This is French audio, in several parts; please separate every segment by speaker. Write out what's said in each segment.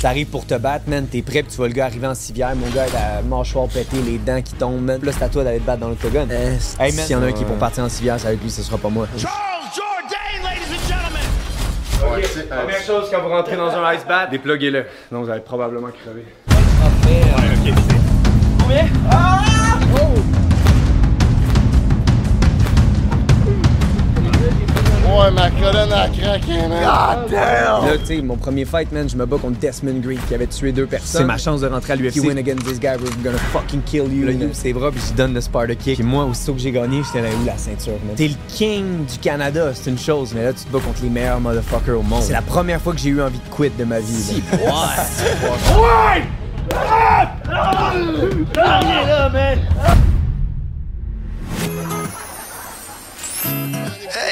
Speaker 1: Ça arrive pour te battre, man, t'es prêt, puis tu vois le gars arriver en civière, mon gars, la mâchoire pétée, les dents qui tombent, man. Là, c'est à toi d'aller te battre dans l'octogone.
Speaker 2: Euh,
Speaker 1: Hey, man, s'il y en a un qui est pour partir en civière, ça va être lui, ce sera pas moi.
Speaker 3: Charles Jourdain, ladies and gentlemen!
Speaker 4: Première chose, quand vous rentrez dans un ice bath, dépluguez-le. Sinon, vous allez probablement crever.
Speaker 2: Ouais, ma colonne a craqué, man. God damn!
Speaker 1: Là, tu sais, mon premier fight, man, je me bats contre Desmond Green qui avait tué deux personnes.
Speaker 4: C'est ma chance de rentrer à
Speaker 1: If you
Speaker 4: l'UFC.
Speaker 1: win against this guy, we're gonna fucking kill you. Là, il ouvre ses bras, puis je lui donne le Sparta kick. Puis moi, aussitôt que j'ai gagné, j'étais là où la ceinture, man. T'es le king du Canada, c'est une chose, mais là, tu te bats contre les meilleurs motherfuckers au monde. C'est la première fois que j'ai eu envie de quit de ma vie. là.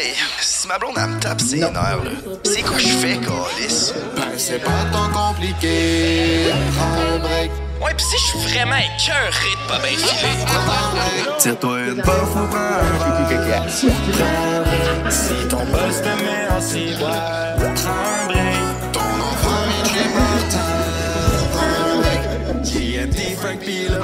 Speaker 5: Hey, si ma blonde elle me tape ses nerfs, là, c'est quoi je fais, Calis?
Speaker 6: Ben, c'est pas tant compliqué. Prends un break.
Speaker 5: Ouais, pis si je suis vraiment écœuré de pas bien filer.
Speaker 6: Tire-toi une puff ou prends un break. Si ton boss te met en ciboire, prends un break. Ton enfant chez Martin, prends un break. JMD, Frank pis le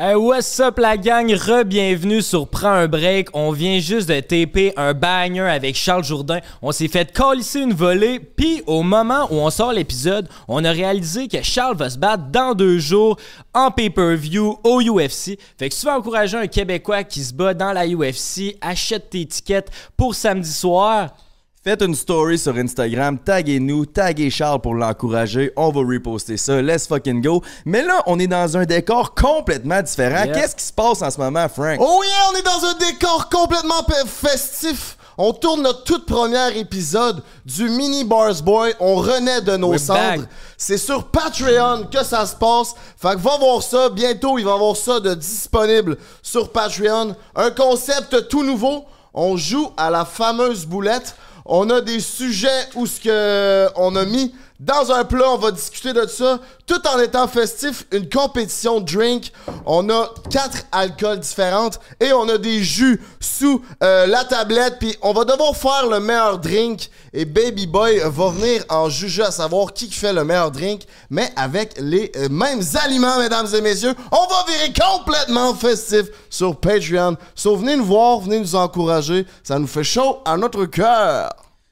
Speaker 7: Hey, what's up la gang? Re-bienvenue sur Prends un break. On vient juste de taper un banger avec Charles Jourdain. On s'est fait calisser une volée, puis au moment où on sort l'épisode, on a réalisé que Charles va se battre dans deux jours en pay-per-view au UFC. Fait que tu veux encourager un Québécois qui se bat dans la UFC, achète tes tickets pour samedi soir?
Speaker 8: Faites une story sur Instagram, taguez-nous, taguez Charles pour l'encourager. On va reposter ça. Let's fucking go. Mais là, on est dans un décor complètement différent.
Speaker 7: Yeah.
Speaker 8: Qu'est-ce qui se passe en ce moment, Frank?
Speaker 2: Oh yeah, on est dans un décor complètement festif. On tourne notre toute premier épisode du Mini Bars Boy. On renaît de nos
Speaker 7: We're
Speaker 2: cendres.
Speaker 7: back.
Speaker 2: C'est sur Patreon que ça se passe. Fait que va voir ça. Bientôt, il va y avoir ça de disponible sur Patreon. Un concept tout nouveau. On joue à la fameuse boulette. On a des sujets où ce que on a mis dans un plat, on va discuter de ça, tout en étant festif, une compétition drink. On a quatre alcools différentes et on a des jus sous euh, la tablette. Puis on va devoir faire le meilleur drink. Et Baby Boy va venir en juger à savoir qui fait le meilleur drink, mais avec les euh, mêmes aliments, mesdames et messieurs. On va virer complètement festif sur Patreon. So venez nous voir, venez nous encourager. Ça nous fait chaud à notre cœur.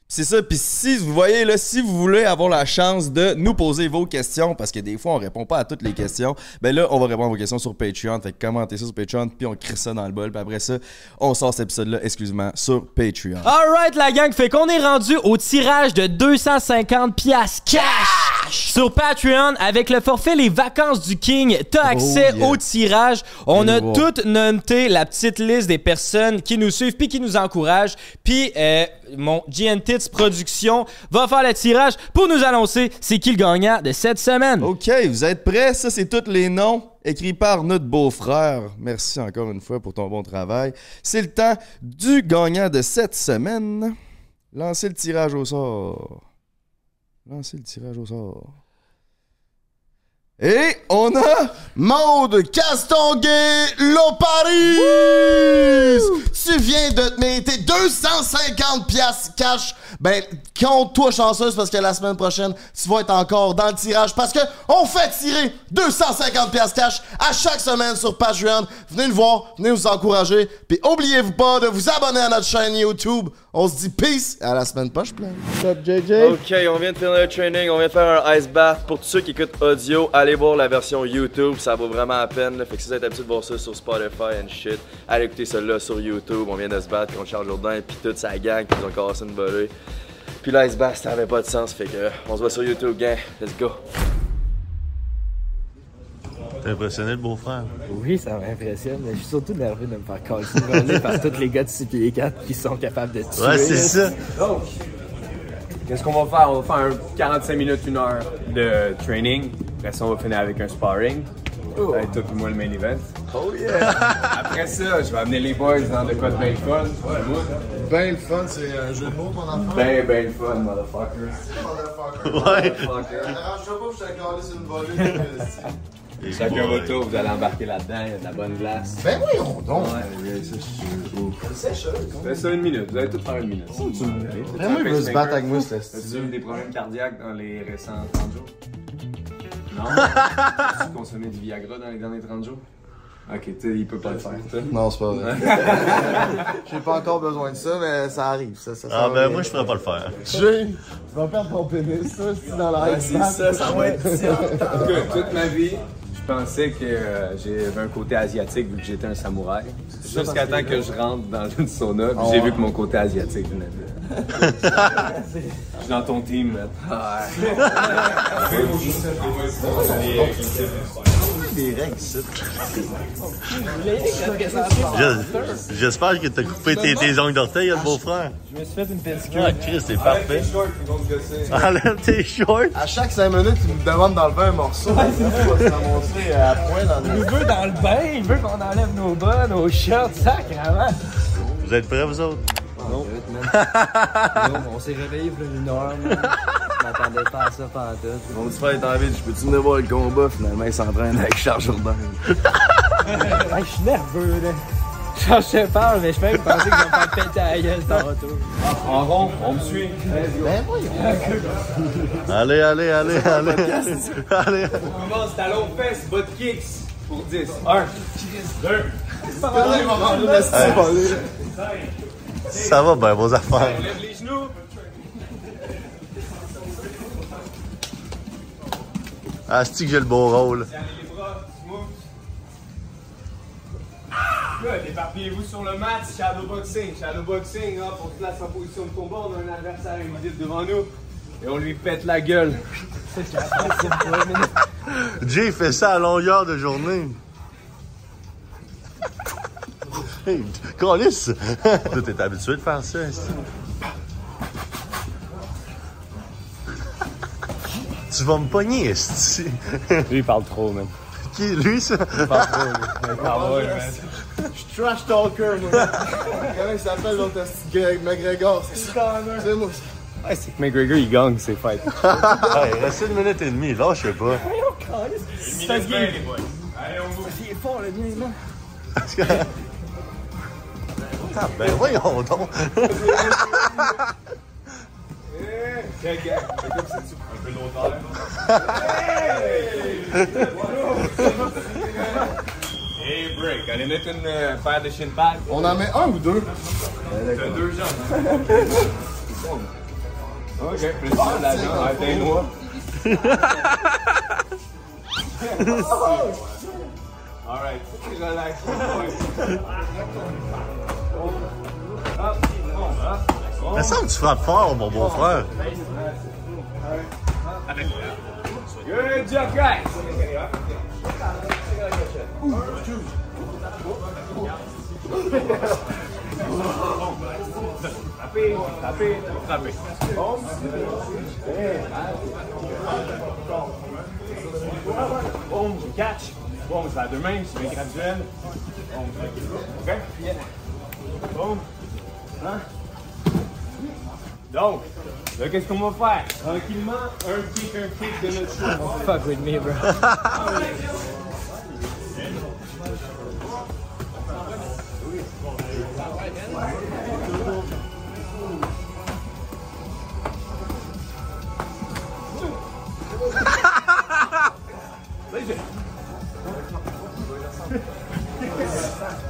Speaker 8: C'est ça. Puis si vous voyez là, si vous voulez avoir la chance de nous poser vos questions, parce que des fois on répond pas à toutes les questions, ben là on va répondre à vos questions sur Patreon. Fait que commentez ça sur Patreon, puis on crée ça dans le bol. Puis après ça, on sort cet épisode-là exclusivement sur Patreon.
Speaker 7: Alright la gang, fait qu'on est rendu au tirage de 250 pièces cash sur Patreon avec le forfait les vacances du King. T'as accès
Speaker 8: yeah.
Speaker 7: au tirage. On a
Speaker 8: voir.
Speaker 7: tout noté la petite liste des personnes qui nous suivent puis qui nous encouragent. Puis euh, mon Production va faire le tirage pour nous annoncer c'est qui le gagnant de cette semaine.
Speaker 8: OK, vous êtes prêts? Ça, c'est tous les noms écrits par notre beau-frère. Merci encore une fois pour ton bon travail. C'est le temps du gagnant de cette semaine. Lancez le tirage au sort. Lancez le tirage au sort. Et on a...
Speaker 2: Maude Castonguay Loparis! Tu viens de te mériter 250 pièces cash. Ben, compte-toi chanceuse parce que la semaine prochaine, tu vas être encore dans le tirage parce que on fait tirer 250 pièces cash à chaque semaine sur Patreon. Venez nous voir, venez nous encourager. Puis oubliez-vous pas de vous abonner à notre chaîne YouTube. On se dit peace et à la semaine prochaine. What's up, JJ?
Speaker 4: Ok, on vient de finir le training, on vient de faire un ice bath. Pour tous ceux qui écoutent audio, allez voir la version YouTube, ça vaut vraiment la peine. là. Fait que si vous êtes habitué de voir ça sur Spotify and shit, allez écouter celle-là sur YouTube. On vient de se battre contre Charles Jourdain puis toute sa gang qui nous ont cassé une volée. Puis l'ice bath, ça avait pas de sens, fait que on se voit sur YouTube, gang. Let's go.
Speaker 9: T'as impressionné le beau-frère?
Speaker 1: Oui, ça m'impressionne, mais je suis surtout nerveux de me faire casser par tous les gars de 6 pieds 4 qui sont capables de tuer.
Speaker 9: Ouais, c'est ça.
Speaker 4: Donc, qu'est-ce qu'on va faire? On va faire un 45 minutes, une heure de training. Après ça, on va finir avec un sparring. Ça va être toi et moi le main event. Oh yeah! Après ça, je vais amener les boys dans de quoi de bien le fun.
Speaker 2: Ben le fun, c'est un jeu de mots ton enfant.
Speaker 4: Ben, ben le fun, motherfuckers.
Speaker 9: Ouais.
Speaker 2: Arrange-toi pas, je sur une volée.
Speaker 9: Et
Speaker 1: Chacun votre tour, vous allez embarquer là-dedans, il y a de la bonne glace.
Speaker 2: Ben voyons donc.
Speaker 1: Ouais, ça, je suis Fais ça une minute, vous allez tout faire une minute.
Speaker 2: Ben moi, il veut se battre avec moi, c'est
Speaker 1: As-tu eu des problèmes cardiaques dans les récents 30 jours? Non? As-tu consommé du Viagra dans les derniers 30 jours? Ok, tu sais, il peut pas le faire.
Speaker 2: Non, c'est pas vrai. J'ai pas encore besoin de ça, mais ça arrive. Ça, ça, ça
Speaker 9: Ah ben
Speaker 2: bien.
Speaker 9: moi je pourrais pas le faire.
Speaker 2: Jay, tu vas perdre ton pénis, ça, si dans la
Speaker 1: Ouais, c'est ça, ça va être ça. Toute ma vie, pensais que euh, j'avais un côté asiatique vu que j'étais un samouraï. Jusqu'à temps que je rentre dans une sauna, puis j'ai vu que mon côté asiatique venait de. Je suis dans ton team, man.
Speaker 2: Règles.
Speaker 9: Je- J'espère que t'as coupé tes, tes ongles d'orteil, le beau-frère.
Speaker 7: Je me suis fait une pédicure.
Speaker 9: Ah, Chris, c'est parfait. Enlève tes shorts.
Speaker 2: À chaque 5 minutes, il me demande d'enlever un morceau. Va à dans
Speaker 7: Il veut dans le bain, il veut qu'on enlève nos bas, nos shirts, sacrément.
Speaker 9: Vous êtes prêts, vous autres?
Speaker 10: On s'est réveillé pour une heure, man. Je m'attendais pas à ça pendant tout.
Speaker 8: Mon petit frère est en ville, je peux-tu venir voir le combat? Finalement, il s'entraîne avec Charles Jourdain.
Speaker 7: Hey, je suis nerveux, là. Genre, je te parle, mais je peux même penser que je vais me faire péter à la gueule tantôt.
Speaker 1: En rond, on me suit.
Speaker 2: Ben voyons.
Speaker 9: Allez, allez, allez, allez. Allez.
Speaker 1: On commence talon fesse, bas de kicks pour 10. 1, 2,
Speaker 2: Il va manger la stipulée.
Speaker 9: Ça va bien, vos affaires.
Speaker 1: lève les genoux.
Speaker 9: Ah, c'est que j'ai le beau rôle?
Speaker 1: Éparpillez-vous sur le mat, shadowboxing. Shadowboxing, hop, on se place en position de combat, on a un adversaire invisible devant nous. Et on lui pète la gueule.
Speaker 9: Jay fait ça à longueur de journée. Câlisse! Toi, t'es habitué de faire ça, que- Tu vas me pogner, est
Speaker 1: Lui, il parle trop, man.
Speaker 9: Qui, lui, ça?
Speaker 2: Je suis trash talker, moi. Comment il s'appelle l'autre esti Greg McGregor? C'est ça. C'est moi.
Speaker 1: Ouais, c'est que McGregor, il gagne ses fights.
Speaker 9: Hey, reste une minute et demie, là, je sais pas.
Speaker 1: C'est. Allez, on bouge.
Speaker 7: Il est fort, le mien, là.
Speaker 9: Ah, ben voyons donc!
Speaker 1: C'est comme si un peu l'auteur. Hey, break. Allez mettre une euh, paire de shin pads.
Speaker 2: On en met un ou deux?
Speaker 1: T'as deux jambes. Ok, plus ça, la jambe, atteins-moi. Alright, relax. Bon, hop.
Speaker 9: Mais ça, tu fort, mon beau-frère.
Speaker 1: Good job, guys. Tapez, tapez, tapez. Bon. Catch. Boom, c'est à deux mains, c'est graduel. OK? Boom. Hein? Donc, là, qu'est-ce qu'on va faire? Tranquillement, un kick, un kick de notre choix.
Speaker 7: Fuck with me, bro.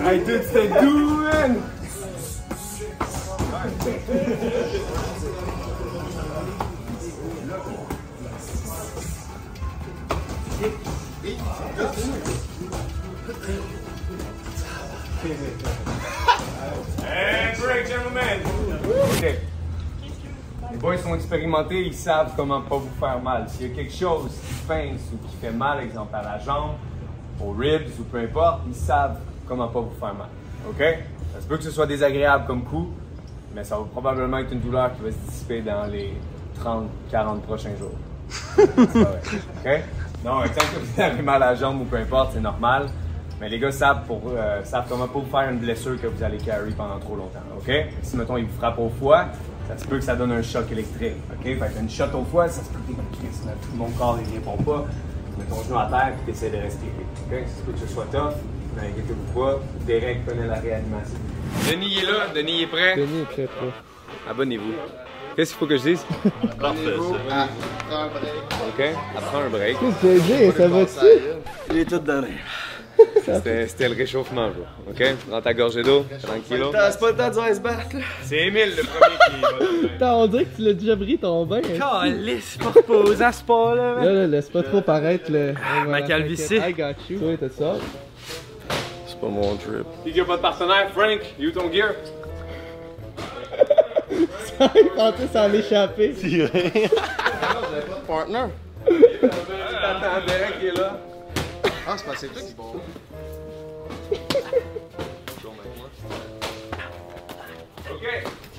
Speaker 1: Alright, dude, c'était doing? Gentlemen. Les boys sont expérimentés, ils savent comment pas vous faire mal. S'il y a quelque chose qui pince ou qui fait mal, exemple à la jambe, aux ribs ou peu importe, ils savent comment pas vous faire mal. OK? Ça se peut que ce soit désagréable comme coup, mais ça va probablement être une douleur qui va se dissiper dans les 30-40 prochains jours. Vrai. OK? Non, exemple que vous avez mal à la jambe ou peu importe, c'est normal. Mais les gars savent, pour, euh, savent comment pas vous faire une blessure que vous allez carry pendant trop longtemps, OK? Si, mettons, ils vous frappent au foie, ça se peut que ça donne un choc électrique, OK? Fait qu'une shot au foie, ça se peut que tout mon corps, il répond pas. Tu mets ton genou à terre et t'essaies de respirer, OK? Ça se peut que ce soit tough, mais inquiétez-vous pas, Derek connaît la réanimation. Denis est là, Denis est prêt.
Speaker 11: Denis est très prêt.
Speaker 1: Abonnez-vous. Qu'est-ce qu'il faut que je dise?
Speaker 2: Abonnez-vous à Prends un break.
Speaker 1: OK? Après un break.
Speaker 11: JJ, ça va-tu?
Speaker 4: Il est tout donné.
Speaker 1: C'était c'était le réchauffement, bro. OK? Dans ta gorgée d'eau, tranquillo.
Speaker 4: C'est pas le temps du ice bath, là.
Speaker 1: C'est Émile le premier qui va.
Speaker 11: On dirait que tu l'as déjà pris ton bain. hein?
Speaker 7: Calisse, pas reposer à ce pas-là,
Speaker 11: Là, là, laisse pas trop paraître le.
Speaker 7: ma calvitie.
Speaker 11: I got you. Toi, t'as ça?
Speaker 4: C'est pas mon trip.
Speaker 1: Qui a pas de partenaire? Frank, you ton gear?
Speaker 11: Il pensait s'en échapper.
Speaker 2: Partner.
Speaker 1: Attends, Derek il est là.
Speaker 2: Ah, c'est pas c'est qui bon.
Speaker 1: OK.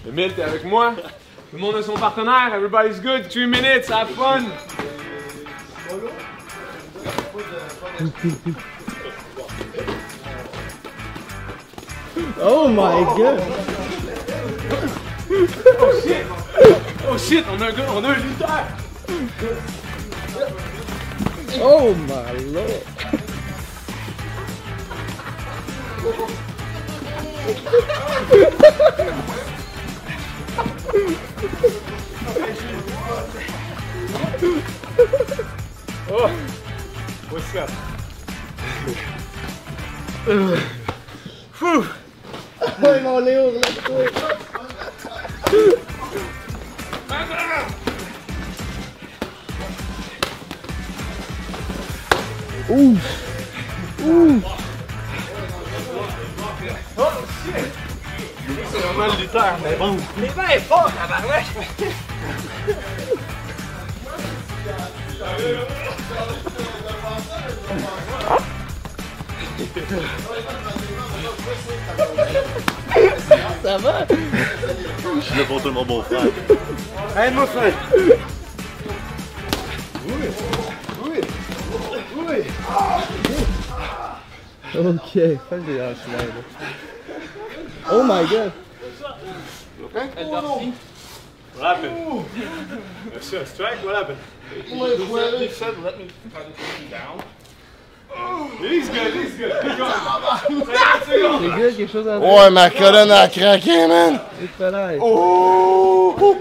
Speaker 1: Emile, t'es avec moi? Tout le monde a son partenaire. Everybody's good. Three minutes. Have fun.
Speaker 11: Oh my god!
Speaker 1: Oh shit! Oh shit! On a on a lutteur!
Speaker 11: Oh my lord!
Speaker 1: Oh! What's up?
Speaker 11: Ouais, mon Léo, relève-toi! Ouh! Ouh!
Speaker 1: C'est vraiment le lutteur, mais bon.
Speaker 7: Les mains est fort, tabarnak!
Speaker 11: Ça va?
Speaker 9: Je suis mon beau-frère.
Speaker 1: Frère!
Speaker 11: Ok, fais là. Oh my god! Okay.
Speaker 1: What happened? That's strike? What happened? He said, let me try to take him down. He's good, he's good. Keep going.
Speaker 11: C'est good, quelque chose à?
Speaker 2: Ouais, ma colonne a craqué, man.
Speaker 11: Te fallait.
Speaker 2: Oh! Oh!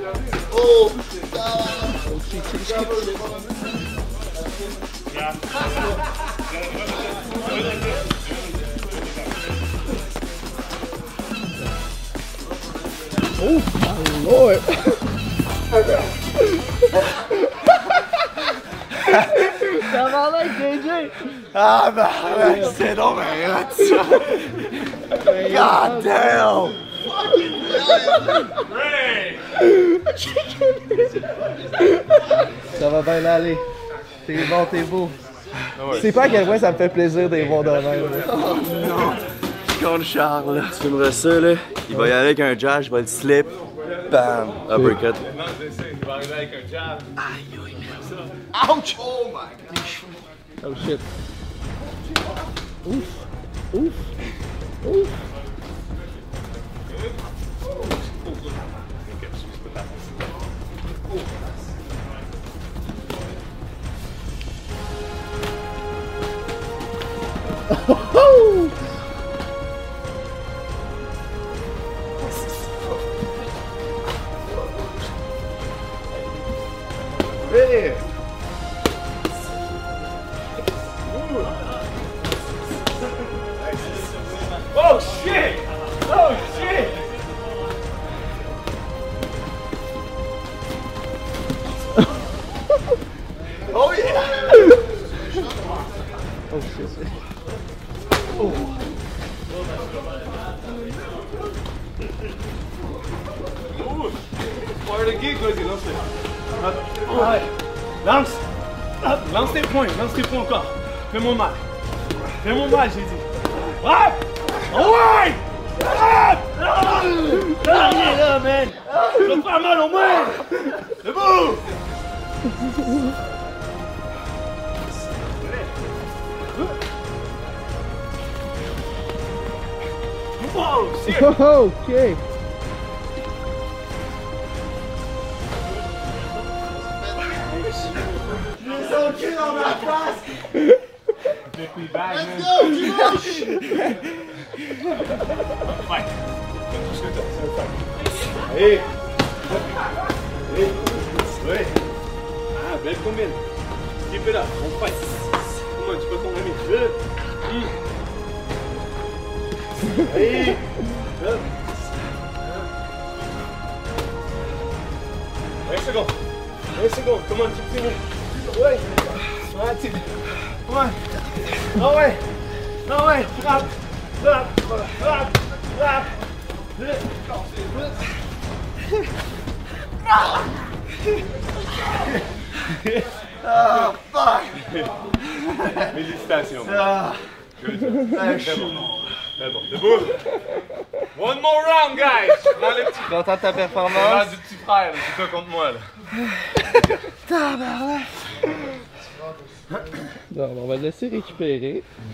Speaker 11: Lord! Ça va là, JJ!
Speaker 2: Ah, bah, ouais, c'est ben hot, ça. God damn!
Speaker 11: Ça va bien aller. T'es bon, t'es beau. C'est pas à quel point ça me fait plaisir de les voir de même. là.
Speaker 4: Contre Charles, là. Tu filmerais ça, là? Il va y aller avec un jab, je vais le slip. Bam! Uppercut.
Speaker 1: Non, c'est ça, il va arriver avec un jab.
Speaker 2: Ouch! Oh my
Speaker 11: Oh shit. Ouf! Ouf! Ouf! Oh!
Speaker 2: Hey!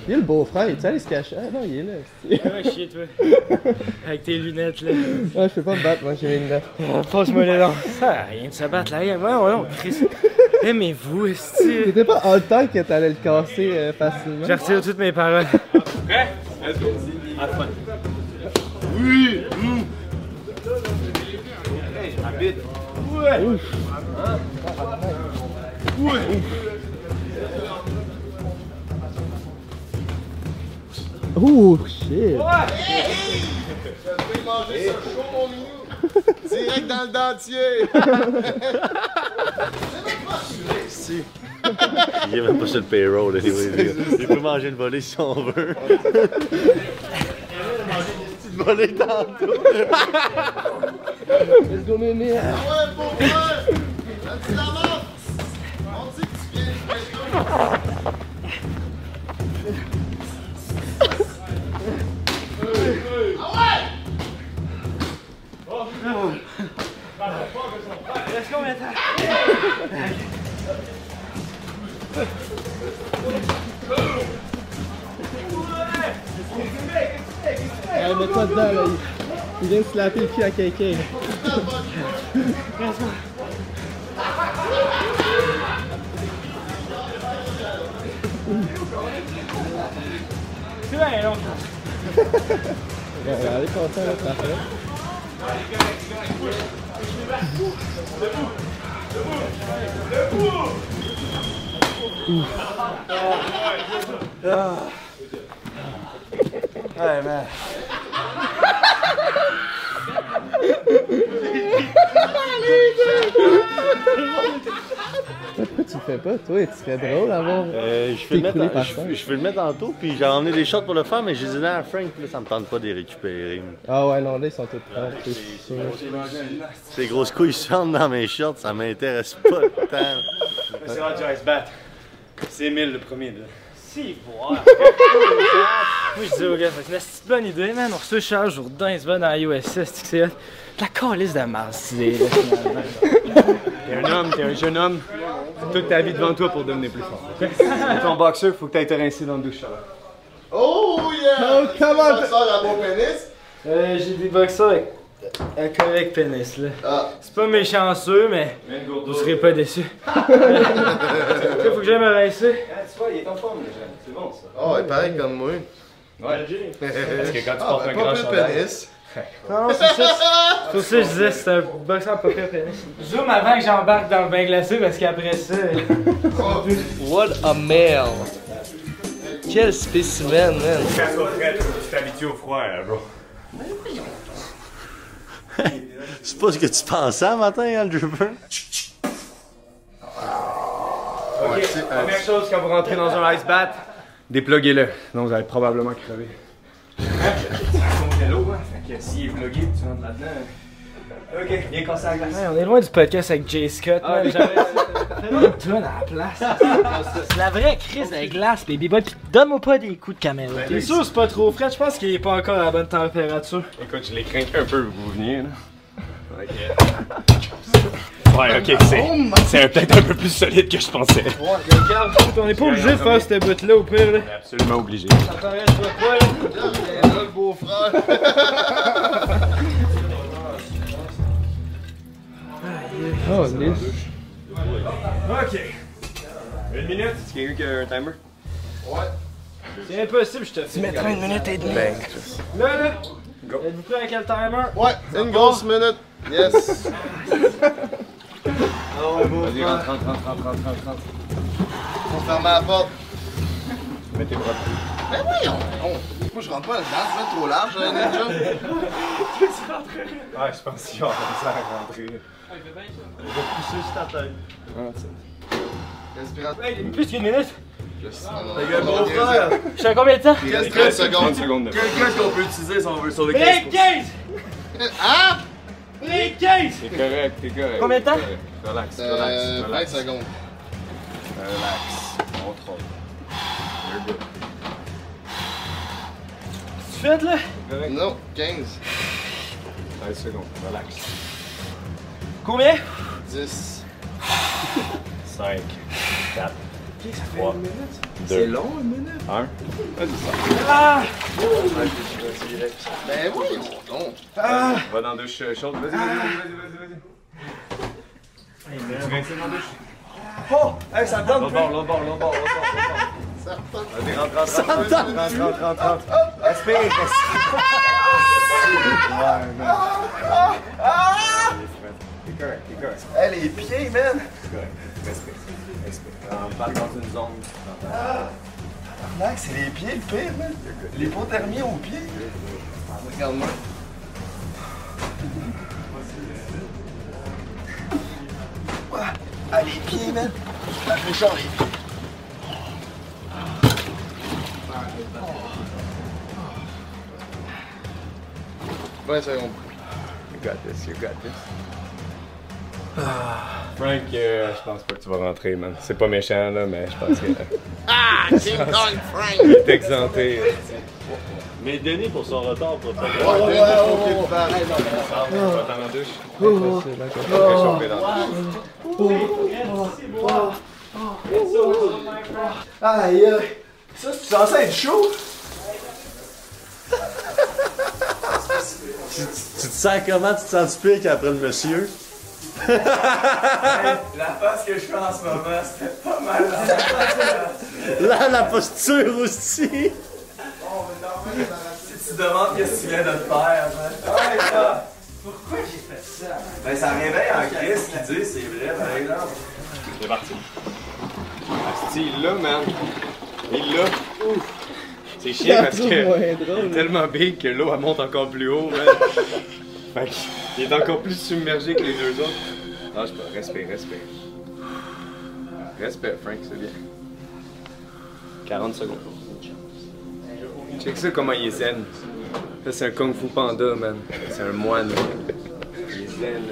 Speaker 11: Il a le beau-frère, il est allé se cacher? Ah non, il est là. c'est-
Speaker 3: Ouais, chier, toi. Avec tes lunettes, là.
Speaker 11: Ouais, je peux pas me battre, moi j'ai mes lunettes.
Speaker 3: Oh, Passe-moi les dents. Ça rien de se battre là. Ouais, ouais, ouais, Chris. Aimez-vous, est-ce
Speaker 11: T'étais pas en temps que t'allais le casser euh, facilement?
Speaker 3: J'ai retiré toutes mes paroles.
Speaker 1: Prêt? Let's go. Have fun.
Speaker 2: Oui! mmh.
Speaker 1: Hey, habite.
Speaker 11: Ouais! Ouf!
Speaker 1: Ouais.
Speaker 11: Ouh, shit!
Speaker 2: Je vais manger ce chaud, mon minou! Direct dans le dentier!
Speaker 9: Si. Il est même pas sur le payroll, anyway. Il peut manger une volée si on veut. Petite volée tantôt.
Speaker 11: Let's go, mémé!
Speaker 2: Ouais, beau frère! As-tu la main? On dit que tu viens de
Speaker 3: Reste combien de temps?
Speaker 11: Allez, mets-toi dedans, là. Il, vient de slapper le à quelqu'un.
Speaker 3: C'est bien
Speaker 11: allez, content, là, parfait.
Speaker 3: Ouais, man.
Speaker 11: Pourquoi tu le fais pas, toi? Tu serais drôle à voir.
Speaker 9: Euh, je, fais le mettre en- je, je le mettre puis j'ai emmené des shorts pour le faire, mais j'ai dit non à Frank, là, ça me tente pas de les récupérer.
Speaker 11: Ah ouais, non, là, ils sont tous prêts.
Speaker 9: Ces grosses couilles sortent dans mes shorts, ça m'intéresse pas tant.
Speaker 1: C'est rendu Ice Bat. C'est Emile le premier là.
Speaker 3: Si, voir. Moi, je dis aux gars, c'est une petite bonne idée, man. On reçoit Charles Jourdain, il se bat dans la USS, c'est c'est. La calice de finalement.
Speaker 1: T'es un homme, t'es un jeune homme. T'as toute ta vie devant toi pour devenir plus fort. ton boxeur, faut que t'ailles te rincer dans le douche, Charles.
Speaker 2: Oh yeah!
Speaker 11: Oh, come on!
Speaker 2: Boxeur à beau pénis?
Speaker 3: Euh, j'ai des boxeurs avec, avec, avec pénis, là.
Speaker 2: Ah.
Speaker 3: C'est pas méchanceux, mais vous serez pas déçus. Ok, faut que j'aille me rincer.
Speaker 1: Ah, tu vois, il est en forme, le jeune. C'est bon, ça.
Speaker 2: Oh, il est pareil comme moi.
Speaker 1: Ouais. Parce que quand tu
Speaker 2: Ah,
Speaker 1: portes
Speaker 2: ben,
Speaker 1: un
Speaker 2: pas
Speaker 1: grand chandail...
Speaker 2: pénis.
Speaker 3: Non, c'est ça. C'est ça que je disais, c'est un boxeur pas pire pénis. Zoom avant que j'embarque dans le bain glacé parce qu'après ça.
Speaker 11: What a male! Quel spécimen, man!
Speaker 1: Quand tu t'habitues au froid, là, bro.
Speaker 9: C'est pas ce que tu pensais un matin, hein, le dripper?
Speaker 1: Ok, première chose quand vous rentrez dans un ice bath, dépluguez-le. Sinon vous allez probablement crever. C'est l'eau, hein? Fait que s'il est plugué, tu rentres là-dedans. Ok, viens casser la glace.
Speaker 3: Ouais, on est loin du podcast avec Jay Scott,
Speaker 1: Ah,
Speaker 3: man. J'avais Fais-moi une à la place. C'est la vraie crise de glace, baby boy. Pis donne-moi pas des coups de caméra. T'es sûr c'est pas trop frais? Je pense qu'il est pas encore à la bonne température.
Speaker 1: Écoute, je les crains un peu, vous veniez, là. Ok. Ouais, ok, c'est. C'est peut-être un peu plus solide que je pensais.
Speaker 3: Regarde, on est pas obligé de faire cette bout-là au pire, là.
Speaker 1: Absolument obligé.
Speaker 3: Ça paraît, je vois quoi, là?
Speaker 2: Là, le beau-frère.
Speaker 11: Oh, lisse.
Speaker 1: Ok. Une minute. Est-ce qu'il y a quelqu'un qui a un timer?
Speaker 3: C'est impossible, je te fais.
Speaker 6: mettras une minute et demie.
Speaker 1: Ben,
Speaker 3: Là, là. Êtes-vous prêts avec le timer?
Speaker 2: Ouais, une grosse minute. Yes.
Speaker 3: Ouais, beau
Speaker 1: Vas-y, rentre, rentre, rentre, rentre, rentre, rentre, rentre.
Speaker 2: Faut fermer la porte.
Speaker 1: Mets tes bras dessus.
Speaker 2: Ben oui, on, on- Moi, je rentre pas dedans, je vais trop large, là, ninja.
Speaker 1: Ouais, je pense qu'il va commencer à rentrer.
Speaker 3: Pousser sur ta tête.
Speaker 2: Respirateur.
Speaker 3: Hey, plus qu'une minute.
Speaker 2: Les gars,
Speaker 3: Beau frère. Je suis à combien de temps?
Speaker 2: Il reste 30 secondes.
Speaker 1: 30 secondes de
Speaker 12: Quelqu'un qu'on peut utiliser si on veut sauver
Speaker 3: Break 15!
Speaker 2: Ah!
Speaker 3: Break 15!
Speaker 1: T'es correct, t'es correct.
Speaker 3: Combien de temps?
Speaker 1: Relax,
Speaker 2: Euh,
Speaker 1: relax,
Speaker 2: 20
Speaker 1: relax.
Speaker 2: secondes.
Speaker 1: Relax. Contrôle. You're good.
Speaker 3: Tu fais, là?
Speaker 2: Non, 15,
Speaker 1: 13 secondes. Relax.
Speaker 3: Combien?
Speaker 2: 10,
Speaker 1: 5, 4, okay, ça fait 3, minute. 2, C'est long, une minute 1. Vas-y, ça.
Speaker 3: Ah
Speaker 2: Ben oui, mon
Speaker 1: don. Ah. Va dans deux choses. Vas-y, vas-y, vas-y, vas-y. Tu viens ici dans deux
Speaker 3: Oh! Hey, ça me donne!
Speaker 1: L'autre bord, l'autre bord, l'autre bord, l'autre bord.
Speaker 2: Ça
Speaker 1: me! Rentre, rentre, rentre, rentre, rentre. Respire, respire. Ah! Ouais, man. Ah! T'es correct, t'es correct.
Speaker 2: Hey, les pieds, man.
Speaker 1: T'es correct. Respire, respire. On parle dans une zone.
Speaker 2: Mec, c'est les pieds le pire, man. L'hypothermie aux pieds. Regarde-moi. Ah, les pieds, man. La fraîcheur, les pieds. 20 secondes.
Speaker 1: You got this, you got this. Frank, euh, je pense pas que tu vas rentrer, man. C'est pas méchant, là, mais je pense que.
Speaker 2: Ah, King Kong Frank.
Speaker 1: Il est exempté.
Speaker 9: Mais Denis, pour son retard, pour pas
Speaker 2: Ouais, ouais, ouais, ouais.
Speaker 1: Va douche. Réchauffer dans la douche.
Speaker 2: Aïe, aïe. Ça, c'est censé être chaud.
Speaker 9: Tu, tu te sens comment? Tu te sens du pic après le monsieur?
Speaker 3: La face que je fais en ce moment, c'était pas mal.
Speaker 9: Là, la posture aussi!
Speaker 3: Si tu demandes qu'est-ce que tu viens de te faire, man. Ouais, là. Pourquoi j'ai fait ça? Ben, ça réveille en Chris qui dit, c'est vrai, par exemple.
Speaker 1: C'est parti. Asti, il l'a, man. Il l'a. C'est chiant parce que il est tellement big que l'eau elle monte encore plus haut, man. fait qu'il est encore plus submergé que les deux autres. Non, je sais pas. Respire, respire. Respire, Frank, c'est bien. 40 secondes. Check ça comment il est zen. Ça, c'est un kung fu panda, man. C'est un moine. Il est zen.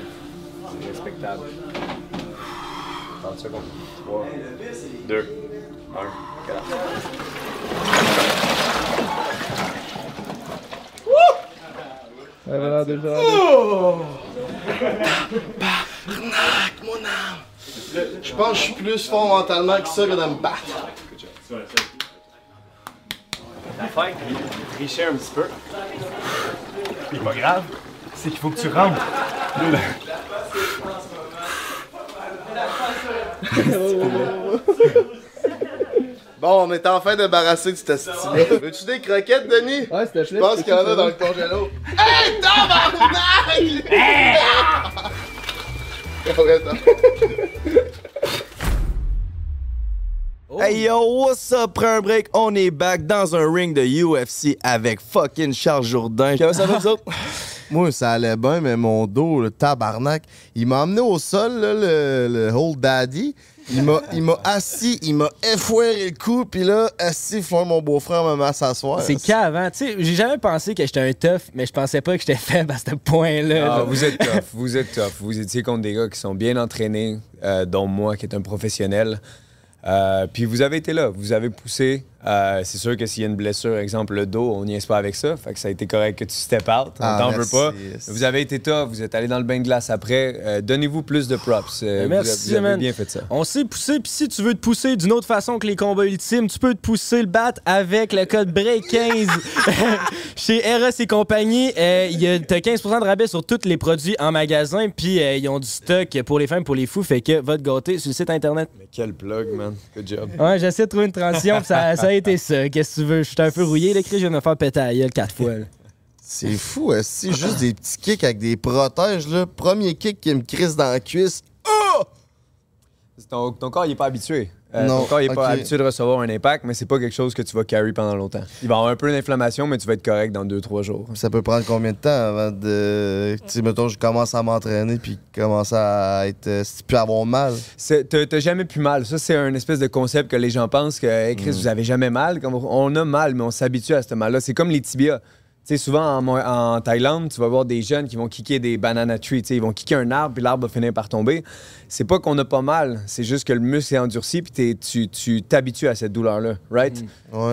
Speaker 1: C'est respectable. 30 secondes. 3, 2, 1, 4.
Speaker 11: Avait l'air déjà.
Speaker 2: mon âme. Je pense que je suis plus fort mentalement que ça que de me battre.
Speaker 1: L'affaire qui trichait un petit peu. C'est pas grave. C'est qu'il faut que tu rentres.
Speaker 2: Bon, on est enfin débarrassé de cette style-là. Veux-tu des croquettes, Denis?
Speaker 11: Ouais, c'était
Speaker 2: Je pense qu'il y en a dans le congélo. Hey, tabarnak! Arrête, hein.
Speaker 8: Hey yo, what's up? Prends un break, on est back dans un ring de UFC avec fucking Charles Jourdain. Comment ça va, vous autres?
Speaker 2: Moi, ça allait bien, mais mon dos, le tabarnak, il m'a emmené au sol, là, le, le Old Daddy. Il m'a, il m'a assis, il m'a effoiré le cou, puis là, assis, faut mon beau-frère à s'asseoir.
Speaker 7: C'est qu'avant, tu sais, j'ai jamais pensé que j'étais un tough, mais je pensais pas que j'étais faible à ce point-là.
Speaker 13: Ah, vous êtes tough, vous êtes tough. Vous étiez contre des gars qui sont bien entraînés, euh, dont moi qui est un professionnel. Euh, puis vous avez été là, vous avez poussé
Speaker 1: Euh, c'est sûr que s'il y a une blessure, exemple le dos, on n'y est pas avec ça. Fait que ça a été correct que tu step out. On
Speaker 2: Ah,
Speaker 1: t'en veut pas. Vous avez été tough, vous êtes allé dans le bain de glace après. Euh, Donnez-vous plus de props. Euh,
Speaker 7: Ben,
Speaker 1: vous-
Speaker 7: merci,
Speaker 1: vous avez
Speaker 7: man.
Speaker 1: bien fait ça.
Speaker 7: On s'est poussé, puis si tu veux te pousser d'une autre façon que les combats ultimes, tu peux te pousser le bat avec le code BREAK15 chez Eros et compagnie. Euh, il y a t'as 15% de rabais sur tous les produits en magasin, puis euh, ils ont du stock pour les femmes, pour les fous, fait que va te gâter sur le site internet.
Speaker 1: Mais quel plug, man. Good job.
Speaker 7: Ouais, j'essaie de trouver une transition, puis ça, ça a été ça. Qu'est-ce que tu veux? Je suis un peu rouillé, le cri, je viens de me faire péter à la gueule quatre fois. là.
Speaker 2: C'est fou, c'est juste des petits kicks avec des protèges, là. Premier kick qui me crisse dans la cuisse.
Speaker 1: Ton, ton corps, il est pas habitué. Euh,
Speaker 2: Non,
Speaker 1: ton corps, il est
Speaker 2: ok.
Speaker 1: pas habitué de recevoir un impact, mais c'est pas quelque chose que tu vas carry pendant longtemps. Il va avoir un peu d'inflammation, mais tu vas être correct dans 2-3 jours.
Speaker 2: Ça peut prendre combien de temps avant de. Tu sais, mettons, je commence à m'entraîner puis commence à être. euh, Si plus avoir mal?
Speaker 1: T'as jamais plus mal. Ça, c'est un espèce de concept que les gens pensent que, hey,
Speaker 2: Mm.
Speaker 1: Chris, vous avez jamais mal. On a mal, mais on s'habitue à ce mal-là. C'est comme les tibias. Tu sais, souvent en, Thaïlande, tu vas voir des jeunes qui vont kicker des banana trees. Ils vont kicker un arbre, puis l'arbre va finir par tomber. C'est pas qu'on a pas mal, c'est juste que le muscle est endurci, puis tu tu t'habitues à cette douleur-là, right?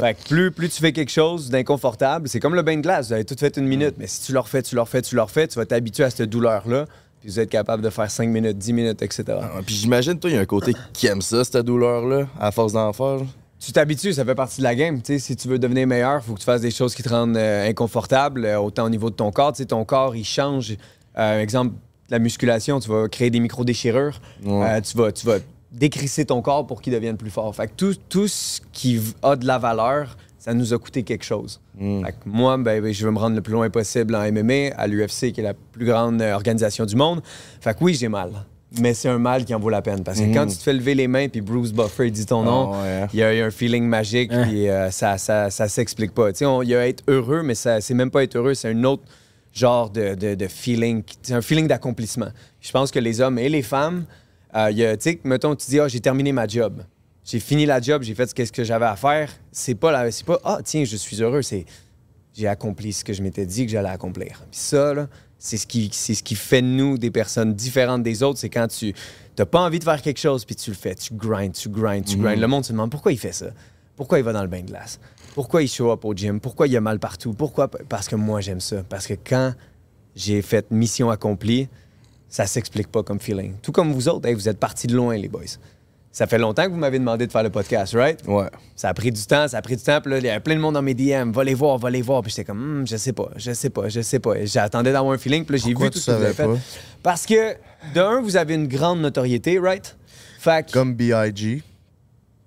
Speaker 1: Fait que plus, plus tu fais quelque chose d'inconfortable, c'est comme le bain de glace. Vous avez tout fait une minute, mais si tu le refais, tu le refais, tu le refais, tu vas t'habituer à cette douleur-là, puis vous êtes capable de faire 5 minutes, 10 minutes, etc.
Speaker 8: Puis j'imagine, toi, il y a un côté qui aime ça, cette douleur-là, à force d'en faire.
Speaker 1: Tu t'habitues, ça fait partie de la game. Si tu veux devenir meilleur, il faut que tu fasses des choses qui te rendent euh, inconfortable, euh, autant au niveau de ton corps. Tu sais, ton corps, il change. Euh, exemple, la musculation, tu vas créer des micro-déchirures. Euh, tu, vas, tu vas décrisser ton corps pour qu'il devienne plus fort. Fait que tout, tout ce qui a de la valeur, ça nous a coûté quelque chose. Fait que moi, ben, ben, je veux me rendre le plus loin possible en MMA, à l'UFC, qui est la plus grande organisation du monde. Fait que oui, j'ai mal. Mais c'est un mal qui en vaut la peine. Parce que quand tu te fais lever les mains puis Bruce Buffer dit ton nom,
Speaker 8: Ah ouais.
Speaker 1: il y, y a un feeling magique, puis euh, ça, ça, ça s'explique pas. Il y a être heureux, mais c'est même pas être heureux, c'est un autre genre de, de, de feeling. C'est un feeling d'accomplissement. Je pense que les hommes et les femmes, euh, tu sais, mettons, tu dis, ah, j'ai terminé ma job. J'ai fini la job, j'ai fait ce que- j'avais à faire. C'est pas, la- c'est pas, ah, tiens, je suis heureux. C'est, j'ai accompli ce que je m'étais dit que j'allais accomplir. Puis ça, là, c'est ce, qui, c'est ce qui fait de nous des personnes différentes des autres. C'est quand tu n'as pas envie de faire quelque chose, puis tu le fais. Tu grindes, tu grindes, tu
Speaker 8: Mhm.
Speaker 1: grindes. Le monde se demande pourquoi il fait ça? Pourquoi il va dans le bain de glace? Pourquoi il show up au gym? Pourquoi il a mal partout? Pourquoi? Parce que moi, j'aime ça. Parce que quand j'ai fait mission accomplie, ça s'explique pas comme feeling. Tout comme vous autres, hey, vous êtes partis de loin, les boys. Ça fait longtemps que vous m'avez demandé de faire le podcast, right?
Speaker 8: Ouais.
Speaker 1: Ça a pris du temps, ça a pris du temps. Puis là, il y avait plein de monde dans mes DM. Va les voir, va les voir. Puis j'étais comme, Hmm, je sais pas, je sais pas, je sais pas. J'attendais d'avoir un feeling. Puis là, j'ai vu tout ce que vous avez fait. Parce que, de un, vous avez une grande notoriété, right? Fait que-
Speaker 2: Comme B.I.G.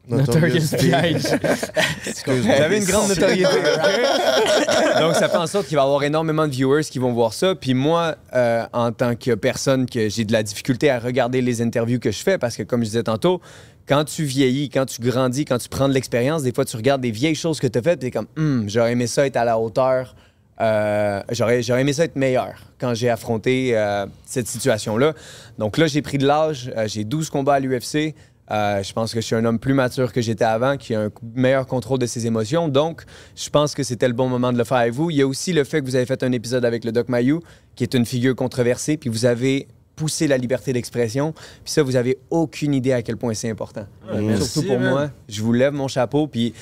Speaker 1: Notorious.
Speaker 2: Excuse-moi.
Speaker 1: Vous avez une grande notoriété? Donc, ça fait en sorte qu'il va y avoir énormément de viewers qui vont voir ça. Puis moi, euh, en tant que personne que j'ai de la difficulté à regarder les interviews que je fais, parce que comme je disais tantôt, quand tu vieillis, quand tu grandis, quand tu prends de l'expérience, des fois, tu regardes des vieilles choses que tu as faites, puis t'es comme, Hum, j'aurais aimé ça être à la hauteur. euh, j'aurais, j'aurais aimé ça être meilleur quand j'ai affronté euh, cette situation-là. Donc là, j'ai pris de l'âge. euh, j'ai 12 combats à l'UFC. Euh, je pense que je suis un homme plus mature que j'étais avant, qui a un meilleur contrôle de ses émotions. Donc, je pense que c'était le bon moment de le faire avec vous. Il y a aussi le fait que vous avez fait un épisode avec le Doc Mayou, qui est une figure controversée, puis vous avez poussé la liberté d'expression. Puis ça, vous avez aucune idée à quel point c'est important.
Speaker 7: Merci,
Speaker 1: Surtout pour
Speaker 7: man.
Speaker 1: moi, je vous lève mon chapeau. Puis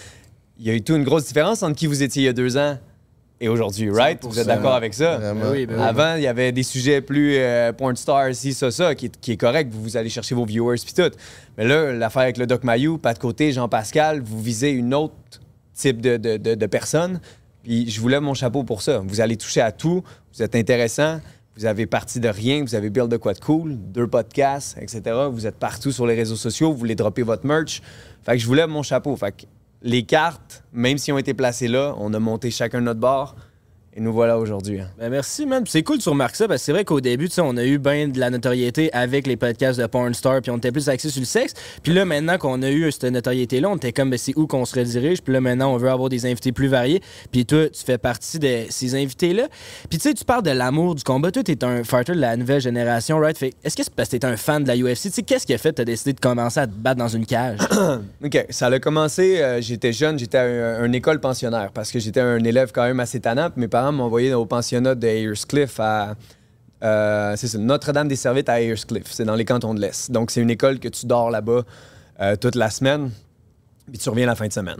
Speaker 1: il y a eu tout une grosse différence entre qui vous étiez il y a deux ans et aujourd'hui, right? Vous êtes
Speaker 2: 100%.
Speaker 1: d'accord avec ça?
Speaker 7: Ben oui, ben oui.
Speaker 1: Avant, il y avait des sujets plus euh, porn stars, ci, ça, ça, qui est, qui est correct. Vous, vous allez chercher vos viewers puis tout. Mais là, l'affaire avec le Doc Mayou, pas de côté, Jean-Pascal, vous visez une autre type de, de, de, de personne. Puis je vous lève mon chapeau pour ça. Vous allez toucher à tout. Vous êtes intéressant. Vous avez parti de rien. Vous avez build de quoi de cool. Deux podcasts, etc. Vous êtes partout sur les réseaux sociaux. Vous voulez dropper votre merch. Fait que je vous lève mon chapeau. Fait que les cartes, même si ont été placées là, on a monté chacun notre bord. Et nous voilà aujourd'hui. hein.
Speaker 7: Ben merci, man. C'est cool que tu remarques ça, parce que c'est vrai qu'au début, tu sais, on a eu bien de la notoriété avec les podcasts de Porn Star, puis on était plus axé sur le sexe. Puis là, maintenant qu'on a eu cette notoriété-là, on était comme, ben, c'est où qu'on se redirige? Puis là, maintenant, on veut avoir des invités plus variés. Puis toi, tu fais partie de ces invités-là. Puis tu sais, tu parles de l'amour du combat. Toi, t'es un fighter de la nouvelle génération, right? Fait est-ce que c'est parce que t'es un fan de la UFC? Tu sais, qu'est-ce qui a fait que t'as décidé de commencer à te battre dans une cage?
Speaker 1: OK. Ça a commencé, euh, j'étais jeune, j'étais à un- une école pensionnaire parce que j'étais un élève quand même assez tannant. Mes parents m'ont envoyé au pensionnat de Ayerscliff à. euh, c'est ça, Notre-Dame des Servites à Ayerscliff. C'est dans les cantons de l'Est. Donc, c'est une école que tu dors là-bas euh, toute la semaine, puis tu reviens la fin de semaine.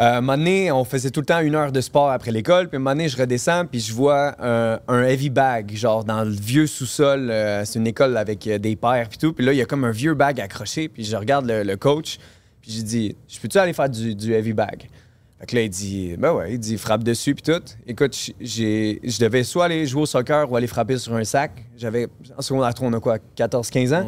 Speaker 1: Euh, un donné, on faisait tout le temps une heure de sport après l'école. Puis un moment donné, je redescends, puis je vois un, heavy bag, genre dans le vieux sous-sol. euh, c'est une école avec des pères, puis tout. Puis là, il y a comme un vieux bag accroché. Puis je regarde le, coach, puis j'ai dit, je peux-tu aller faire du heavy bag? Là, il dit, ben ouais, il dit, frappe dessus, puis tout. Écoute, je devais soit aller jouer au soccer ou aller frapper sur un sac. J'avais, en secondaire 3, on a quoi, 14-15 ans?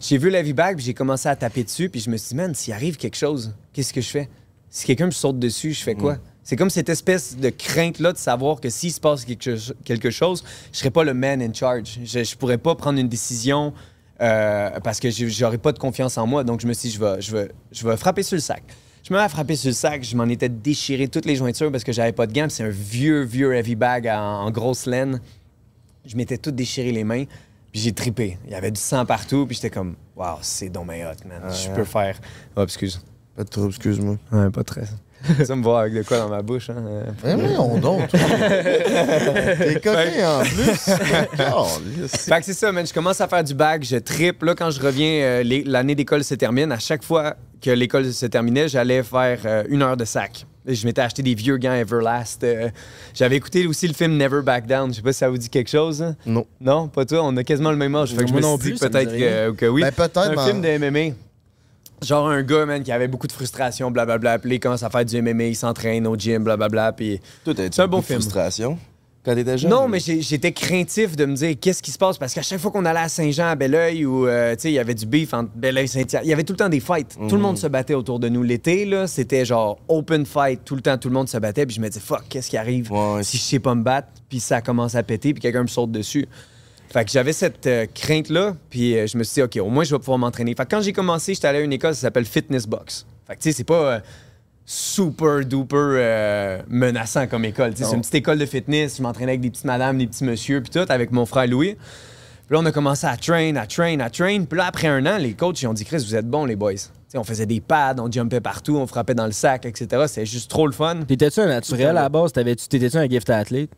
Speaker 1: J'ai vu le heavy bag, puis j'ai commencé à taper dessus, puis je me suis dit, man, s'il arrive quelque chose, qu'est-ce que je fais? Si quelqu'un me saute dessus, je fais quoi? C'est comme cette espèce de crainte-là de savoir que s'il se passe quelque, cho- quelque chose, je serais pas le man in charge. Je, je pourrais pas prendre une décision euh, parce que j'aurais pas de confiance en moi. Donc, je me suis dit, je vais, je vais, je vais frapper sur le sac. Je me mets à frapper sur le sac, je m'en étais déchiré toutes les jointures parce que j'avais pas de gants. C'est un vieux, vieux heavy bag en, en grosse laine. Je m'étais tout déchiré les mains, puis j'ai tripé. Il y avait du sang partout, puis j'étais comme, waouh, c'est hot, man. je peux faire. Oh, excuse.
Speaker 2: Pas de trouble, excuse-moi.
Speaker 1: Ouais, pas très. Ça me voir avec de quoi dans ma bouche, hein.
Speaker 2: Mais voyons donc, toi. T'es coquin en plus.
Speaker 1: Fait que c'est ça, man. Je commence à faire du bag, je tripe. Là, quand je reviens, euh, l'année d'école se termine. À chaque fois que l'école se terminait, j'allais faire euh, une heure de sac. Et Je m'étais acheté des vieux gants Everlast. euh, J'avais écouté aussi le film Never Back Down. Je sais pas si ça vous dit quelque chose. hein?
Speaker 2: Non.
Speaker 1: Non, pas toi. On a quasiment le même âge. Fait que je me
Speaker 7: non
Speaker 1: suis dit peut-être que, oui.
Speaker 2: Ben, peut-être,
Speaker 1: Un
Speaker 2: mais-
Speaker 1: film de MMA. Genre un gars, man, qui avait beaucoup de frustration, blablabla. Puis il commence à faire du MMA, il s'entraîne au gym, blablabla. Puis c'est un bon film.
Speaker 8: frustration quand t'étais jeune?
Speaker 1: Non, mais j'étais craintif de me dire qu'est-ce qui se passe? Parce qu'à chaque fois qu'on allait à Saint-Jean, à Belleuil, ou euh, tu sais, il y avait du beef entre Belleuil et Saint-Pierre, il y avait tout le temps des fights. Tout le monde se battait autour de nous. L'été, là, c'était genre open fight. Tout le temps, tout le monde se battait. Puis je me disais, fuck, qu'est-ce qui arrive si je sais pas me battre? Puis ça commence à péter, puis quelqu'un me saute dessus. Fait que j'avais cette euh, crainte-là, puis euh, je me suis dit, OK, au moins, je vais pouvoir m'entraîner. Fait que quand j'ai commencé, j'étais allé à une école, ça s'appelle Fitness Box. Fait que, tu sais, c'est pas euh, super duper menaçant comme école. C'est une petite école de fitness. Je m'entraînais avec des petites madames, des petits messieurs, puis tout, avec mon frère Louis. Puis là, on a commencé à train, à train, à train. Puis là, après un an, les coachs, ils ont dit, Chris, vous êtes bons, les boys. Tu sais, on faisait des pads, on jumpait partout, on frappait dans le sac, etc. C'était juste trop le fun.
Speaker 7: T'étais-tu un naturel à la base? T'étais-tu un gift athlète?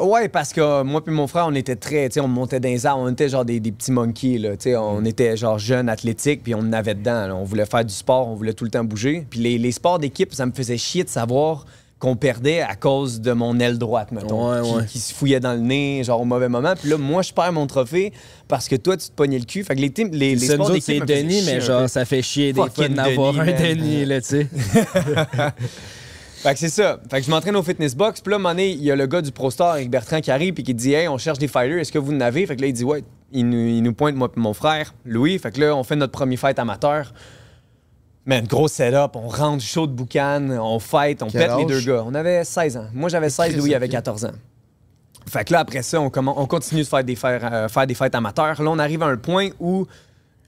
Speaker 1: Ouais, parce que euh, moi puis mon frère, on était très, tu sais, on montait dans les arbres, on était genre des, des petits monkeys, là, tu sais, on était genre jeunes, athlétiques, puis on avait dedans, là. on voulait faire du sport, on voulait tout le temps bouger. Puis les, les sports d'équipe, ça me faisait chier de savoir qu'on perdait à cause de mon aile droite, mettons,
Speaker 7: Ouais,
Speaker 1: qui,
Speaker 7: ouais.
Speaker 1: qui se fouillait dans le nez, genre au mauvais moment. Puis là, moi, je perds mon trophée parce que toi, tu te pognais le cul. Fait que les, teams- les, les sports
Speaker 7: c'est
Speaker 1: d'équipe faisaient
Speaker 7: Denis, mais genre, ça fait chier des fois un.
Speaker 1: Denis,
Speaker 7: là, tu sais.
Speaker 1: Fait que c'est ça. Fait que je m'entraîne au fitness box. Puis là, à un moment donné, il y a le gars du Pro Star, Eric Bertrand, qui arrive puis qui dit Hey, on cherche des fighters, est-ce que vous en avez? Fait que là, il dit Ouais. Il nous, il nous pointe, moi et mon frère, Louis. Fait que là, on fait notre premier fight amateur. Man, gros setup, on rentre chaud de boucan, on fight, on
Speaker 2: Quel
Speaker 1: pète les deux gars. On avait 16 ans. Moi, j'avais 16,
Speaker 2: Christ,
Speaker 1: Louis avait
Speaker 2: ok.
Speaker 1: 14 ans. Fait que là, après ça, on, commen- on continue de faire des, faire, euh, faire des fights amateurs. Là, on arrive à un point où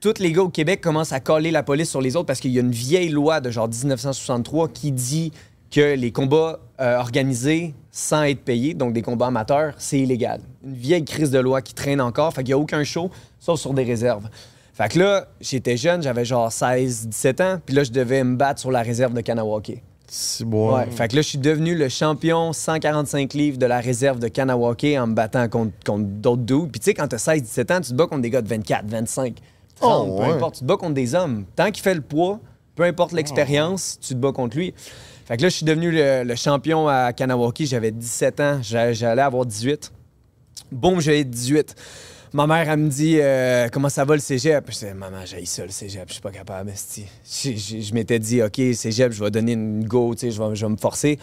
Speaker 1: tous les gars au Québec commencent à coller la police sur les autres parce qu'il y a une vieille loi de genre 1963 qui dit que les combats euh, organisés sans être payés, donc des combats amateurs, c'est illégal. Une vieille crise de loi qui traîne encore, fait qu'il n'y a aucun show, sauf sur des réserves. Fait que là, j'étais jeune, j'avais genre 16, 17 ans, puis là, je devais me battre sur la réserve de Kanawake.
Speaker 2: Si bon.
Speaker 1: Ouais, fait que là, je suis devenu le champion 145 livres de la réserve de Kanawake en me battant contre, contre d'autres dudes. Puis tu sais, quand t'as 16, 17 ans, tu te bats contre des gars de 24, 25, 30,
Speaker 2: Oh,
Speaker 1: peu
Speaker 2: ouais.
Speaker 1: importe. Tu te bats contre des hommes. Tant qu'il fait le poids, peu importe l'expérience, tu te bats contre lui. Fait que là, je suis devenu le, champion à Kanawake. J'avais 17 ans, j'a- j'allais avoir 18. Boum, j'avais 18. Ma mère, elle me dit euh, Comment ça va le cégep? Je disais Maman, j'ai ça le cégep, je suis pas capable. Je, je- m'étais dit Ok, cégep, je vais donner une go, je vais, je vais me forcer.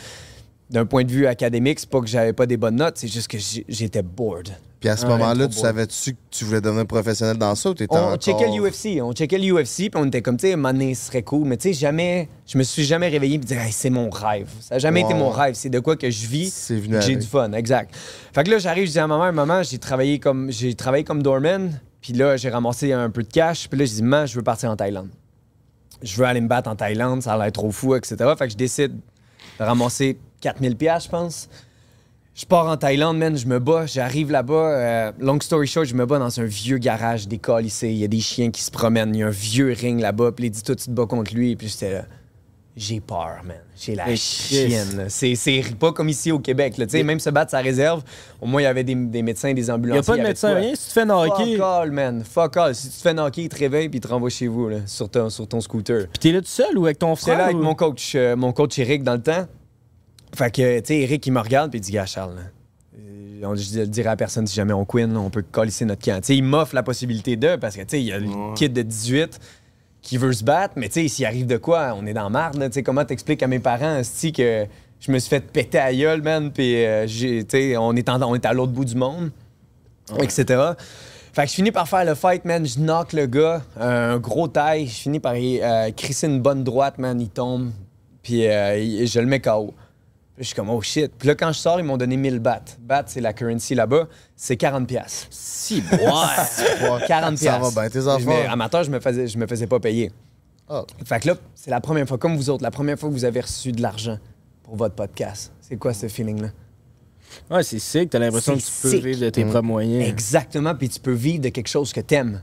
Speaker 1: D'un point de vue académique, c'est pas que j'avais pas des bonnes notes, c'est juste que j'ai- j'étais bored.
Speaker 2: Puis à ce moment-là, tu savais-tu que tu voulais devenir professionnel dans ça ou t'étais
Speaker 1: On
Speaker 2: encore...
Speaker 1: checkait l'UFC, on checkait l'UFC, puis on était comme, tu sais, mané, ce serait cool, mais tu sais, jamais, je me suis jamais réveillé et dit, hey, c'est mon rêve. Ça n'a jamais été mon rêve, c'est de quoi que je vis,
Speaker 2: C'est venu
Speaker 1: que j'ai du fun, exact. Fait que là, j'arrive, je dis à ma mère, maman, j'ai travaillé comme, j'ai travaillé comme doorman, puis là, j'ai ramassé un peu de cash, puis là, je dis, maman, je veux partir en Thaïlande. Je veux aller me battre en Thaïlande, ça a l'air trop fou, etc. Fait que je décide de ramasser 4000 pièces, je pense. Je pars en Thaïlande, man, je me bats, j'arrive là-bas. euh, long story short, je me bats dans un vieux garage décalissé. Il y a des chiens qui se promènent. Il y a un vieux ring là-bas. Puis il dit, toi, tu te bats contre lui. Puis j'étais là, j'ai peur, man. J'ai la chienne. C'est pas comme ici au Québec. Là. Tu sais, Même se battre sa réserve, au moins, il y avait des, des médecins, des
Speaker 7: Il
Speaker 1: ambulanciers.
Speaker 7: a pas de médecin, rien? Si tu te fais knocker,
Speaker 1: Fuck all, man. Fuck all. Si tu te fais knocker, il te réveille puis il te renvoie chez vous, là, sur, ton, sur ton scooter.
Speaker 7: puis t'es là tout seul ou avec ton
Speaker 1: J'étais
Speaker 7: frère?
Speaker 1: là avec mon coach, euh, mon coach Eric dans le temps. Fait que, tu sais, Eric, il me regarde puis il dit, gars, Charles, là, euh, on, je dirais à personne si jamais on queen, on peut colisser notre camp. Tu sais, il m'offre la possibilité de, parce que, tu sais, il y a le kid de 18 qui veut se battre, mais tu sais, s'il arrive de quoi, on est dans marde, là. Tu sais, comment t'expliques à mes parents, esti, que je me suis fait péter à gueule, man, puis, euh, j'ai- tu sais, on est, en- on est à l'autre bout du monde, etc. Fait que je finis par faire le fight, man. Je knock le gars, un gros taille. Je finis par euh, crisser une bonne droite, man. Il tombe. Puis euh, je le mets KO. Je suis comme, oh shit. Puis là, quand je sors, ils m'ont donné 1000 bahts. Bahts, c'est la currency là-bas. C'est 40 piastres.
Speaker 7: Si,
Speaker 2: Ouais.
Speaker 1: 40
Speaker 2: Ça va
Speaker 1: piastres.
Speaker 2: bien, tes
Speaker 1: me-
Speaker 2: affaires.
Speaker 1: amateur, je me faisais, je me faisais pas payer.
Speaker 2: Ah.
Speaker 1: Fait que là, c'est la première fois, comme vous autres, la première fois que vous avez reçu de l'argent pour votre podcast. C'est quoi ce feeling-là?
Speaker 7: Ouais, c'est sick. T'as l'impression que tu peux
Speaker 1: sick.
Speaker 7: vivre de tes propres moyens.
Speaker 1: Exactement, puis tu peux vivre de quelque chose que t'aimes.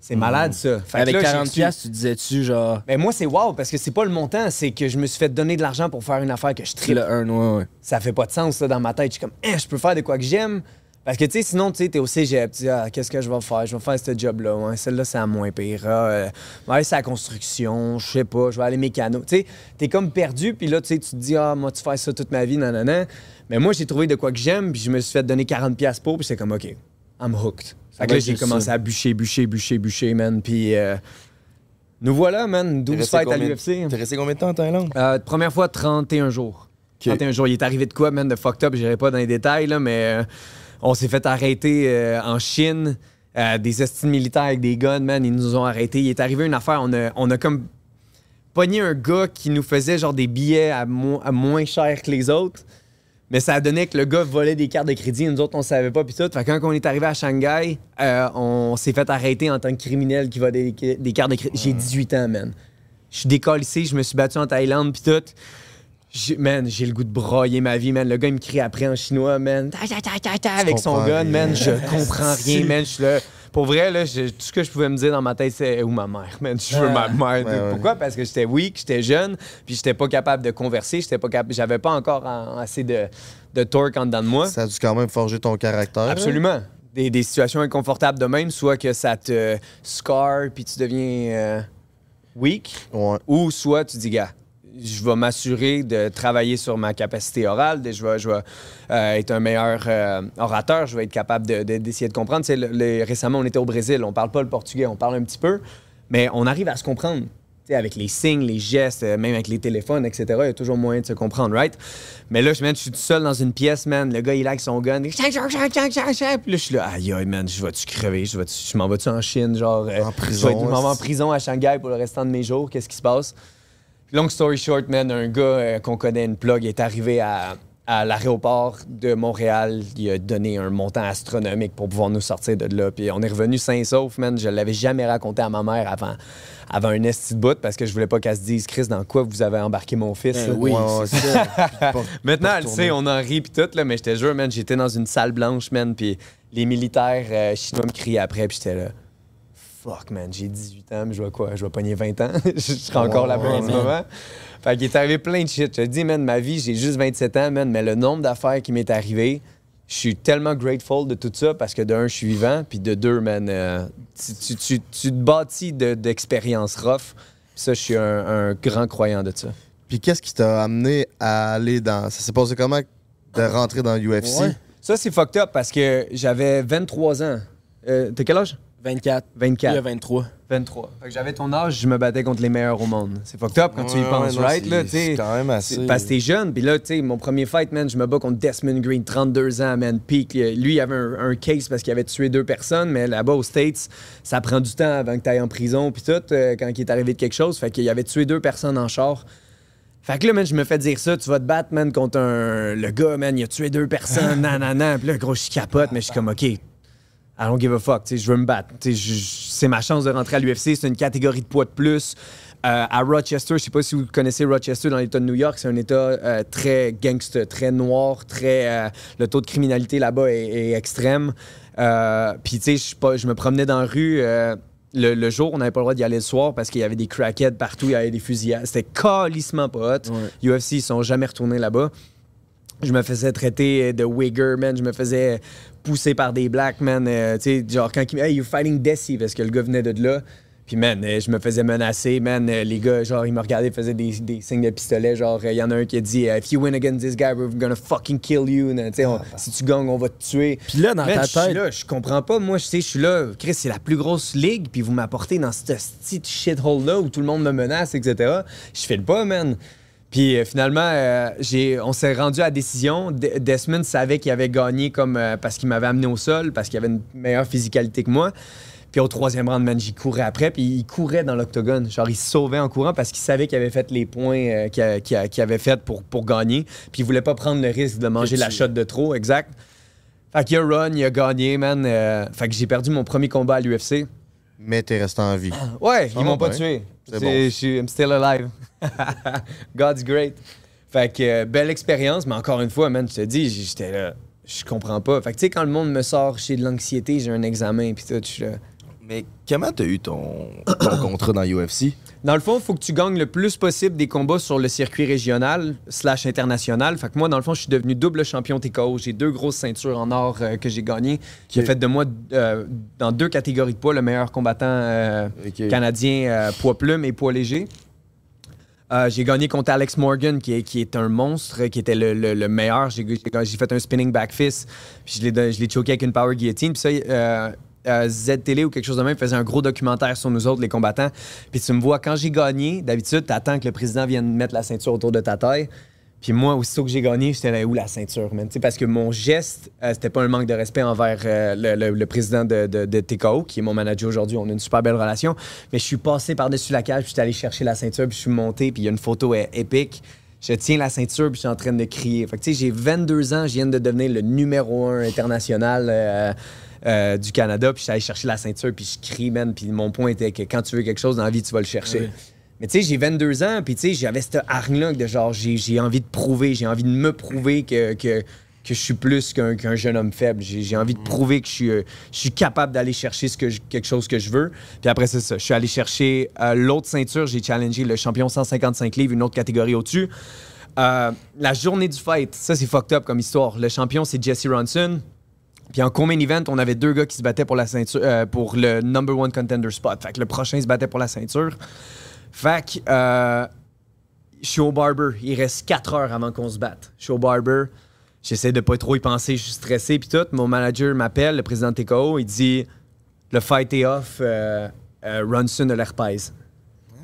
Speaker 1: C'est malade, ça. Fait que
Speaker 7: Avec
Speaker 1: là, j'ai
Speaker 7: 40
Speaker 1: reçu-
Speaker 7: piastres, tu disais-tu genre...
Speaker 1: Ben moi, c'est wow, parce que c'est pas le montant, c'est que je me suis fait donner de l'argent pour faire une affaire que je tripe.
Speaker 7: Le 1, ouais, ouais.
Speaker 1: Ça fait pas de sens, ça, dans ma tête. Je suis comme, Hein, je peux faire de quoi que j'aime. Parce que, tu sais, sinon, tu sais, t'es au cégep, tu dis, ah, qu'est-ce que je vais faire? Je vais faire ce job-là. Ouais, celle-là, c'est à moins pire. Ah, euh, je vais aller sur la construction, je sais pas, je vais aller mécano. Tu sais, t'es comme perdu, puis là, tu sais, tu te dis, ah, moi, tu fais ça toute ma vie, nanana. Mais moi, j'ai trouvé de quoi que j'aime, puis je me suis fait donner 40$ pour, puis c'est comme, OK, I'm hooked. Fait que là, j'ai commencé à bûcher, bûcher, bûcher, bûcher, man. Puis euh, nous voilà, man,
Speaker 8: T'es
Speaker 1: 12
Speaker 8: resté
Speaker 1: fights à l'UFC.
Speaker 8: T'es resté combien de temps en Thaïlande?
Speaker 1: Euh, première fois, 31 jours. 31 jours. Il est arrivé de quoi, man, de fucked up? J'irai pas dans les détails, là, mais euh, on s'est fait arrêter euh, en Chine. euh, des estimes militaires avec des guns, man, ils nous ont arrêtés. Il est arrivé une affaire, on a, on a comme pogné un gars qui nous faisait genre des billets à, mo- à moins cher que les autres. Mais ça a donné que le gars volait des cartes de crédit, nous autres, on savait pas, puis tout. Fait que quand on est arrivé à Shanghai, euh, on s'est fait arrêter en tant que criminel qui va des, des cartes de crédit. J'ai 18 ans, man. Je suis ici, je me suis battu en Thaïlande, puis tout. Man, j'ai le goût de broyer ma vie, man. Le gars, il me crie après en chinois, man. Avec son gun, man. Je comprends rien, man. Je suis là. Pour vrai, là, je- tout ce que je pouvais me dire dans ma tête, c'est où ma mère, man. Je veux ma mère.
Speaker 2: Ouais, ouais.
Speaker 1: Pourquoi? Parce que j'étais weak, j'étais jeune, puis j'étais pas capable de converser, j'étais pas capable, j'avais pas encore en- assez de, de torque en dedans de moi.
Speaker 2: Ça a dû quand même forger ton caractère. hein?
Speaker 1: Absolument. Des, des situations inconfortables de même, soit que ça te scar puis tu deviens euh, weak,
Speaker 2: Ouais.
Speaker 1: ou soit tu dis, gars, je vais m'assurer de travailler sur ma capacité orale, de- je vais, je vais euh, être un meilleur euh, orateur, je vais être capable de- de- d'essayer de, comprendre. Tu sais, récemment, on était au Brésil, on parle pas le portugais, on parle un petit peu, mais on arrive à se comprendre. Tu sais, avec les signes, les gestes, euh, même avec les téléphones, etc., il y a toujours moyen de se comprendre, right? Mais là, je, man, je suis tout seul dans une pièce, man. Le gars, il a avec son gun. Puis là, je suis là, aïe, aïe, man, je vais-tu crever? Je, je m'en vais-tu en Chine? Genre,
Speaker 2: En
Speaker 1: je
Speaker 2: prison,
Speaker 1: vais Je m'en vais en prison à Shanghai pour le restant de mes jours. Qu'est-ce qui se passe? Long story short, man, un gars euh, qu'on connaît, une plug, est arrivé à, à l'aéroport de Montréal. Il a donné un montant astronomique pour pouvoir nous sortir de là. Puis on est revenu sain et sauf, man. Je l'avais jamais raconté à ma mère avant, avant un esti de bout parce que je voulais pas qu'elle se dise, Chris, dans quoi vous avez embarqué mon fils? Là?
Speaker 7: oui, c'est
Speaker 2: ça. Pour-
Speaker 1: Maintenant, elle sait, on en rit pis tout, là, mais je te jure, man, j'étais dans une salle blanche, man, puis les militaires euh, chinois me criaient après, puis j'étais là. Fuck, man, j'ai 18 ans, mais je vais quoi? Je vais pogner 20 ans? je serai encore là-bas en ce moment. Fait qu'il est arrivé plein de shit. Je te dis, man, ma vie, j'ai juste 27 ans, man, mais le nombre d'affaires qui m'est arrivé, je suis tellement grateful de tout ça parce que de un, je suis vivant, puis de deux, man, euh, tu, tu, tu- tu te bâtis de- d'expériences rough. Puis ça, je suis un, un grand croyant de ça.
Speaker 2: Puis qu'est-ce qui t'a amené à aller dans. Ça s'est passé comment de rentrer dans l'UFC?
Speaker 1: Ouais. Ça, c'est fucked up parce que j'avais 23 ans. Euh, T'as quel âge?
Speaker 7: 24.
Speaker 1: 24.
Speaker 7: Il y a 23.
Speaker 1: 23. Fait que j'avais ton âge, je me battais contre les meilleurs au monde. C'est fucked up quand tu y penses,
Speaker 8: ouais,
Speaker 1: right?
Speaker 8: c'est-
Speaker 1: Là,
Speaker 8: c'est quand même assez-
Speaker 1: Parce que t'es jeune, puis là, tu sais, mon premier fight, man, je me bats contre Desmond Green, 32 ans, man, peak. Lui, il avait un, un case parce qu'il avait tué deux personnes, mais là-bas, aux States, ça prend du temps avant que t'ailles en prison, puis tout, euh, quand il est arrivé de quelque chose. Fait qu'il avait tué deux personnes en char. Fait que là, man, je me fais dire ça, tu vas te battre, man, contre un. Le gars, man, il a tué deux personnes, nan, nan, nan. Puis là, gros, je capote, mais je suis comme, OK, I don't give a fuck, tu sais, je veux me battre. C'est ma chance de rentrer à l'UFC, c'est une catégorie de poids de plus. Euh, à Rochester, je sais pas si vous connaissez Rochester dans l'État de New York, c'est un État euh, très gangster, très noir, très. euh, le taux de criminalité là-bas est, est extrême. Puis, tu sais, je me promenais dans la rue. le, le jour, on n'avait pas le droit d'y aller le soir parce qu'il y avait des crackheads partout, il y avait des fusillades. C'était calissement pas hot. UFC, ils sont jamais retournés là-bas. Je me faisais traiter de wigger, man. Je me faisais pousser par des blacks, man. Euh, tu sais, genre, quand me Hey, you're fighting Desi, parce que le gars venait de là. Puis, man, euh, je me faisais menacer, man. Euh, les gars, genre, ils me regardaient, faisaient des, des signes de pistolet. Genre, il y en a un qui a dit If you win against this guy, we're gonna fucking kill you. Tu sais, on- si tu gagnes, on va te tuer.
Speaker 7: Puis là, dans
Speaker 1: Man,
Speaker 7: ta
Speaker 1: je suis
Speaker 7: tête-
Speaker 1: là, je comprends pas. Moi, je sais, je suis là. Chris, c'est la plus grosse ligue, puis vous m'apportez dans cette petite shithole-là où tout le monde me menace, etc. Je fais le pas, man. Puis euh, finalement, euh, j'ai, on s'est rendu à la décision. De- Desmond savait qu'il avait gagné comme euh, parce qu'il m'avait amené au sol, parce qu'il avait une meilleure physicalité que moi. Puis au troisième round, man, j'y courais après. Puis il courait dans l'octogone. Genre, il se sauvait en courant parce qu'il savait qu'il avait fait les points qu'il, avait fait pour, pour gagner. Puis il voulait pas prendre le risque de manger la shot de trop, exact. Fait qu'il a run, il a gagné, man. Fait que j'ai perdu mon premier combat à l'UFC.
Speaker 2: Mais t'es resté en vie.
Speaker 1: Ouais, ils m'ont
Speaker 2: va
Speaker 1: pas tué.
Speaker 2: C'est bon.
Speaker 1: Je suis I'm still alive. God's great. Fait que euh, belle expérience, mais encore une fois, man, je te dis, j'étais là, je comprends pas. Fait que tu sais, quand le monde me sort chez de l'anxiété, j'ai un examen, puis tout, je suis là.
Speaker 8: Mais comment t'as eu ton, ton contrat dans UFC?
Speaker 1: Dans le fond, il faut que tu gagnes le plus possible des combats sur le circuit régional slash international. Fait que moi, dans le fond, je suis devenu double champion TKO. J'ai deux grosses ceintures en or euh, que j'ai gagnées, qui a fait de moi, euh, dans deux catégories de poids, le meilleur combattant euh, canadien poids plume et poids léger. Euh, j'ai gagné contre Alex Morgan, qui est, qui est un monstre, qui était le, le- le meilleur. J'ai fait un spinning back fist, puis je l'ai don- je l'ai choqué avec une power guillotine. Puis ça, euh, euh, Z-Télé ou quelque chose de même faisait un gros documentaire sur nous autres, les combattants. Puis tu me vois, quand j'ai gagné, d'habitude, t'attends que le président vienne mettre la ceinture autour de ta taille. Puis moi, aussitôt que j'ai gagné, j'étais là où la ceinture, man? Tu sais, parce que mon geste, euh, c'était pas un manque de respect envers euh, le, président de, de- TKO, qui est mon manager aujourd'hui. On a une super belle relation. Mais je suis passé par-dessus la cage, puis j'étais allé chercher la ceinture, puis je suis monté, puis il y a une photo épique. Je tiens la ceinture, puis je suis en train de crier. Fait que, tu sais, j'ai 22 ans, je viens de devenir le numéro un international euh, euh, du Canada, puis je suis allé chercher la ceinture, puis je crie, man. Puis mon point était que quand tu veux quelque chose dans la vie, tu vas le chercher.
Speaker 7: Oui.
Speaker 1: Mais tu sais, j'ai 22 ans, puis tu sais, j'avais cette hargne-là de genre, j'ai envie de prouver, j'ai envie de me prouver que, que, que je suis plus qu'un jeune homme faible. J'ai j'ai envie de prouver que je suis, euh, je suis capable d'aller chercher ce que je- quelque chose que je veux. Puis après, c'est ça. Je suis allé chercher euh, l'autre ceinture, j'ai challengé le champion 155 livres, une autre catégorie au-dessus. Euh, la journée du fight, ça c'est fucked up comme histoire. Le champion, c'est Jesse Ronson. Puis en co-main event, on avait deux gars qui se battaient pour la ceinture, euh, pour le number one contender spot. Fait que le prochain se battait pour la ceinture. Fait que euh, je suis au barber. Il reste 4 heures avant qu'on se batte. Je suis au barber. J'essaie de pas trop y penser. Je suis stressé puis tout. Mon manager m'appelle, le président de TKO. Il dit le fight est off. euh, euh, Ronson a l'herpès. Là,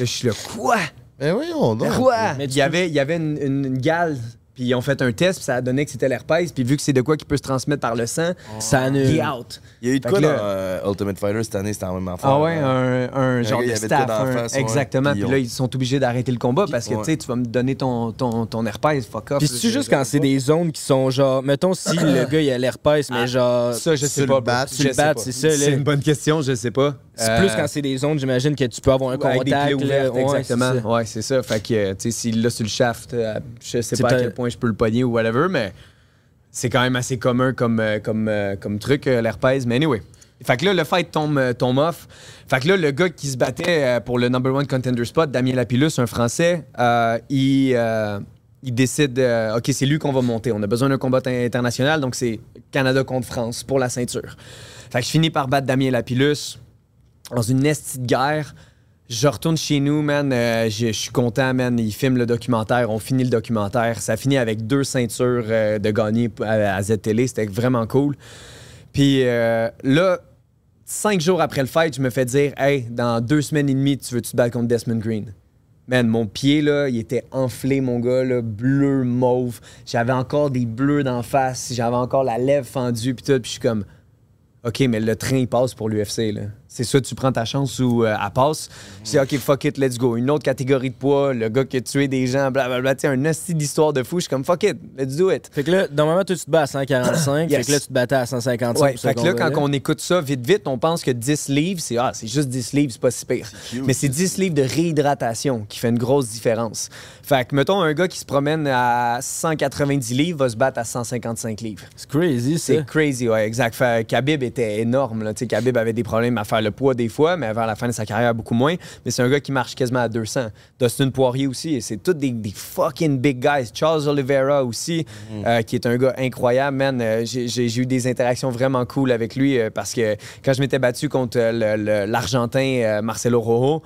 Speaker 1: je suis là, quoi?
Speaker 2: Ben oui, on
Speaker 1: Quoi? il y avait, il y avait une, une- une gale, puis ils ont fait un test, puis ça a donné que c'était l'herpès, puis vu que c'est de quoi qui peut se transmettre par le sang,
Speaker 7: Ça annule.
Speaker 1: il est out.
Speaker 8: Il y a eu de
Speaker 1: Fait
Speaker 8: quoi dans
Speaker 1: là-
Speaker 8: euh, Ultimate Fighter cette année? C'était en même affaire.
Speaker 1: Ah ouais, un, genre
Speaker 8: gars, il y
Speaker 1: de staff. un-
Speaker 8: face,
Speaker 1: exactement.
Speaker 8: Puis
Speaker 1: Puis
Speaker 8: on-
Speaker 1: là, ils sont obligés d'arrêter le combat parce que,
Speaker 8: Ouais.
Speaker 1: tu sais, tu vas me donner ton, ton, ton herpès, fuck off.
Speaker 7: Puis c'est juste quand c'est des zones qui sont genre. Mettons si le gars il a l'herpès, mais genre.
Speaker 1: Ça, je sais pas.
Speaker 2: bat,
Speaker 1: bro.
Speaker 7: sur le
Speaker 1: Je sais
Speaker 7: bat,
Speaker 1: pas.
Speaker 7: c'est ça.
Speaker 1: C'est une bonne question, je sais pas.
Speaker 7: C'est
Speaker 1: Euh,
Speaker 7: plus quand c'est des zones, j'imagine que tu peux avoir un
Speaker 1: avec des
Speaker 7: contact.
Speaker 1: plaies ouvertes,
Speaker 7: là. Ouais, c'est
Speaker 1: exactement.
Speaker 7: ça.
Speaker 1: Ouais, c'est ça. Fait que, euh, tu sais, s'il l'a sur le shaft, euh, je sais pas à quel point je peux le pogner ou whatever, mais c'est quand même assez commun comme, euh, comme, euh, comme truc, euh, l'herpès. Mais anyway. Fait que là, le fight tombe, euh, tombe off. Fait que là, le gars qui se battait euh, pour le number one contender spot, Damien Lapillus, un Français, euh, il, euh, il décide, euh, OK, c'est lui qu'on va monter. On a besoin d'un combat international, donc c'est Canada contre France pour la ceinture. Fait que je finis par battre Damien Lapillus dans une estie de guerre. Je retourne chez nous, man. euh, je suis content, man. Ils filment le documentaire. On finit le documentaire. Ça finit avec deux ceintures euh, de gagner à, à. C'était vraiment cool. Puis euh, là, cinq jours après le fight, je me fais dire Hey, dans deux semaines et demie, tu veux-tu te battre contre Desmond Green? Man, mon pied, là, il était enflé, mon gars, là, bleu, mauve. J'avais encore des bleus d'en face. J'avais encore la lèvre fendue, puis tout. Puis je suis comme OK, mais le train, il passe pour l'UFC. là. C'est soit tu prends ta chance ou euh, elle passe. Je dis, OK, fuck it, let's go. Une autre catégorie de poids, le gars qui a tué des gens, blablabla. Tu sais, un hostie d'histoire de fou. Je suis comme, fuck it, let's do it.
Speaker 7: Fait que là, normalement, toi, tu te bats à 145. Fait que là, tu te battais à 155.
Speaker 1: Ouais,
Speaker 7: pour ce
Speaker 1: fait que là, quand on écoute ça vite, vite, on pense que 10 livres, c'est ah, c'est juste 10 livres, c'est pas si pire. Mais c'est 10 livres de réhydratation qui fait une grosse différence. Fait que, mettons, un gars qui se promène à 190 livres va se battre à 155 livres.
Speaker 7: C'est crazy, ça.
Speaker 1: C'est crazy, ouais, exact. Fait, Khabib était énorme, là. Tu sais, Khabib avait des problèmes à faire le poids des fois, mais vers la fin de sa carrière, beaucoup moins. Mais c'est un gars qui marche quasiment à 200. Dustin Poirier aussi, et c'est tous des, des fucking big guys. Charles Oliveira aussi, euh, qui est un gars incroyable, man. Euh, j'ai- eu des interactions vraiment cool avec lui euh, parce que quand je m'étais battu contre l'Argentin Marcelo Rojo,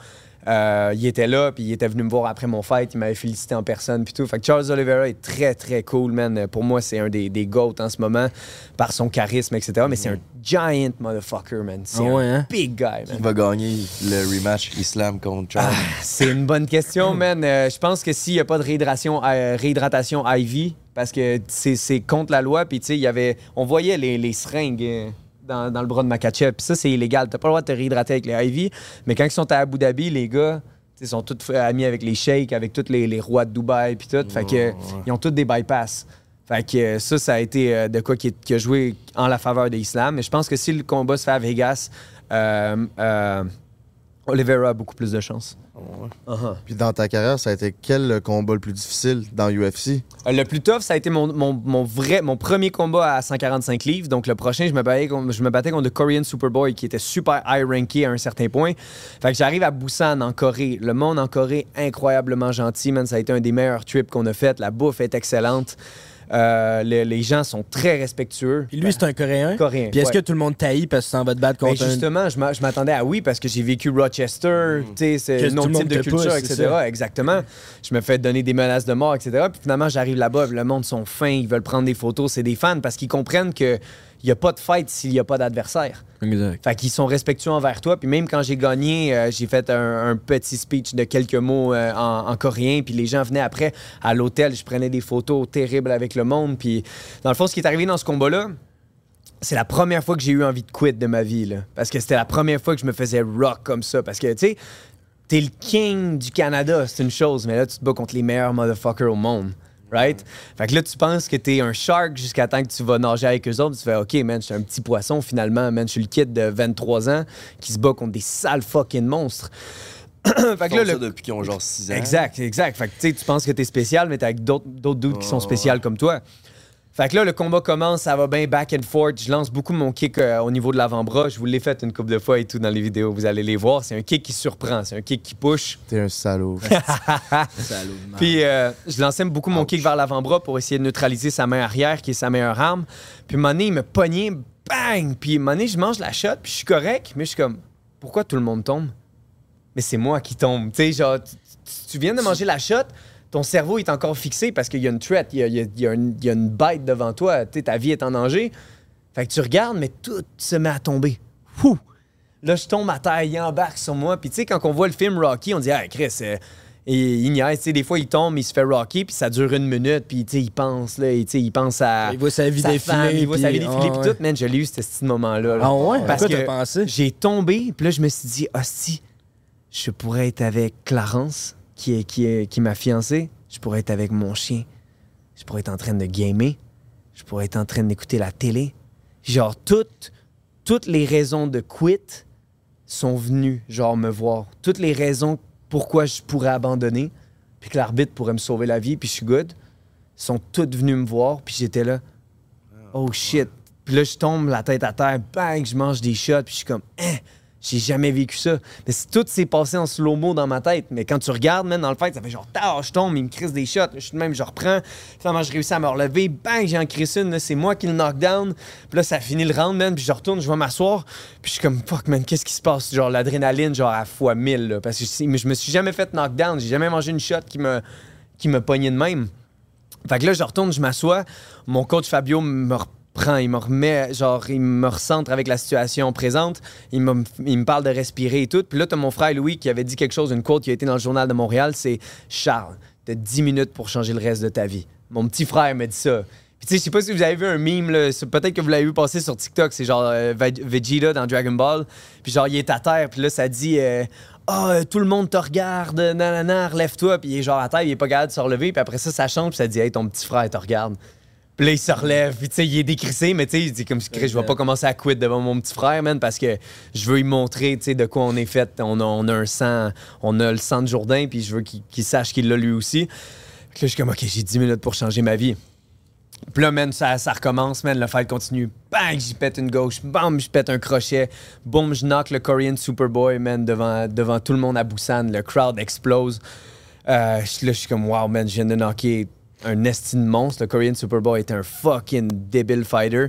Speaker 1: euh, il était là, puis il était venu me voir après mon fight, il m'avait félicité en personne, puis tout. Fait que Charles Oliveira est très, très cool, man. Pour moi, c'est un des, des GOAT en ce moment, par son charisme, etc. Mais c'est un giant motherfucker, man. C'est
Speaker 7: Ah ouais,
Speaker 1: un
Speaker 7: hein?
Speaker 1: big guy, man.
Speaker 8: Qui va gagner le rematch Islam contre Charles?
Speaker 1: C'est une bonne question, man. Euh, je pense que s'il n'y a pas de réhydratation, euh, réhydratation IV, parce que c'est c'est contre la loi, puis tu sais, il y avait. On voyait les, les seringues. Euh, Dans, dans le bras de Makachev. Puis ça, c'est illégal. T'as pas le droit de te réhydrater avec les IV. Mais quand ils sont à Abu Dhabi, les gars, ils sont tous amis avec les sheiks, avec tous les, les rois de Dubaï, puis tout. Fait que, ils ont tous des bypass. Fait que euh, ça, ça a été euh, de quoi qui, qui a joué en la faveur de l'islam. Mais je pense que si le combat se fait à Vegas, euh, euh, Oliveira a beaucoup plus de chance. Uh-huh.
Speaker 2: Puis dans ta carrière, ça a été quel euh, combat le plus difficile dans UFC?
Speaker 1: Euh, Le plus tough, ça a été mon, mon, mon vrai, mon premier combat à 145 livres. Donc, le prochain, je me battais contre, je me battais contre le Korean Superboy qui était super high ranké à un certain point. Fait que j'arrive à Busan, en Corée. Le monde en Corée, incroyablement gentil, man. Ça a été un des meilleurs trips qu'on a fait. La bouffe est excellente. Euh, le- les gens sont très respectueux.
Speaker 7: Puis lui, c'est un Coréen.
Speaker 1: Coréen.
Speaker 7: Puis est-ce
Speaker 1: ouais.
Speaker 7: que tout le monde taillit parce que ça en va te battre
Speaker 1: Ben
Speaker 7: contre un.
Speaker 1: justement, je m'a- je m'attendais à oui parce que j'ai vécu Rochester, tu sais, c'est type de culture,
Speaker 7: pousse,
Speaker 1: etc. Exactement. Je me fais donner des menaces de mort, etc. Puis finalement, j'arrive là-bas, le monde sont fins, ils veulent prendre des photos, c'est des fans parce qu'ils comprennent que il n'y a pas de fight s'il n'y a pas d'adversaire.
Speaker 7: Exact.
Speaker 1: Fait qu'ils sont respectueux envers toi. Puis même quand j'ai gagné, euh, j'ai fait un, un petit speech de quelques mots euh, en, en coréen. Puis les gens venaient après à l'hôtel. Je prenais des photos terribles avec le monde. Puis dans le fond, ce qui est arrivé dans ce combat-là, c'est la première fois que j'ai eu envie de quit de ma vie. Là. Parce que c'était la première fois que je me faisais rock comme ça. Parce que, tu sais, t'es le king du Canada, c'est une chose. Mais là, tu te bats contre les meilleurs motherfuckers au monde. Right? Fait que là, tu penses que t'es un shark jusqu'à temps que tu vas nager avec eux autres. Tu fais, OK, man, je suis un petit poisson finalement. Man, je suis le kid de 23 ans qui se bat contre des sales fucking monstres. fait que là,
Speaker 8: ça
Speaker 1: le-
Speaker 8: depuis qu'ils ont genre 6 ans.
Speaker 1: Exact, exact. Fait que tu sais, tu penses que t'es spécial, mais t'es avec d'autres d'autres dudes qui sont spéciales comme toi. Fait que là, le combat commence, ça va bien back and forth. Je lance beaucoup mon kick euh, au niveau de l'avant-bras. Je vous l'ai fait une couple de fois et tout dans les vidéos, vous allez les voir. C'est un kick qui surprend, c'est un kick qui push.
Speaker 2: T'es un salaud.
Speaker 7: Salaud.
Speaker 1: Puis euh, je lançais beaucoup mon kick vers l'avant-bras pour essayer de neutraliser sa main arrière, qui est sa meilleure arme. Puis à un moment donné, il me pognait, bang! Puis à un moment donné, je mange la shot, puis je suis correct, mais je suis comme, pourquoi tout le monde tombe? Mais c'est moi qui tombe. Tu sais, genre, tu viens de manger la shot, ton cerveau est encore fixé parce qu'il y a une threat, il y a, il y a- il y a une, il y a une bête devant toi, tu sais, ta vie est en danger. Fait que tu regardes, mais tout se met à tomber. Là, je tombe à terre, il embarque sur moi. Puis tu sais, quand on voit le film Rocky, on dit, ah, Chris, euh, et il niaise, tu sais, des fois, il tombe, il se fait Rocky, puis ça dure une minute, puis tu sais, il pense, là, tu sais, il pense à.
Speaker 7: Il voit sa vie
Speaker 1: sa
Speaker 7: défiler,
Speaker 1: femme, il voit sa vie défiler,
Speaker 7: ah,
Speaker 1: puis
Speaker 7: ouais.
Speaker 1: tout, man, je l'ai eu, ce petit moment-là. là.
Speaker 7: Ah ouais?
Speaker 1: Parce
Speaker 7: Pourquoi
Speaker 1: que
Speaker 7: pensé?
Speaker 1: j'ai tombé, puis là, je me suis dit, hostie, je pourrais être avec Clarence, qui ma fiancée. Je pourrais être avec mon chien. Je pourrais être en train de gamer. Je pourrais être en train d'écouter la télé. Genre, toutes, toutes les raisons de quit sont venues, genre, me voir. Toutes les raisons pourquoi je pourrais abandonner, puis que l'arbitre pourrait me sauver la vie, puis je suis good, sont toutes venues me voir, puis j'étais là. Oh shit. Puis là, je tombe la tête à terre, bang, je mange des shots, puis je suis comme, hein, j'ai jamais vécu ça. Mais tout s'est passé en slow-mo dans ma tête. Mais quand tu regardes, même dans le fight, ça fait genre, tard, je tombe, il me crisse des shots. Je suis même, je reprends. Finalement, je réussis à me relever, bang, j'ai en crisse une, c'est moi qui le knockdown. Puis là, ça finit le round, man, puis je retourne, je vais m'asseoir. Puis je suis comme, fuck, man, qu'est-ce qui se passe? Genre, l'adrénaline, genre, à fois 1000, là, parce que je, je me suis jamais fait knockdown, j'ai jamais mangé une shot qui me, qui me pognait de même. Fait que là, je retourne, je m'assois. Mon coach Fabio me reprend, il me remet, genre, il me recentre avec la situation présente. Il me, il me parle de respirer et tout. Puis là, t'as mon frère Louis qui avait dit quelque chose, une quote qui a été dans le journal de Montréal c'est Charles, t'as 10 minutes pour changer le reste de ta vie. Mon petit frère m'a dit ça. Puis tu sais, je sais pas si vous avez vu un meme, peut-être que vous l'avez vu passer sur TikTok, c'est genre euh, Ve- Vegeta dans Dragon Ball. Puis genre, il est à terre, puis là, ça dit euh, tout le monde te regarde, nanana, relève-toi. Puis il est genre à terre, il est pas capable de se relever. Puis après ça, ça change, puis ça dit Hey, ton petit frère te regarde. Puis là, il se relève, puis tu sais, il est décrissé, mais tu sais, il dit comme Chris, je vais pas commencer à quitter devant mon petit frère, man, parce que je veux lui montrer, tu sais, de quoi on est fait. On a, on a un sang, on a le sang de Jourdain, puis je veux qu'il sache qu'il l'a lui aussi. Puis là, je suis comme, OK, j'ai 10 minutes pour changer ma vie. Puis là, man, ça, ça recommence, man, le fight continue. Bang, j'y pète une gauche. Bam, je pète un crochet. Boum, je knock le Korean Superboy, man, devant, devant tout le monde à Busan. Le crowd explose. Euh, là, je suis comme, wow, man, je viens de knocker un estime monstre. Le Korean Superboy est un fucking débile fighter.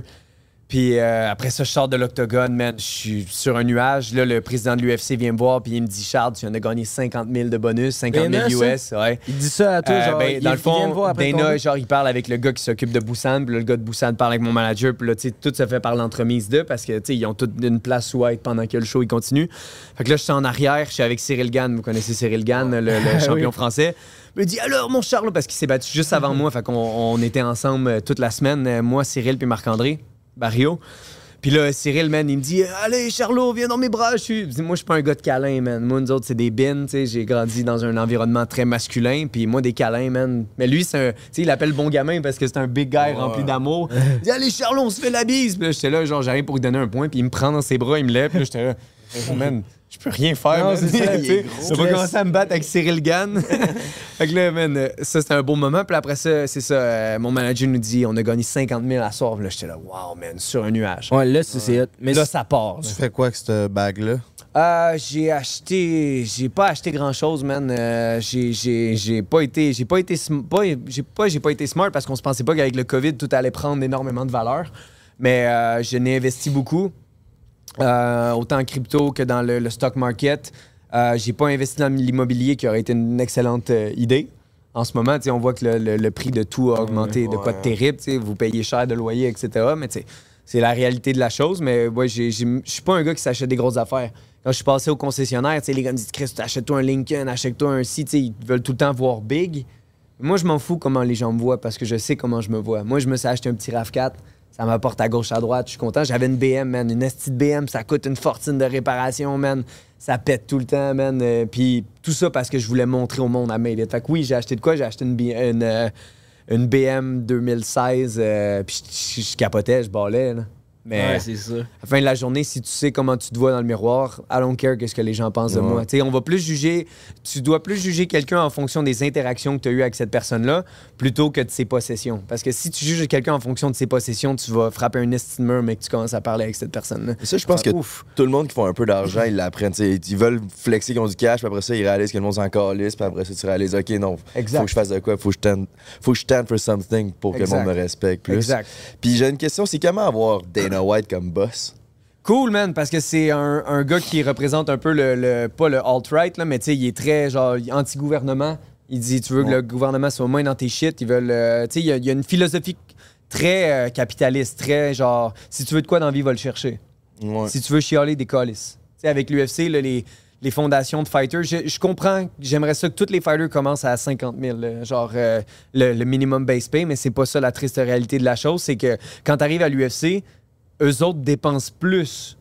Speaker 1: Puis euh, après ça, je sors de l'octogone, man. Je suis sur un nuage. Là, le président de l'UFC vient me voir, puis il me dit Charles, tu viens de gagner 50 000 de bonus, 50 000
Speaker 7: Dana,
Speaker 1: US.
Speaker 7: ça?
Speaker 1: Ouais.
Speaker 7: Il dit ça à toi,
Speaker 1: Euh,
Speaker 7: genre,
Speaker 1: ben, dans le fond, Dana, genre, il parle avec le gars qui s'occupe de Busan, puis là, le gars de Busan parle avec mon manager, puis là, tu sais, tout se fait par l'entremise d'eux, parce que, tu sais, ils ont toute une place où être pendant que le show, il continue. Fait que là, je suis en arrière, je suis avec Cyril Gann, vous connaissez Cyril Gann, le, le champion
Speaker 7: Oui.
Speaker 1: français. Il me dit, alors, mon Charles, parce qu'il s'est battu juste avant moi, fait qu'on on était ensemble euh, toute la semaine, euh, moi, Cyril, puis Marc-André Barrio. Puis là, Cyril, man, il me dit Allez, Charlot, viens dans mes bras. Je suis... Moi, je suis pas un gars de câlin, man. Moi, nous autres, c'est des bins. tu sais. J'ai grandi dans un environnement très masculin. Puis moi, des câlins, man. Mais lui, c'est un. Tu sais, il appelle bon gamin parce que c'est un big guy rempli d'amour. Il dit Allez, Charlot, on se fait la bise. Puis là, j'étais là, genre, j'arrive pour lui donner un point. Puis il me prend dans ses bras, il me lève. Puis là, j'étais là Oh, man, je peux rien faire,
Speaker 7: Non, c'est ça,
Speaker 1: Tu sais, pas commencer à me battre avec Cyril Gann. fait que là, man, ça, c'était un beau moment. Puis après ça, c'est ça. euh, mon manager nous dit On a gagné 50 000 à soir. Là, j'étais là Wow, man, sur un nuage.
Speaker 7: Ouais, là, c'est- c'est hot. Mais
Speaker 1: là, ça part.
Speaker 2: Tu fais quoi avec cette bague-là?
Speaker 1: Euh, j'ai acheté. J'ai pas acheté grand chose, man. Euh, j'ai- j'ai j'ai pas été. J'ai pas été. sm- pas- J'ai pas, j'ai pas été smart parce qu'on se pensait pas qu'avec le COVID, tout allait prendre énormément de valeur. Mais euh, je n'ai investi beaucoup. Euh, autant en crypto que dans le, le stock market. Euh, j'ai pas investi dans l'immobilier qui aurait été une excellente euh, idée. En ce moment, on voit que le, le- le prix de tout a augmenté de quoi de terrible. Vous payez cher de loyer, etc. Mais c'est la réalité de la chose. Mais ouais, je suis pas un gars qui s'achète des grosses affaires. Quand je suis passé au concessionnaire, les gars me disent Chris, achète-toi un Lincoln, achète-toi un sais, Ils veulent tout le temps voir big. Moi, je m'en fous comment les gens me voient parce que je sais comment je me vois. Moi, je me suis acheté un petit RAV4. Ça m'apporte à gauche, à droite. Je suis content. J'avais une BM, man. Une esti de BM. Ça coûte une fortune de réparation, man. Ça pète tout le temps, man. Euh, Puis tout ça parce que je voulais montrer au monde à Made It. Fait que oui, j'ai acheté de quoi? J'ai acheté une, une, euh, BM 2016. euh, puis je- je capotais, je ballais, là. Mais
Speaker 7: Ouais, c'est ça.
Speaker 1: à la fin de la journée, si tu sais comment tu te vois dans le miroir, I don't care qu'est-ce que les gens pensent de moi. Tu sais, on va plus juger, tu dois plus juger quelqu'un en fonction des interactions que tu as eues avec cette personne-là plutôt que de ses possessions. Parce que si tu juges quelqu'un en fonction de ses possessions, tu vas frapper un estime mur, mais que tu commences à parler avec cette personne-là.
Speaker 8: Ça, je pense que
Speaker 1: Ouf.
Speaker 8: tout le monde qui font un peu d'argent, ils l'apprennent. t'sais, Ils veulent flexer qu'ils ont du cash, puis après ça, ils réalisent que le monde s'en calisse, puis après ça, tu réalises, OK, non,
Speaker 1: Exact.
Speaker 8: faut que je fasse de quoi, faut que je stand, faut que je stand for something pour que
Speaker 1: Exact.
Speaker 8: le monde me respecte plus.
Speaker 1: Exact.
Speaker 8: Puis j'ai une question, c'est comment avoir Dana White comme boss?
Speaker 1: Cool, man, parce que c'est un, un gars qui représente un peu le, le- pas le alt-right, là, mais tu sais, il est très, genre, anti-gouvernement. Il dit, tu veux que le gouvernement soit moins dans tes shit. Ils veulent, euh, tu sais, il y, a- il y a une philosophie très euh, capitaliste, très, genre, si tu veux de quoi dans la vie, va le chercher.
Speaker 8: Ouais.
Speaker 1: Si tu veux chialer, des colis. Tu sais, avec l'UFC, les, les fondations de fighters, je, je comprends, j'aimerais ça que tous les fighters commencent à 50 000, là, genre euh, le, le minimum base pay, mais c'est pas ça la triste réalité de la chose. C'est que quand tu arrives à l'UFC, eux autres dépensent plus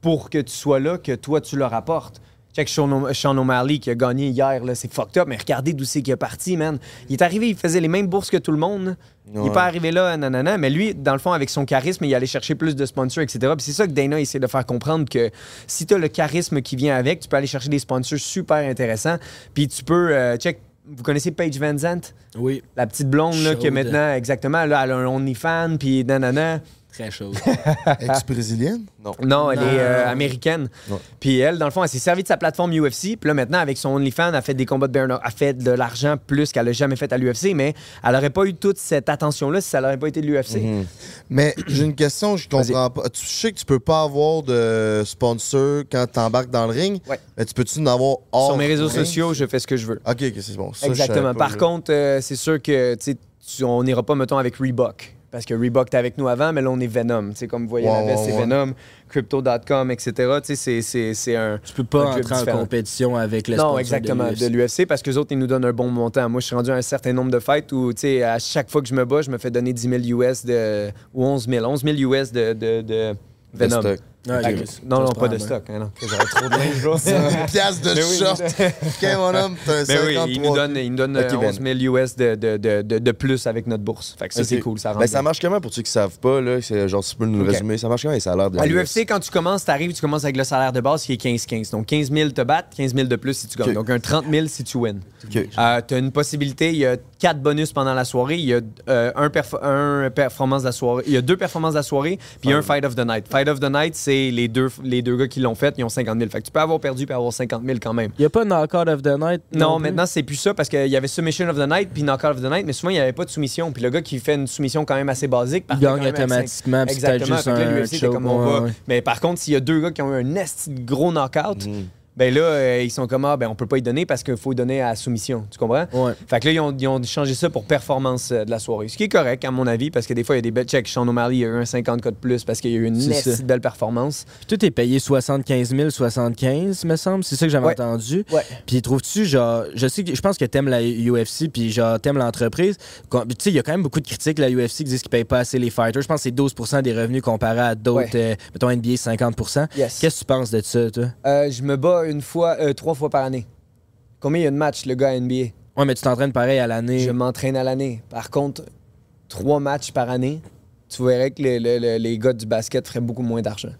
Speaker 1: pour que tu sois là que toi, tu leur apportes. Check Sean, O'Malley qui a gagné hier, là, c'est fucked up, mais regardez d'où c'est qu'il est parti, man. Il est arrivé, il faisait les mêmes bourses que tout le monde. Il n'est pas arrivé là, nanana, mais lui, dans le fond, avec son charisme, il allait chercher plus de sponsors, etc. Puis c'est ça que Dana essaie de faire comprendre que si tu as le charisme qui vient avec, tu peux aller chercher des sponsors super intéressants. Puis tu peux, euh, check, vous connaissez Paige Van Zandt?
Speaker 7: Oui.
Speaker 1: La petite blonde là, qui est maintenant, exactement, là, elle a un OnlyFans, puis nanana.
Speaker 7: Très chaud.
Speaker 2: Ex-brésilienne?
Speaker 8: Non.
Speaker 1: Non, elle
Speaker 7: Non.
Speaker 1: est euh, américaine.
Speaker 8: Ouais.
Speaker 1: Puis elle, dans le fond, elle s'est servie de sa plateforme UFC. Puis là, maintenant, avec son OnlyFans, elle fait des combats de knuckle. Elle fait de l'argent plus qu'elle a jamais fait à l'UFC, mais elle aurait pas eu toute cette attention-là si ça n'aurait pas été de l'UFC.
Speaker 8: Mhm.
Speaker 2: Mais j'ai une question, je comprends pas. Tu sais que tu peux pas avoir de sponsor quand tu embarques dans le ring,
Speaker 1: Ouais.
Speaker 2: mais tu peux-tu en avoir hors
Speaker 1: Sur mes réseaux
Speaker 2: ring?
Speaker 1: sociaux, je fais ce que je veux.
Speaker 2: Ok, ok, c'est bon. Ça,
Speaker 1: Exactement. Par contre, euh, c'est sûr que tu sais, tu- on n'ira pas, mettons, avec Reebok. Parce que Reebok était avec nous avant, mais là, on est Venom. Tu sais, comme vous voyez, la veste, c'est. Venom, Crypto.com, etc. Tu sais, c'est- c'est- c'est un.
Speaker 7: Tu peux pas
Speaker 1: un
Speaker 7: entrer en compétition avec le
Speaker 1: Non, exactement,
Speaker 7: de
Speaker 1: l'UFC, parce que les autres, ils nous donnent un bon montant. Moi, je suis rendu à un certain nombre de fights où, tu sais, à chaque fois que je me bats, je me fais donner 10 000 US de, ou 11 000, 11 000 US de, de, de Venom.
Speaker 7: Ça,
Speaker 1: non, non, pas de stock. hein, non. J'aurais trop de linge, bro.
Speaker 2: Une pièce de
Speaker 1: Mais oui,
Speaker 2: short. ok, mon homme, t'as un
Speaker 1: Mais
Speaker 2: 53.
Speaker 1: oui, il nous donne, il nous donne
Speaker 8: Ok,
Speaker 1: euh,
Speaker 8: Ben.
Speaker 1: 11 000 US de, de, de, de, de plus avec notre bourse. Fait que ça, c'est cool, ça rend
Speaker 8: Ben, ça marche comment pour ceux qui savent pas, là? C'est genre, si tu peux nous résumer, ça marche comment? Les salaires de
Speaker 1: À l'UFC, quand tu commences, tu arrives, tu commences avec le salaire de base qui est 15-15. Donc 15 000 te battent, 15 000 de plus si tu gagnes. Donc un 30 000 si tu wins.
Speaker 8: Ok.
Speaker 1: tu as une possibilité, il y a quatre bonus pendant la soirée. Il y a euh, un, perfo- un performance de la soirée. Il y a deux performances de la soirée, puis un Fight of the Night. Fight of the Night, c'est les deux, les deux gars qui l'ont fait, ils ont 50 000. Fait que tu peux avoir perdu puis avoir 50 000 quand même.
Speaker 7: Il n'y a pas Knockout of the Night?
Speaker 1: Non,
Speaker 7: plus?
Speaker 1: maintenant c'est plus ça parce qu'il y avait Submission of the Night puis Knockout of the Night, mais souvent il n'y avait pas de soumission. Puis le gars qui fait une soumission quand même assez basique, partait
Speaker 7: gagne automatiquement,
Speaker 1: Exactement.
Speaker 7: juste un
Speaker 1: comme on
Speaker 7: ouais,
Speaker 1: va.
Speaker 7: ouais.
Speaker 1: Mais par contre, s'il y a deux gars qui ont eu un esti gros knockout, ben là, euh, ils sont comme, ah, ben on peut pas y donner parce qu'il faut donner à soumission. Tu comprends?
Speaker 7: Ouais.
Speaker 1: Fait que là, ils ont, ils ont changé ça pour performance euh, de la soirée. Ce qui est correct, à mon avis, parce que des fois, il y a des belles checks. Sean O'Malley, il y a eu un 50 cas de plus parce qu'il y a eu une belle performance.
Speaker 7: Puis toi, t'es payé 75 000, 75, me semble. C'est ça que j'avais
Speaker 1: Ouais.
Speaker 7: entendu.
Speaker 1: Ouais.
Speaker 7: Puis trouves-tu, genre, je sais que je pense que t'aimes la UFC, puis genre, t'aimes l'entreprise. Tu sais, il y a quand même beaucoup de critiques, la UFC, qui disent qu'ils payent pas assez les fighters. Je pense que c'est 12 des revenus comparé à d'autres, euh, mettons NBA, 50
Speaker 1: Yes.
Speaker 7: Qu'est-ce que tu penses de ça, toi?
Speaker 1: Euh, je me bats une fois, euh, trois fois par année. Combien il y a de matchs, le gars à NBA?
Speaker 7: Ouais, mais tu t'entraînes pareil à l'année.
Speaker 1: Je m'entraîne à l'année. Par contre, trois matchs par année, tu verrais que les, les- les- gars du basket feraient beaucoup moins d'argent.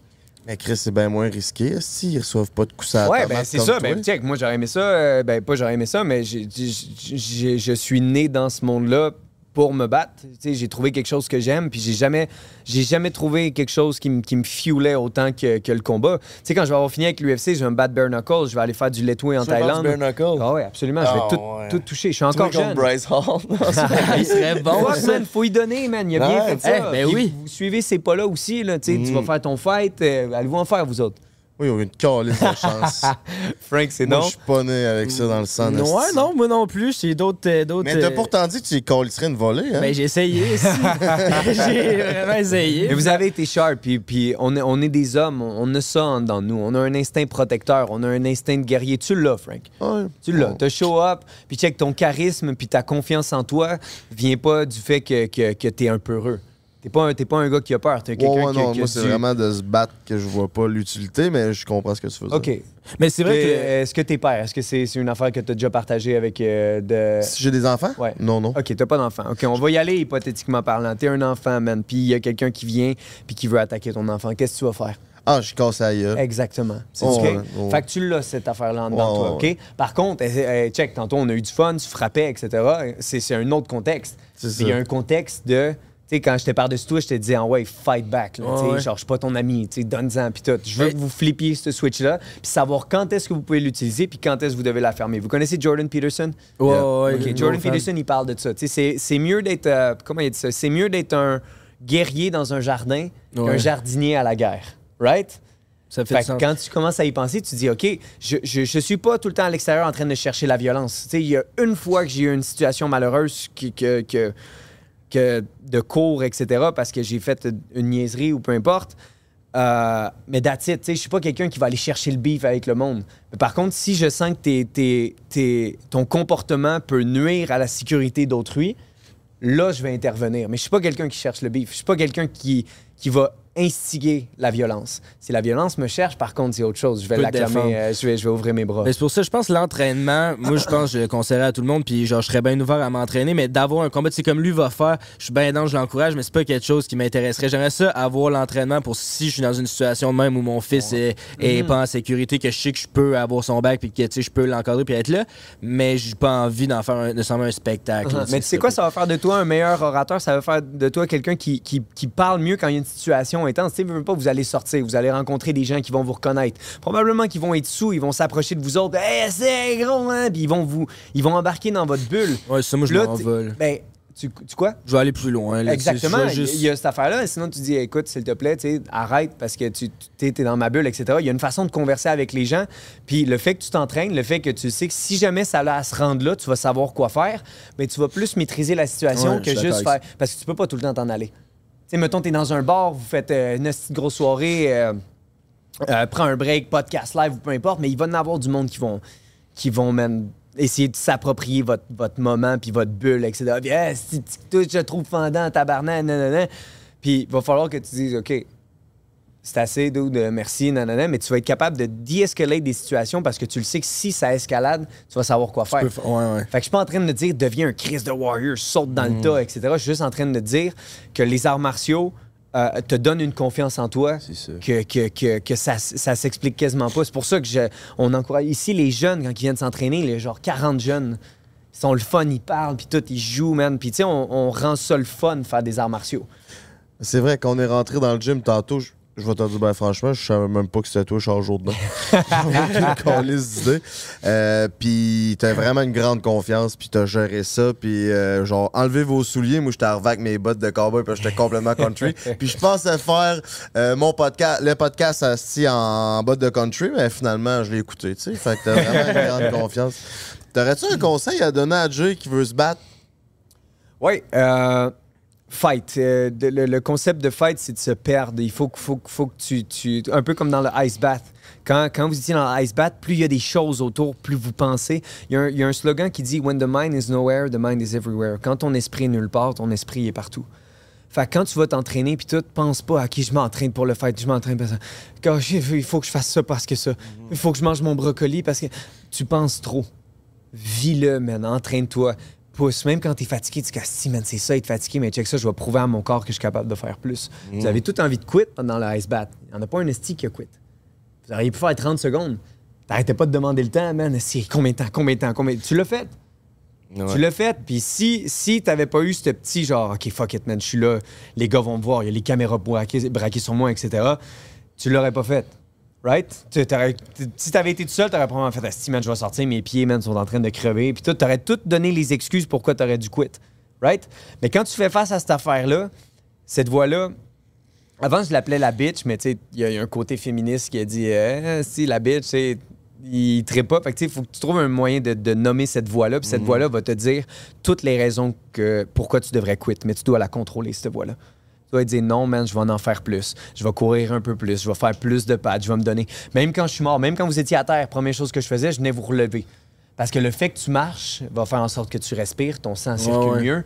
Speaker 2: Mais Chris, c'est bien moins risqué, si ils reçoivent pas de coups à la
Speaker 1: Ouais, ben c'est ça. Ben, check, moi j'aurais aimé ça. euh, ben, pas j'aurais aimé ça, mais je suis né dans ce monde-là pour me battre. Tu sais, J'ai trouvé quelque chose que j'aime, puis j'ai jamais, j'ai jamais trouvé quelque chose qui, me- qui me fuelait autant que, que le combat. Tu sais, quand je vais avoir fini avec l'UFC, je vais me battre bare knuckle, je vais aller faire du letway en Thaïlande.
Speaker 2: bare knuckle?
Speaker 1: Ah ouais, absolument. Je vais
Speaker 2: Ah
Speaker 1: tout,
Speaker 2: ouais.
Speaker 1: tout toucher. Je suis encore jeune.
Speaker 2: Bryce Hall.
Speaker 7: Il serait bon,
Speaker 1: Fuck,
Speaker 7: ça.
Speaker 1: man, faut y donner, man. Il a bien
Speaker 2: Ouais.
Speaker 1: fait ça.
Speaker 7: Eh, ben oui.
Speaker 1: Vous suivez ces pas-là aussi, là. Tu sais, tu
Speaker 2: Mm.
Speaker 1: vas faire ton fight. euh, Allez-vous en faire, vous autres?
Speaker 2: Oui, on a une calice de chance.
Speaker 1: Frank, c'est
Speaker 2: Moi,
Speaker 1: non?
Speaker 2: je suis pas né avec ça dans le sang.
Speaker 7: Ouais,
Speaker 2: esti.
Speaker 7: non, moi non plus. C'est d'autres. euh, d'autres
Speaker 2: Mais t'as
Speaker 7: euh,
Speaker 2: pourtant dit que tu calisserais une volée, hein?
Speaker 7: Ben, j'ai essayé, si. j'ai vraiment essayé.
Speaker 1: Mais vous avez été sharp, puis, puis on, est, on est des hommes, on, on a ça en dans nous. On a un instinct protecteur, on a un instinct de guerrier. Tu l'as, Frank.
Speaker 2: Ouais.
Speaker 1: Tu l'as.
Speaker 2: Ouais.
Speaker 1: T'as show up, puis check ton charisme, puis ta confiance en toi vient pas du fait que, que, que t'es un peu heureux. T'es pas, un- t'es pas un gars qui a peur, t'es
Speaker 2: Ouais,
Speaker 1: quelqu'un
Speaker 2: ouais,
Speaker 1: qui,
Speaker 2: non, moi, c'est vraiment de se battre que je vois pas l'utilité, mais je comprends ce que tu dire.
Speaker 1: OK.
Speaker 7: Mais c'est vrai
Speaker 1: Que-
Speaker 7: que.
Speaker 1: Est-ce que t'es père? Est-ce que c'est c'est une affaire que t'as déjà partagée avec euh, de...
Speaker 2: Si j'ai des enfants?
Speaker 1: Ouais.
Speaker 2: Non, non.
Speaker 1: OK, t'as pas d'enfant. OK, on va y aller hypothétiquement parlant. T'es un enfant, man, puis il y a quelqu'un qui vient puis qui veut attaquer ton enfant. Qu'est-ce que tu vas faire?
Speaker 2: Ah, je casse gueule.
Speaker 1: Exactement. C'est
Speaker 2: Oh,
Speaker 1: OK?
Speaker 2: ouais, oh.
Speaker 1: Fait que tu l'as, cette affaire-là en dedans toi, OK?
Speaker 2: ouais.
Speaker 1: Par contre, eh, eh, check, tantôt, on a eu du fun, tu frappais, etc. C'est c'est un autre contexte.
Speaker 2: C'est
Speaker 1: Mais
Speaker 2: ça.
Speaker 1: il y a un contexte de... Sais, quand j'étais par-dessus toi, je te disais, ah ouais, fight back. Là,
Speaker 7: Ouais.
Speaker 1: Genre, je suis pas ton ami, donne-en, puis tout. Je veux que vous flippiez ce switch-là, puis savoir quand est-ce que vous pouvez l'utiliser, puis quand est-ce que vous devez la fermer. Vous connaissez Jordan Peterson?
Speaker 7: Ouais,
Speaker 2: Yeah.
Speaker 7: gros
Speaker 1: Jordan
Speaker 7: fan.
Speaker 1: Peterson, il parle de ça. C'est- c'est mieux d'être. euh, comment il dit ça? C'est mieux d'être un guerrier dans un jardin qu'un
Speaker 7: Ouais.
Speaker 1: jardinier à la guerre. Right?
Speaker 7: Ça fait,
Speaker 1: Fait que quand tu commences à y penser, tu dis, OK, je, je, je suis pas tout le temps à l'extérieur en train de chercher la violence. Il y a une fois que j'ai eu une situation malheureuse qui- que, que, que de cours, etc., parce que j'ai fait une niaiserie ou peu importe. Euh, mais that's it, je suis pas quelqu'un qui va aller chercher le beef avec le monde. Mais par contre, si je sens que t'es- t'es- t'es- ton comportement peut nuire à la sécurité d'autrui, là, je vais intervenir. Mais je suis pas quelqu'un qui cherche le beef. Je suis pas quelqu'un qui, qui va instiguer la violence. Si la violence me cherche, par contre, c'est autre chose. Je vais l'acclamer, euh, je, vais, je vais ouvrir mes bras.
Speaker 7: C'est pour ça, je pense, l'entraînement, moi, je pense, je le conseillerais à tout le monde, puis genre, je serais bien ouvert à m'entraîner, mais d'avoir un combat, c'est comme lui va faire, je suis bien dans, je l'encourage, mais c'est pas quelque chose qui m'intéresserait. J'aimerais ça, avoir l'entraînement pour si je suis dans une situation de même où mon fils est, est
Speaker 1: Mhm.
Speaker 7: pas en sécurité, que je sais que je peux avoir son bac, puis que, tu sais, je peux l'encadrer, puis être là, mais j'ai pas envie d'en faire un, nécessairement un spectacle.
Speaker 1: Uh-huh. Mais tu sais quoi, ça va faire de toi un meilleur orateur, ça va faire de toi quelqu'un qui, qui, qui parle mieux quand il y a une situation intense. Tu sais, veux pas, vous allez sortir, vous allez rencontrer des gens qui vont vous reconnaître. Probablement qu'ils vont être sous, ils vont s'approcher de vous autres. Hey, c'est gros, hein? Puis ils vont, vous, ils vont embarquer dans votre bulle.
Speaker 7: Ouais, ça, moi, je
Speaker 1: Là,
Speaker 7: m'en
Speaker 1: tu-
Speaker 7: vole.
Speaker 1: Ben, tu, tu quoi?
Speaker 7: Je vais aller plus loin. là,
Speaker 1: Exactement. Il
Speaker 7: juste-
Speaker 1: y a cette affaire-là. Sinon, tu dis, écoute, s'il te plaît, arrête parce que tu es dans ma bulle, etc. Il y a une façon de converser avec les gens. Puis le fait que tu t'entraînes, le fait que tu sais que si jamais ça a à se rendre là, tu vas savoir quoi faire, mais tu vas plus maîtriser la situation
Speaker 7: Ouais,
Speaker 1: que juste faire. Parce que tu peux pas tout le temps t'en aller. Sais, mettons, t'es dans un bar, vous faites euh, une petite grosse soirée, euh, euh, prends un break, podcast live ou peu importe, mais il va y en avoir du monde qui vont, qui vont man, essayer de s'approprier votre, votre moment puis votre bulle, etc. Puis, si tu je trouve fendant, tabarnak, nanana. Puis il va falloir que tu dises, OK, c'est assez, de merci, nanana, mais tu vas être capable de de-escalate des situations parce que tu le sais que si ça escalade, tu vas savoir quoi faire.
Speaker 7: peux ouais, ouais.
Speaker 1: Fait que je suis pas en train de dire deviens un Chris de Warrior, saute dans le
Speaker 7: Mm.
Speaker 1: tas, etc. Je suis juste en train de dire que les arts martiaux euh, te donnent une confiance en toi que, que, que, que ça, ça s'explique quasiment pas. C'est pour ça que je, on encourage ici les jeunes quand ils viennent s'entraîner, les genre 40 jeunes Ils sont le fun, ils parlent, puis tout, ils jouent, man. Puis tu sais, on, on rend ça le fun de faire des arts martiaux.
Speaker 2: C'est vrai, quand on est rentré dans le gym tantôt, je, je vais te dire, ben franchement, je savais même pas que c'était toi, Charles Jourdain. J'avais aucune calice d'idée. Euh, puis t'as vraiment une grande confiance, puis t'as géré ça, puis euh, genre, enlevez vos souliers. Moi, j'étais arrivé avec mes bottes de cowboy, puis j'étais complètement country. puis je pensais faire euh, mon podcast, le podcast assis en bottes de country, mais finalement, je l'ai écouté, tu sais. Fait que t'as vraiment une grande confiance. T'aurais-tu un conseil à donner à Jay qui veut se battre?
Speaker 1: Oui, euh, fight. Euh, le, concept de fight, c'est de se perdre. Il faut, faut, faut que tu, tu- Un peu comme dans le ice bath. Quand, quand vous étiez dans le ice bath, plus il y a des choses autour, plus vous pensez. Il y, a un, slogan qui dit When the mind is nowhere, the mind is everywhere. Quand ton esprit est nulle part, ton esprit est partout. Fait quand tu vas t'entraîner, puis tout, pense pas à qui je m'entraîne pour le fight, je m'entraîne parce que il faut que je fasse ça parce que ça. Il faut que je mange mon brocoli parce que tu penses trop. Vis-le, man. Entraîne-toi. Pousse. Même quand t'es fatigué, tu dis, si, man, c'est ça, être fatigué, mais check ça, je vais prouver à mon corps que je suis capable de faire plus. Vous avez tout envie de quit pendant le ice bath. Il n'y en a pas un esti qui a quit. Vous auriez pu faire 30 secondes. T'arrêtais pas de demander le temps, man. Si, combien de temps, combien de temps, combien Tu l'as fait. Tu l'as fait. Puis si, si t'avais pas eu ce petit genre, OK, fuck it, man, je suis là, les gars vont me voir, il y a les caméras braquées, braquées sur moi, etc., tu l'aurais pas fait. Right? Si t'avais été tout seul, t'aurais probablement fait, Asti, man, je vais sortir, mes pieds, man, sont en train de crever. Puis tout, t'aurais tout donné les excuses pourquoi t'aurais dû quit. Right? Mais quand tu fais face à cette affaire-là, cette voix-là, avant, je l'appelais la bitch, mais tu sais, il y, y a un côté féministe qui a dit, euh, si, la bitch, c'est. Il ne pas. Fait que, tu faut que tu trouves un moyen de, de nommer cette voix-là. Puis cette voix-là va te dire toutes les raisons que, pourquoi tu devrais quitter. Mais tu dois la contrôler, cette voix-là. Tu dois dire non, man, je vais en faire plus. Je vais courir un peu plus. Je vais faire plus de pattes. Je vais me donner. Même quand je suis mort, même quand vous étiez à terre, première chose que je faisais, je venais vous relever. Parce que le fait que tu marches va faire en sorte que tu respires, ton sang circule
Speaker 8: ouais.
Speaker 1: mieux.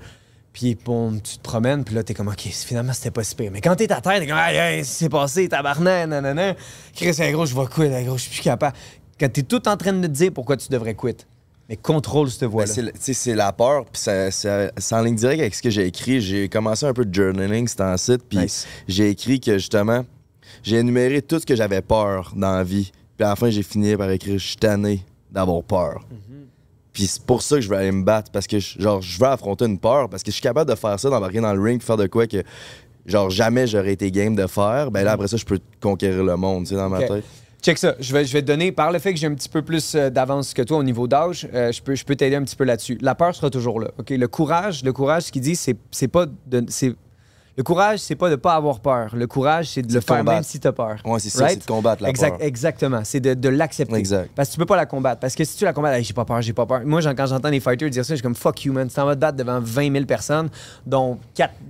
Speaker 1: Puis bon, tu te promènes, puis là, t'es comme, OK, finalement, c'était pas si pire. Mais quand t'es à terre, t'es comme, aïe, aïe, c'est passé, tabarnak, nanana. Chris, hey, gros, je vais quitter, hey, gros, je suis plus capable. Quand t'es tout en train de te dire pourquoi tu devrais quitter, mais contrôle cette
Speaker 8: Ben,
Speaker 1: voix-là.
Speaker 8: sais, c'est la peur, puis ça- ça- c'est en ligne directe avec ce que j'ai écrit. J'ai commencé un peu de journaling, c'est en site, puis
Speaker 1: Nice.
Speaker 8: j'ai écrit que justement, j'ai énuméré tout ce que j'avais peur dans la vie. Puis à la fin, j'ai fini par écrire Je suis tanné d'avoir peur. Puis c'est pour ça que je veux aller me battre, parce que je- genre, je veux affronter une peur, parce que je suis capable de faire ça, d'embarquer dans le ring, faire de quoi que genre jamais j'aurais été game de faire. Ben là, après ça, je peux conquérir le monde, tu sais, dans ma tête.
Speaker 1: Check ça. Je vais, je vais te donner, par le fait que j'ai un petit peu plus euh, d'avance que toi au niveau d'âge, euh, je peux, je peux t'aider un petit peu là-dessus. La peur sera toujours là. OK? Le courage, le courage, ce qu'il dit, c'est, c'est pas de. c'est- le courage, c'est pas de pas avoir peur. Le courage, c'est de le
Speaker 8: de
Speaker 1: faire
Speaker 8: combattre.
Speaker 1: même si t'as peur.
Speaker 8: Ouais, c'est ça, c'est de combattre la
Speaker 1: Exact-
Speaker 8: peur.
Speaker 1: Exactement. C'est de, de l'accepter.
Speaker 8: Exact.
Speaker 1: Parce que tu peux pas la combattre. Parce que si tu la combattes, Hey, j'ai pas peur, j'ai pas peur. Moi, quand j'entends des fighters dire ça, je suis comme fuck you, man. Tu t'en vas te battre devant 20 000 personnes, dont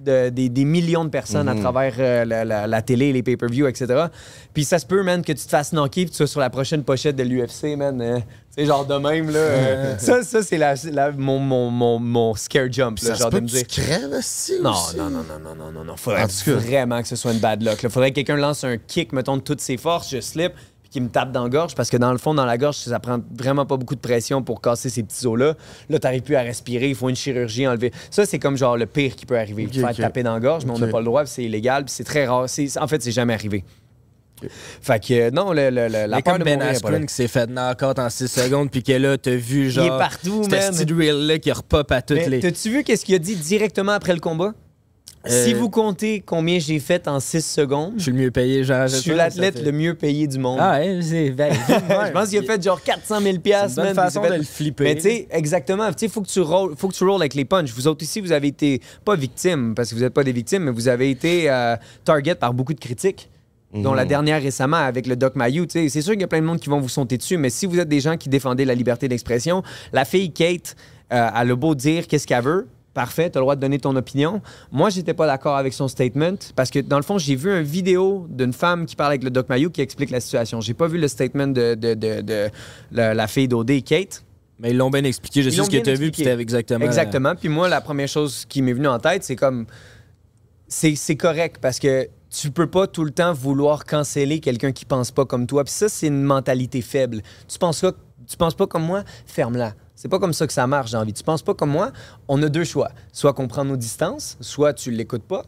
Speaker 1: de- des, des millions de personnes à
Speaker 8: Mhm.
Speaker 1: travers euh, la, la- la télé, les pay-per-view, etc. Puis ça se peut, man, que tu te fasses knocker puis tu sois sur la prochaine pochette de l'UFC, man. euh, sais, genre de même, là. euh, ça, ça c'est la, la- mon, mon, mon, mon scare jump, là,
Speaker 2: Ça se
Speaker 1: genre
Speaker 2: peut
Speaker 1: de me dire.
Speaker 2: crèves, aussi,
Speaker 1: Non,
Speaker 2: aussi?
Speaker 1: non, non, non, non, non, non, non. Faudrait vraiment que ce soit une bad luck. Il faudrait que quelqu'un lance un kick, mettons, de toutes ses forces, je slip, puis qu'il me tape dans la gorge, parce que dans le fond, dans la gorge, ça prend vraiment pas beaucoup de pression pour casser ces petits os-là. Là, t'arrives plus à respirer, il faut une chirurgie enlever. Ça, c'est comme genre le pire qui peut arriver.
Speaker 2: Ok,
Speaker 1: te faire
Speaker 2: ok.
Speaker 1: taper dans la gorge, mais on n'a pas le droit, c'est illégal, puis c'est très rare. C'est- En fait, c'est jamais arrivé. Fait que euh, non, le, le- le- la peur
Speaker 7: comme
Speaker 1: de
Speaker 7: Ben
Speaker 1: là.
Speaker 7: Askren qui s'est fait knock-out en 6 secondes, puis que là, t'as vu genre.
Speaker 1: Il est partout,
Speaker 7: ce
Speaker 1: man.
Speaker 7: drill-là qui repop à toutes
Speaker 1: Mais
Speaker 7: les.
Speaker 1: T'as-tu vu qu'est-ce qu'il a dit directement après le combat?
Speaker 7: Euh,
Speaker 1: Si vous comptez combien j'ai fait en 6 secondes,
Speaker 7: Je suis le mieux payé, genre.
Speaker 1: je suis l'athlète le mieux payé du monde.
Speaker 7: Ah, ouais, c'est. Ben,
Speaker 1: je pense qu'il a fait genre 400 000 piastres,
Speaker 7: C'est une bonne façon de le flipper.
Speaker 1: Mais tu sais, exactement. Tu sais, faut que tu rolls, faut que tu rolls avec les punches. Vous autres ici, vous avez été pas victimes parce que vous n'êtes pas des victimes, mais vous avez été euh, target par beaucoup de critiques. Dont
Speaker 7: Mhm.
Speaker 1: la dernière récemment avec le Doc Mayou. Tu C'est sûr qu'il y a plein de monde qui vont vous sauter dessus, mais si vous êtes des gens qui défendaient la liberté d'expression, la fille Kate, euh, elle a beau dire qu'est-ce qu'elle veut, parfait, tu as le droit de donner ton opinion. Moi, j'étais pas d'accord avec son statement parce que dans le fond, j'ai vu une vidéo d'une femme qui parle avec le Doc Mayou qui explique la situation. J'ai pas vu le statement de, de, de- de la, la fille d'OD, Kate.
Speaker 7: Mais ils l'ont bien expliqué. Je
Speaker 1: Ils
Speaker 7: sais ce que
Speaker 1: bien
Speaker 7: t'as vu, puis exactement.
Speaker 1: Exactement. Puis moi, la première chose qui m'est venue en tête, c'est comme. C'est correct parce que tu peux pas tout le temps vouloir canceller quelqu'un qui pense pas comme toi. Puis ça, c'est une mentalité faible. Tu penses pas, tu penses pas comme moi, ferme-la. C'est pas comme ça que ça marche dans la vie. Tu penses pas comme moi, on a deux choix. Soit qu'on prend nos distances, soit tu l'écoutes pas,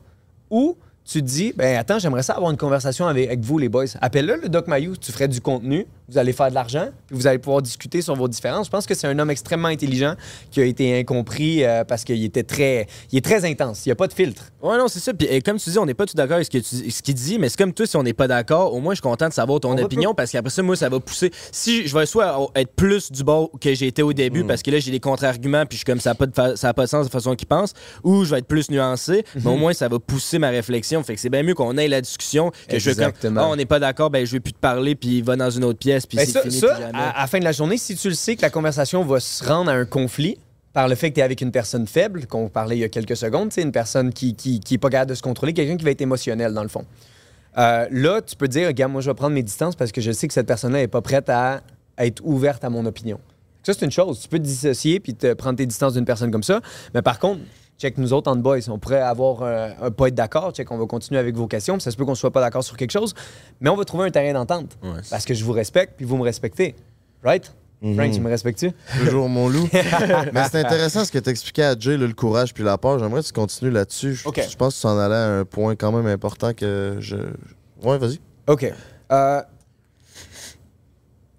Speaker 1: ou tu te dis, ben attends, j'aimerais ça avoir une conversation avec, avec vous, les boys. Appelle-le, le Doc Mayou, tu ferais du contenu, vous allez faire de l'argent, puis vous allez pouvoir discuter sur vos différences. Je pense que c'est un homme extrêmement intelligent qui a été incompris euh, parce qu'il était très, il est très intense. Il n'y a pas de filtre.
Speaker 7: Ouais, non, c'est ça. Puis, comme tu dis, on n'est pas tout d'accord avec ce que tu- ce qu'il dit, mais c'est comme toi, si on n'est pas d'accord, au moins, je suis content de savoir ton
Speaker 1: On
Speaker 7: opinion parce qu'après ça, moi, ça va pousser. Si je vais soit être plus du bord que j'ai été au début
Speaker 1: Mm.
Speaker 7: parce que là, j'ai des contre-arguments, puis je suis comme ça n'a pas, de ça a pas de sens de façon qu'ils pensent, ou je vais être plus nuancé, mais
Speaker 1: Mhm.
Speaker 7: au moins, ça va pousser ma réflexion. Fait que c'est bien mieux qu'on ait la discussion que je veux comme,
Speaker 1: Exactement.
Speaker 7: Ah, on n'est pas d'accord, ben je vais plus te parler, puis va dans une autre pièce, puis
Speaker 1: Ben, ça,
Speaker 7: fini.
Speaker 1: ça,
Speaker 7: puis jamais.
Speaker 1: à, la fin de la journée, si tu le sais que la conversation va se rendre à un conflit par le fait que tu es avec une personne faible, qu'on parlait il y a quelques secondes, c'est une personne qui, qui, qui est pas capable de se contrôler, quelqu'un qui va être émotionnel dans le fond. Euh, là, tu peux dire, regarde, moi je vais prendre mes distances parce que je sais que cette personne-là n'est pas prête à, à être ouverte à mon opinion. Ça, c'est une chose. Tu peux te dissocier puis te prendre tes distances d'une personne comme ça. Mais par contre, check nous autres en boys. On pourrait avoir euh, un pas être d'accord. Check, on va continuer avec vos questions. puis Ça se peut qu'on soit pas d'accord sur quelque chose. Mais on va trouver un terrain d'entente. parce que je vous respecte puis vous me respectez. Right? Frank, tu me respectes-tu?
Speaker 2: Toujours mon loup. Mais c'est intéressant ce que tu expliquais à Jay, là, le courage puis la peur. J'aimerais que tu continues là-dessus. Je
Speaker 1: OK.
Speaker 2: je pense que tu en allais à un point quand même important que je. Ouais, vas-y.
Speaker 1: OK. Euh,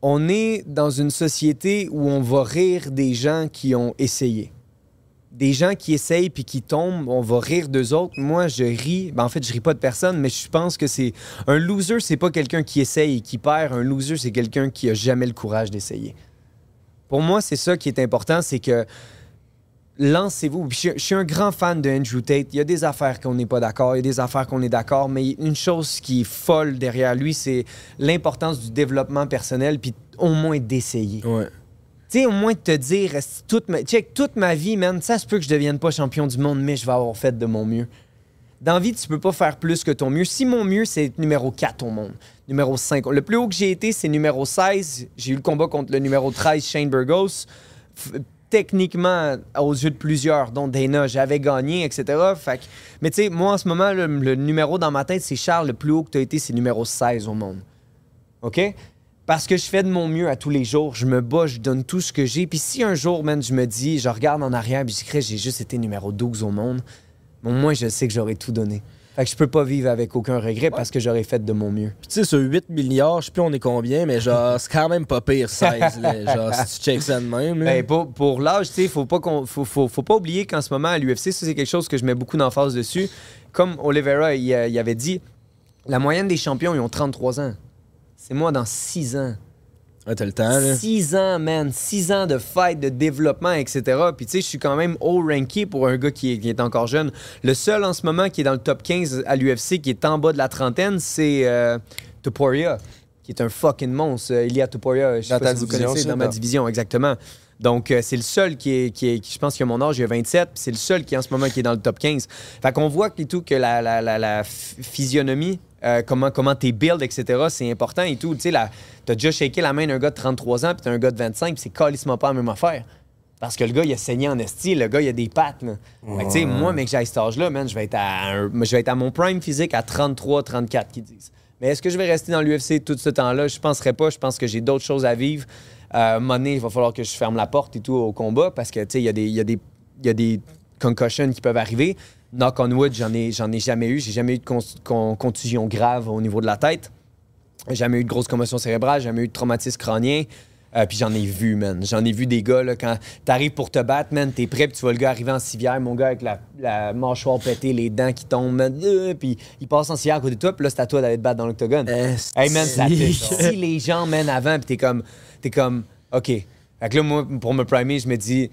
Speaker 1: on est dans une société où on va rire des gens qui ont essayé. Des gens qui essayent puis qui tombent, on va rire d'eux autres. Moi, je ris. Ben, en fait, je ris pas de personne, mais je pense que c'est. Un loser, c'est pas quelqu'un qui essaye et qui perd. Un loser, c'est quelqu'un qui a jamais le courage d'essayer. Pour moi, c'est ça qui est important, c'est que lancez-vous. Je, suis un grand fan de Andrew Tate. Il y a des affaires qu'on n'est pas d'accord, il y a des affaires qu'on est d'accord, mais une chose qui est folle derrière lui, c'est l'importance du développement personnel, puis au moins d'essayer. Tu sais, au moins de te dire, toute ma, check, toute ma vie, man, ça se peut que je devienne pas champion du monde, mais je vais avoir fait de mon mieux. Dans la vie, tu peux pas faire plus que ton mieux. Si mon mieux, c'est numéro 4 au monde, numéro 5. Le plus haut que j'ai été, c'est numéro 16. J'ai eu le combat contre le numéro 13, Shane Burgos. Techniquement, aux yeux de plusieurs, dont Dana, j'avais gagné, etc. Fait mais tu sais, moi, en ce moment, le, le numéro dans ma tête, c'est Charles. Le plus haut que tu as été, c'est numéro 16 au monde. OK? Parce que je fais de mon mieux à tous les jours. Je me bats, je donne tout ce que j'ai. Puis si un jour, man, je me dis, je regarde en arrière, puis je j'ai juste été numéro 12 au monde, au moins, je sais que j'aurais tout donné. Fait que je peux pas vivre avec aucun regret parce que j'aurais fait de mon mieux.
Speaker 7: Puis tu sais, sur 8 milliards, je sais plus on est combien, mais genre, c'est quand même pas pire 16. là. genre, si tu checks ça de même.
Speaker 1: Ben, pour pour l'âge, tu sais, faut pas faut, faut, faut pas oublier qu'en ce moment à l'UFC, ça c'est quelque chose que je mets beaucoup d'emphase dessus. Comme Oliveira il, euh, il avait dit, la moyenne des champions ils ont 33 ans. C'est moi dans 6 ans.
Speaker 7: Ouais, t'as le temps, là.
Speaker 1: 6 ans, man. 6 ans de fight, de développement, etc. Puis tu sais, je suis quand même haut ranké pour un gars qui est, qui est encore jeune. Le seul en ce moment qui est dans le top 15 à l'UFC, qui est en bas de la trentaine, c'est euh, Topuria, qui est un fucking monstre. Euh, Ilia Topuria, je sais
Speaker 8: Dans
Speaker 1: pas si vous connaissez, dans ma division, exactement. Donc, euh, c'est le seul qui est, qui est- qui- je pense qu'il a mon âge, il a 27, puis c'est le seul qui en ce moment qui est dans le top 15. Fait qu'on voit tout, que la, la, la, la ph- physionomie, euh, comment, comment t'es build, etc., c'est important et tout. Tu sais, t'as déjà shaké la main d'un gars de 33 ans, puis t'as un gars de 25, puis c'est calissement pas la même affaire. Parce que le gars, il a saigné en esti, le gars, il a des pattes. moi, mec, j'ai cet âge-là, man, je vais être à je vais être à mon prime physique à 33, 34, qu'ils disent. Mais est-ce que je vais rester dans l'UFC tout ce temps-là? Je penserais pas. Je pense que j'ai d'autres choses à vivre. Euh, il va falloir que je ferme la porte et tout au combat parce que, tu sais, il y, y, y a des concussions qui peuvent arriver. Knock on wood, j'en ai, j'en ai jamais eu. J'ai jamais eu de con- con- contusion grave au niveau de la tête. Jamais eu de grosse commotion cérébrale, jamais eu de traumatisme crânien. Euh, puis j'en ai vu, man. J'en ai vu des gars, là, quand t'arrives pour te battre, man, t'es prêt, puis tu vois le gars arriver en civière, mon gars, avec la, la mâchoire pétée, les dents qui tombent, man. Euh, puis il passe en civière à côté de toi, puis là, c'est à toi d'aller te battre dans l'octogone. Hey, man, ça scie les gens, man, avant, puis t'es comme, t'es comme, OK. Fait que là, moi, pour me primer, je me dis,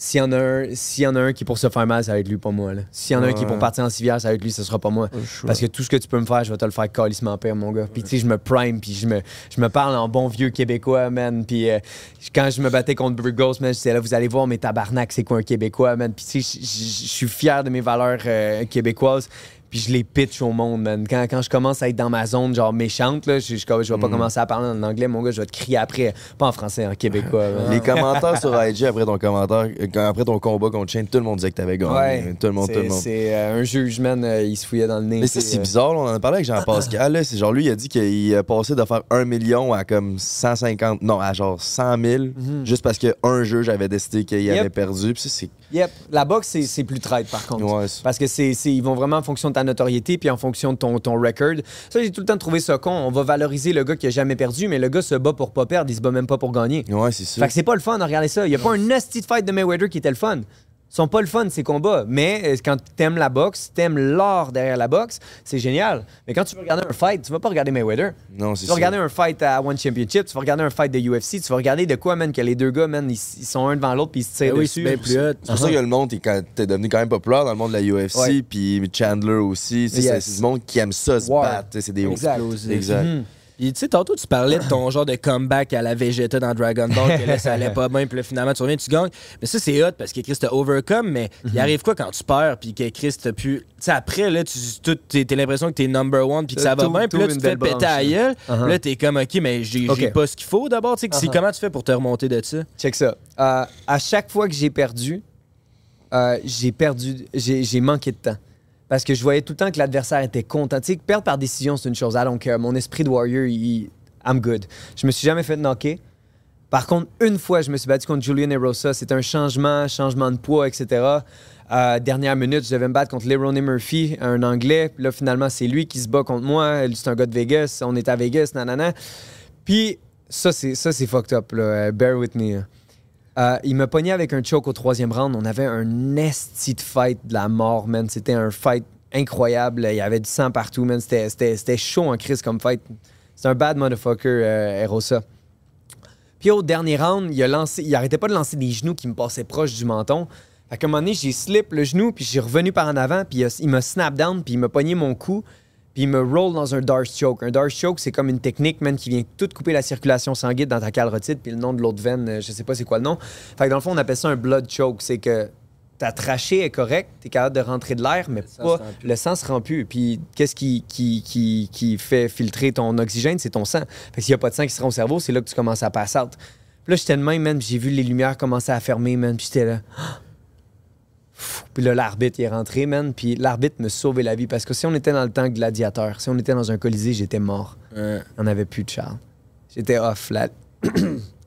Speaker 1: s'il y en a un, s'il y en a un qui est pour se faire mal, ça va être lui, pas moi, là. S'il y en a un qui est pour partir en civière, ça va être lui, ce sera pas moi. Parce que tout ce que tu peux me faire, je vais te le faire calissement pire, mon gars. Puis tu sais, je me prime, puis je me, je me parle en bon vieux québécois, man. Puis euh, quand je me battais contre Burgos, man, je disais là, vous allez voir mes tabarnak, c'est quoi un québécois, man. Puis tu sais, je suis fier de mes valeurs euh, québécoises. Puis je les pitch au monde, man. Quand, quand je commence à être dans ma zone, genre méchante, là, je, je, je vais pas
Speaker 8: Mm.
Speaker 1: commencer à parler en anglais, mon gars, je vais te crier après. Pas en français, en québécois. man.
Speaker 8: Les commentaires sur IG après ton commentaire, euh, après ton combat contre Shane, tout le monde disait que t'avais gagné.
Speaker 1: Ouais.
Speaker 8: Tout le monde, tout le monde.
Speaker 1: C'est euh, un juge, man, euh, il se fouillait dans le nez.
Speaker 8: Mais ça, c'est
Speaker 1: euh,
Speaker 8: bizarre, là, on en a parlé avec Jean-Pascal. C'est genre lui, il a dit qu'il a passé de faire 1 million à comme 150, non, à genre 100 000, juste parce qu'un juge avait décidé qu'il
Speaker 1: Yep.
Speaker 8: avait perdu. Puis c'est.
Speaker 1: Yep. La boxe, c'est- plus traite, par contre.
Speaker 8: Ouais,
Speaker 1: Parce que c'est, c'est- ils vont vraiment en fonction de ta notoriété puis en fonction de ton, ton record. Ça, j'ai tout le temps trouvé ça con. On va valoriser le gars qui a jamais perdu, mais le gars se bat pour pas perdre, il se bat même pas pour gagner.
Speaker 8: Ouais, c'est ça.
Speaker 1: Fait que c'est pas le fun de regarder ça. Il y a pas un nasty fight de Mayweather qui était le fun. Ils sont pas le fun, ces combats. Mais euh, quand t'aimes la boxe, t'aimes l'art derrière la boxe, c'est génial. Mais quand tu veux regarder un fight, tu vas pas regarder Mayweather.
Speaker 8: Non,
Speaker 1: Tu
Speaker 8: c'est
Speaker 1: vas
Speaker 8: ça.
Speaker 1: regarder un fight à One Championship, tu vas regarder un fight de UFC, tu vas regarder de quoi, man, que les deux gars, man, ils, ils sont un devant l'autre puis ils se tirent
Speaker 7: Ben oui,
Speaker 1: dessus.
Speaker 7: c'est bien plus hot.
Speaker 8: C'est pour ça que le monde est, devenu quand même populaire dans le monde de la UFC, puis Chandler aussi. C'est
Speaker 1: Yes.
Speaker 8: c'est du monde qui aime ça se
Speaker 1: War.
Speaker 8: battre. tu sais, C'est des
Speaker 1: Exact.
Speaker 8: Exact.
Speaker 1: Mhm.
Speaker 7: Puis, tu sais, tantôt, tu parlais de ton genre de comeback à la Vegeta dans Dragon Ball, que là, ça allait pas bien, puis là, finalement, tu reviens, tu gagnes. Mais ça, c'est hot parce que Chris t'a overcome, mais
Speaker 1: Mhm.
Speaker 7: il arrive quoi quand tu perds, puis que Chris t'a pu. Tu sais, après, là, tu t'es t'as l'impression que t'es number one, puis que ça va bien, puis là, tu te fais péter à gueule.
Speaker 1: là. Uh-huh.
Speaker 7: Là, t'es comme, OK, mais j'ai pas ce qu'il faut d'abord. Tu sais,
Speaker 1: Uh-huh.
Speaker 7: comment tu fais pour te remonter de ça?
Speaker 1: Check ça. Euh, à chaque fois que j'ai perdu, euh, j'ai perdu, j'ai manqué de temps. Parce que je voyais tout le temps que l'adversaire était content. Tu sais, perdre par décision, c'est une chose. Ah, donc, mon esprit de warrior, I'm good. Je me suis jamais fait knocker. Par contre, une fois, je me suis battu contre Julian Erosa. C'était un changement, changement de poids, etc. Euh, dernière minute, je devais me battre contre Lerone Murphy, un Anglais. Là, finalement, c'est lui qui se bat contre moi. C'est un gars de Vegas. On est à Vegas, nanana. Puis ça, c'est ça, c'est fucked up. Bear with me. là. Euh, il me pognait avec un choke au troisième round. On avait un nasty de fight de la mort, man. C'était un fight incroyable. Il y avait du sang partout, man. C'était- chaud en crise comme fight. C'est un bad motherfucker, euh, Erosa. Puis au dernier round, il, arrêtait pas de lancer des genoux qui me passaient proche du menton. Qu'à un moment donné, j'ai slip le genou, puis j'ai revenu par en avant, puis il m'a snap down, puis il m'a pogné mon cou, puis il me roll dans un Darce choke. Un Darce choke, c'est comme une technique, man, qui vient tout couper la circulation sanguine dans ta carotide, puis le nom de l'autre veine, euh, je sais pas c'est quoi le nom. Fait que dans le fond, on appelle ça un blood choke. C'est que ta trachée est correcte, t'es capable de rentrer de l'air, mais
Speaker 7: sang
Speaker 1: pas, le sang se rend plus. Puis qu'est-ce qui, qui, qui, qui fait filtrer ton oxygène? C'est ton sang. Fait que s'il n'y a pas de sang qui se rend au cerveau, c'est là que tu commences à passer out. Puis là, j'étais de même, man, j'ai vu les lumières commencer à fermer, man, puis j'étais là. Puis là, l'arbitre il est rentré, man, puis l'arbitre me sauvait la vie parce que si on était dans le temps gladiateur, si on était dans un colisée, j'étais mort. On n'avait plus de Charles. J'étais off, là.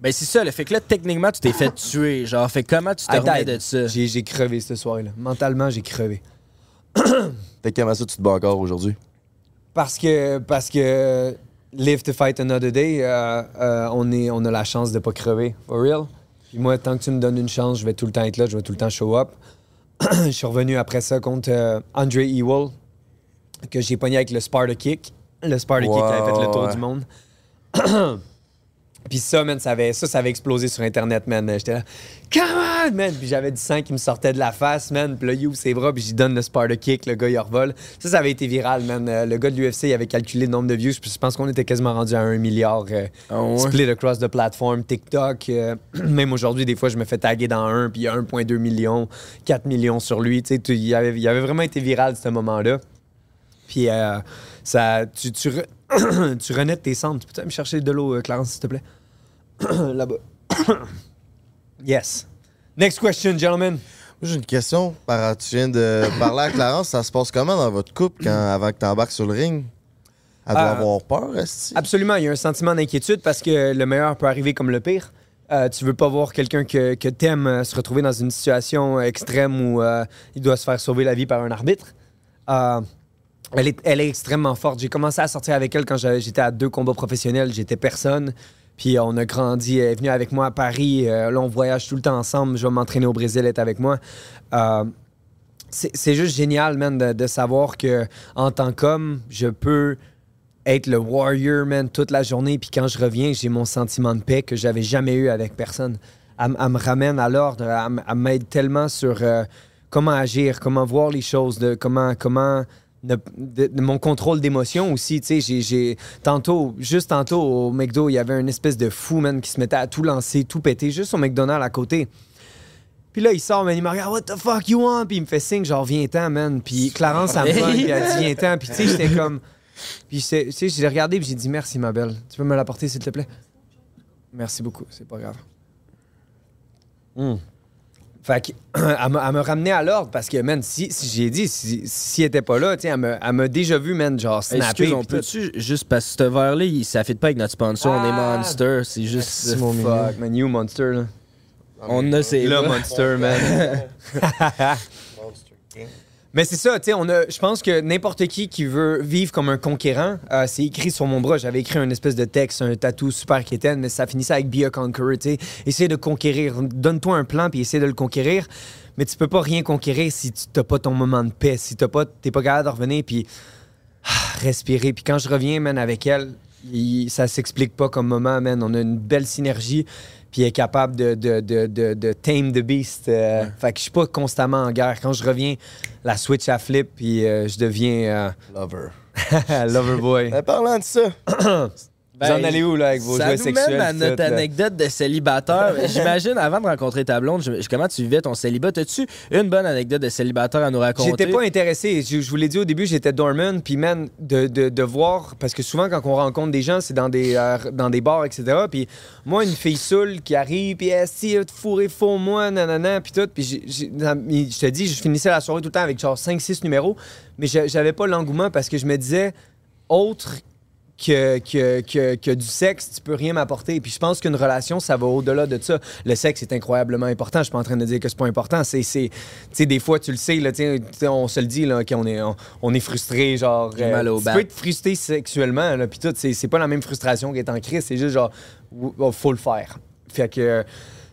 Speaker 7: Ben, c'est ça, le fait que là, techniquement, tu t'es fait tuer. Genre, fait comment tu te
Speaker 1: I
Speaker 7: remets
Speaker 1: died.
Speaker 7: de ça?
Speaker 1: J'ai j'ai crevé cette soirée-là. Mentalement, j'ai crevé.
Speaker 8: Fait que comment ça, tu te bats encore aujourd'hui?
Speaker 1: Parce que, parce que live to fight another day, euh, euh, on, est, on a la chance de pas crever. For real. Puis moi, tant que tu me donnes une chance, je vais tout le temps être là, je vais tout le temps show up. Je suis revenu après ça contre euh, Andre Ewell, que j'ai pogné avec le Sparta Kick. Le Sparta Kick qui avait fait le tour
Speaker 8: Ouais.
Speaker 1: du monde. Puis ça, man, ça avait, ça, ça avait explosé sur Internet, man. J'étais là, come on, man. Puis j'avais du sang qui me sortait de la face, man. Puis là, il ouvre ses bras, puis j'y donne le Sparta Kick. Le gars, il revole. Ça, ça avait été viral, man. Euh, le gars de l'UFC, il avait calculé le nombre de views. Je pense qu'on était quasiment rendu à un milliard euh,
Speaker 7: Ah ouais?
Speaker 1: split across the platform. TikTok, euh, même aujourd'hui, des fois, je me fais taguer dans un, puis il y a 1,2 million, 4 millions sur lui. Tu sais, il avait, il avait vraiment été viral, ce moment-là. Puis euh, ça, tu, tu, re- tu renais tes cendres. Tu peux me chercher de l'eau, euh, Clarence, s'il te plaît? Là-bas. yes. Next question, gentlemen.
Speaker 2: J'ai une question. Par- Tu viens de parler à Clarence. Ça se passe comment dans votre couple quand, avant que tu embarques sur le ring? Elle doit
Speaker 1: Euh,
Speaker 2: avoir peur, est
Speaker 1: Absolument, il y a un sentiment d'inquiétude parce que le meilleur peut arriver comme le pire. Euh, tu veux pas voir quelqu'un que, que t'aimes euh, se retrouver dans une situation extrême où il doit se faire sauver la vie par un arbitre. Elle, est, elle est extrêmement forte. J'ai commencé à sortir avec elle quand j'étais à deux combats professionnels. J'étais personne. Puis on a grandi. Elle est venue avec moi à Paris. Euh, là, on voyage tout le temps ensemble. Je vais m'entraîner au Brésil. Elle est avec moi. Euh, c'est juste génial, man, de, savoir que en tant qu'homme, je peux être le warrior, man, toute la journée. Puis quand je reviens, j'ai mon sentiment de paix que j'avais jamais eu avec personne. Elle, me ramène à l'ordre. Elle, elle m'aide tellement sur euh, comment agir, comment voir les choses, de comment, comment de, mon contrôle d'émotion aussi. Tu sais, j'ai- tantôt, juste tantôt au McDo, il y avait une espèce de fou, qui se mettait à tout lancer, tout péter, juste au McDonald's à côté. Puis là, il sort, man, il me regarde, What the fuck you want? Puis il me fait signe, genre, viens-t'en, man. Puis Clarence, elle me puis elle dit, viens-t'en. Puis tu sais, j'étais comme. Puis tu sais, j'ai regardé, puis j'ai dit, merci, ma belle. Tu peux me l'apporter, s'il te plaît? Merci beaucoup, c'est pas grave. Hmm. Fait que, elle m'a elle m'a ramené à l'ordre parce que, man, si, si j'ai dit, si, si elle était pas là, tu sais, elle m'a déjà vu, man, genre, snapper.
Speaker 7: Excuse, on peut-tu juste parce que ce verre-là, il- ça fit pas avec notre sponsor, on est
Speaker 1: Ah!
Speaker 7: Monster, c'est juste.
Speaker 1: C'est mon fuck, man, you monster, là.
Speaker 7: On a
Speaker 1: Le
Speaker 7: bras.
Speaker 1: monster, man. Mais c'est ça, tu sais. Je pense que n'importe qui qui veut vivre comme un conquérant, euh, c'est écrit sur mon bras. J'avais écrit une espèce de texte, un tatou super quétaine, mais ça finissait avec Be a Conqueror, tu sais. Essaye de conquérir. Donne-toi un plan, puis essaie de le conquérir. Mais tu peux pas rien conquérir si tu n'as pas ton moment de paix, si tu pas, pas capable de revenir, puis ah, respirer. Puis quand je reviens, man, avec elle, il- ça s'explique pas comme moment, man. On a une belle synergie, puis est capable de, de, de, de, de tame the beast. euh, Fait que je suis pas constamment en guerre. Quand je reviens, la switch à flip, puis euh, je deviens
Speaker 8: Lover.
Speaker 1: euh, lover boy.
Speaker 8: Ben, parlant de ça,
Speaker 1: Vous en allez où, là, avec vos
Speaker 7: ça
Speaker 1: jouets
Speaker 7: nous
Speaker 1: sexuels?
Speaker 7: mène à
Speaker 1: tout,
Speaker 7: notre anecdote de célibataire. J'imagine, avant de rencontrer ta blonde, je- comment tu vivais ton célibat? As-tu une bonne anecdote de célibataire à nous raconter?
Speaker 1: J'étais pas intéressé. Je, je vous l'ai dit au début, j'étais dormant. Puis, man, de, de, de voir. Parce que souvent, quand on rencontre des gens, c'est dans des, euh, dans des bars, etc. Puis, moi, une fille saoule qui arrive, puis elle si, te fourrer faux, moi, nanana, puis tout. Puis, je te dis, je finissais la soirée tout le temps avec genre 5-6 numéros. Mais j'a- j'avais pas l'engouement parce que je me disais, autre que, que, que, que du sexe, tu peux rien m'apporter. Puis je pense qu'une relation, ça va au-delà de ça. Le sexe est incroyablement important. Je suis pas en train de dire que c'est pas important. C'est, c'est, tu sais, des fois, tu le sais, là, on se le dit, là, qu'on est, on, on est frustré, genre.
Speaker 7: J'ai mal au
Speaker 1: tu
Speaker 7: bat.
Speaker 1: peux être frustré sexuellement, là, puis tout. C'est, c'est pas la même frustration qu'être en crise. C'est juste genre, oh, faut le faire. Fait que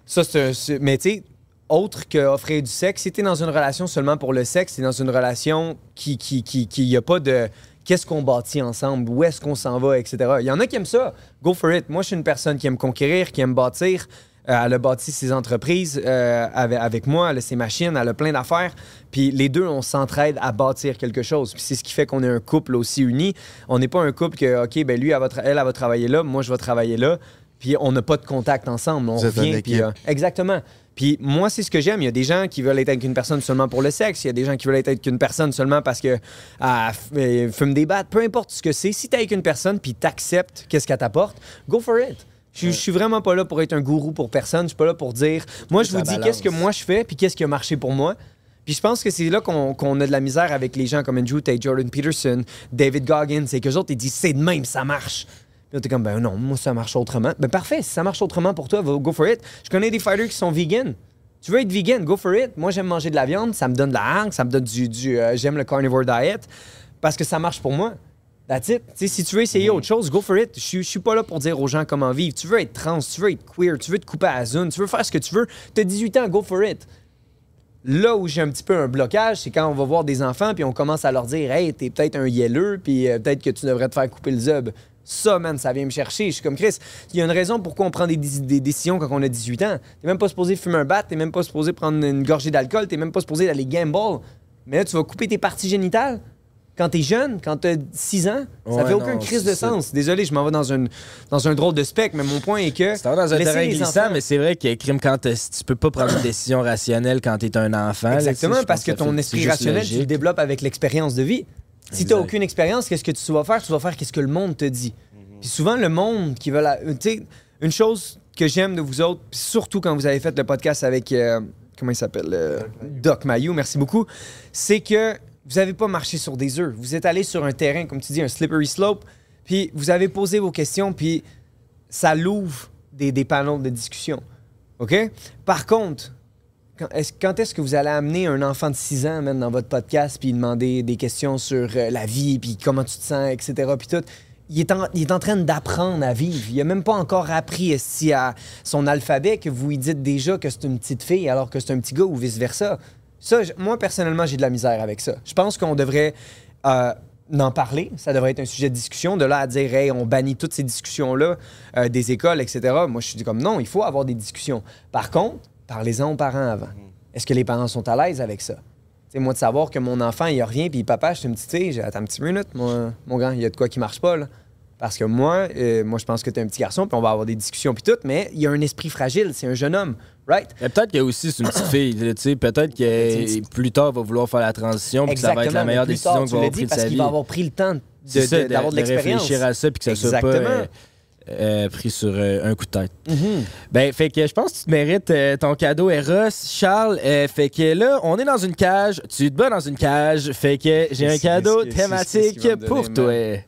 Speaker 1: ça, c'est un- c'est- Mais tu sais, autre qu'offrir du sexe, si t'es dans une relation seulement pour le sexe, t'es dans une relation qui, qui, qui, qui y a pas de qu'est-ce qu'on bâtit ensemble, où est-ce qu'on s'en va, etc. Il y en a qui aiment ça. Go for it. Moi, je suis une personne qui aime conquérir, qui aime bâtir. Euh, elle a bâti ses entreprises euh, avec, avec moi, elle a ses machines, elle a plein d'affaires. Puis les deux, on s'entraide à bâtir quelque chose. Puis c'est ce qui fait qu'on est un couple aussi uni. On n'est pas un couple que, OK, ben lui, elle va, elle, elle va travailler là, moi, je vais travailler là. Puis on n'a pas de contact ensemble. On
Speaker 8: Vous êtes une
Speaker 1: revient. Puis, euh, exactement. Puis moi, c'est ce que j'aime. Il y a des gens qui veulent être avec une personne seulement pour le sexe. Il y a des gens qui veulent être avec une personne seulement parce que ah, euh, fume des battes. Peu importe ce que c'est. Si t'es avec une personne puis t'acceptes qu'est-ce qu'elle t'apporte, go for it. Je suis- je suis vraiment pas là pour être un gourou pour personne. Je suis pas là pour dire. Moi, je vous dis qu'est-ce que moi je fais puis qu'est-ce qui a marché pour moi. Puis je pense que c'est là qu'on a de la misère avec les gens comme Andrew Tate, Jordan Peterson, David Goggins. C'est que autres, ils disent c'est de même, ça marche. Puis là, t'es comme, ben non, moi, ça marche autrement. Ben parfait, si ça marche autrement pour toi, go for it. Je connais des fighters qui sont vegan. Tu veux être vegan, go for it. Moi, j'aime manger de la viande, ça me donne de la hargne, ça me donne du. du euh, j'aime le carnivore diet parce que ça marche pour moi. That's it. Tu si tu veux essayer autre chose, go for it. Je suis- je suis pas là pour dire aux gens comment vivre. Tu veux être trans, tu veux être queer, tu veux te couper à la zone, tu veux faire ce que tu veux. T'as 18 ans, go for it. Là où j'ai un petit peu un blocage, c'est quand on va voir des enfants puis on commence à leur dire Hey, t'es peut-être un yelleux, puis euh, peut-être que tu devrais te faire couper le zub. Ça, man, ça vient me chercher. Je suis comme Chris. Il y a une raison pourquoi on prend des, dé- des décisions quand on a 18 ans. T'es même pas supposé fumer un bat, t'es même pas supposé prendre une gorgée d'alcool, t'es même pas supposé aller gamble. Mais là, tu vas couper tes parties génitales quand t'es jeune, quand t'as 6 ans. Ça
Speaker 7: Ouais,
Speaker 1: fait aucun
Speaker 7: non,
Speaker 1: crise
Speaker 7: c'est
Speaker 1: de
Speaker 7: ça.
Speaker 1: sens. Désolé, je m'en vais dans, une, dans un drôle de spec, mais mon point est que.
Speaker 7: Ça va dans un terrain glissant,
Speaker 1: enfants-
Speaker 7: mais c'est vrai que crime quand t'es- tu peux pas prendre une décision rationnelle quand t'es un enfant.
Speaker 1: Exactement, parce que
Speaker 7: ça
Speaker 1: ton esprit
Speaker 7: c'est
Speaker 1: rationnel, tu le
Speaker 7: logique.
Speaker 1: développes avec l'expérience de vie. Si tu
Speaker 7: Exact.
Speaker 1: aucune expérience, qu'est-ce que tu vas faire? Tu vas faire qu'est-ce que le monde te dit. Puis souvent, le monde qui veut la... Tu sais, une chose que j'aime de vous autres, puis surtout quand vous avez fait le podcast avec... euh, comment il s'appelle? euh, Doc Mayou, merci beaucoup. C'est que vous n'avez pas marché sur des œufs. Vous êtes allé sur un terrain, comme tu dis, un slippery slope, puis vous avez posé vos questions, puis ça l'ouvre des, des panneaux de discussion. OK? Par contre, quand est-ce, que vous allez amener un enfant de 6 ans man, dans votre podcast puis demander des questions sur euh, la vie puis comment tu te sens, etc. puis tout? Il est, en, est en train d'apprendre à vivre. Il a même pas encore appris esti, à son alphabet que vous lui dites déjà que c'est une petite fille alors que c'est un petit gars ou vice-versa. Ça, moi, personnellement, j'ai de la misère avec ça. Je pense qu'on devrait euh, en parler. Ça devrait être un sujet de discussion. De là à dire, hey, on bannit toutes ces discussions-là euh, des écoles, etc. Moi, je suis comme, non, il faut avoir des discussions. Par contre, parlez-en aux parents avant. Est-ce que les parents sont à l'aise avec ça? C'est moi de savoir que mon enfant, il revient, puis papa, je suis une petite fille. J'ai, Attends une petite minute, mon, mon grand, il y a de quoi qui marche pas, là. Parce que moi, euh, moi, je pense que tu es un petit garçon, puis on va avoir des discussions, puis tout, mais il y a un esprit fragile, c'est un jeune homme, right?
Speaker 7: Mais peut-être que aussi c'est une petite fille, tu sais, peut-être que plus tard va vouloir faire la transition puis que ça va être la meilleure décision qu'il va avoir pris de
Speaker 1: parce
Speaker 7: sa
Speaker 1: qu'il
Speaker 7: vie.
Speaker 1: va avoir pris le temps de-
Speaker 7: ça,
Speaker 1: de- d'avoir de, l'expérience.
Speaker 7: réfléchir à ça puis que ça soit pas
Speaker 1: Exactement.
Speaker 7: euh, euh, pris sur euh, un coup de tête.
Speaker 1: Mhm.
Speaker 7: Ben, fait que je pense que tu te mérites euh, ton cadeau Eros, Charles. Euh, fait que là, on est dans une cage, tu te bats dans une cage. Fait que j'ai un cadeau thématique pour toi.
Speaker 1: man?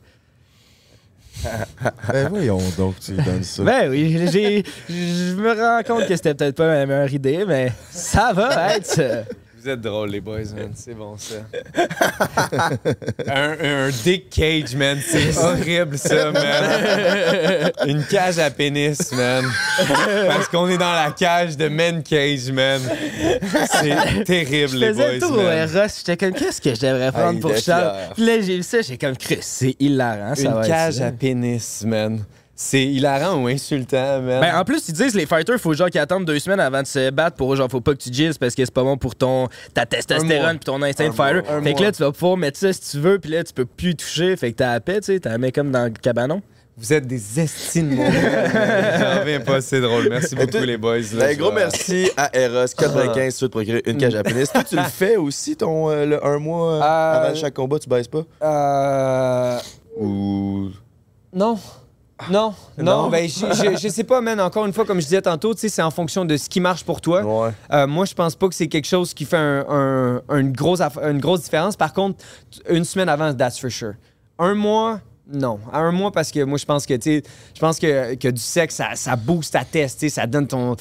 Speaker 8: ben voyons donc, tu lui donnes ça.
Speaker 7: Ben oui, j'ai- je me rends compte que c'était peut-être pas la meilleure idée, mais ça va être.
Speaker 14: Vous êtes drôles, les boys, man. C'est bon, ça. un, un dick cage, man. C'est horrible, ça, man. Une cage à pénis, man. Parce qu'on est dans la cage de men cage, man. C'est terrible,
Speaker 7: Je
Speaker 14: les
Speaker 7: faisais le
Speaker 14: boys,
Speaker 7: tour au
Speaker 14: man.
Speaker 7: Eros, j'étais comme, qu'est-ce que je devrais prendre
Speaker 14: il
Speaker 7: pour Charles? Puis là, j'ai vu ça, j'ai comme, Chris, c'est hilarant, ça
Speaker 14: Une
Speaker 7: va
Speaker 14: cage à pénis, man. C'est hilarant ou insultant, man.
Speaker 7: Ben, en plus, ils disent les fighters, faut genre qu'ils attendent deux semaines avant de se battre pour genre, faut pas que tu gilles parce que c'est pas bon pour ton ta
Speaker 14: Un
Speaker 7: testostérone puis ton instinct
Speaker 14: Un
Speaker 7: de fighter.
Speaker 14: mois, un
Speaker 7: fait que
Speaker 14: mois.
Speaker 7: là, tu vas pouvoir mettre ça si tu veux, puis là, tu peux plus y toucher. Fait que t'as la paix, tu sais, t'as la main comme dans le cabanon.
Speaker 14: Vous êtes des estimes, mon gars. J'en reviens pas, c'est drôle. Merci beaucoup, les boys. là.
Speaker 8: Ben, gros merci à Eros 95 si tu veux te procurer une cage à pénis. Toi, tu le fais aussi, ton euh, le un mois euh, avant chaque combat, tu baisses pas?
Speaker 1: Euh.
Speaker 8: Ou.
Speaker 1: Non. Non, non,
Speaker 8: Non?
Speaker 1: ben je, je, je sais pas, man. Encore une fois, comme je disais tantôt, c'est en fonction de ce qui marche pour toi. Euh, moi, je pense pas que c'est quelque chose qui fait un- un- une, grosse une grosse différence. Par contre, une semaine avant, that's for sure. Un mois, non. À un mois, parce que moi, je pense que, tu je pense que, que du sexe, ça, ça booste ta test, ça donne ton.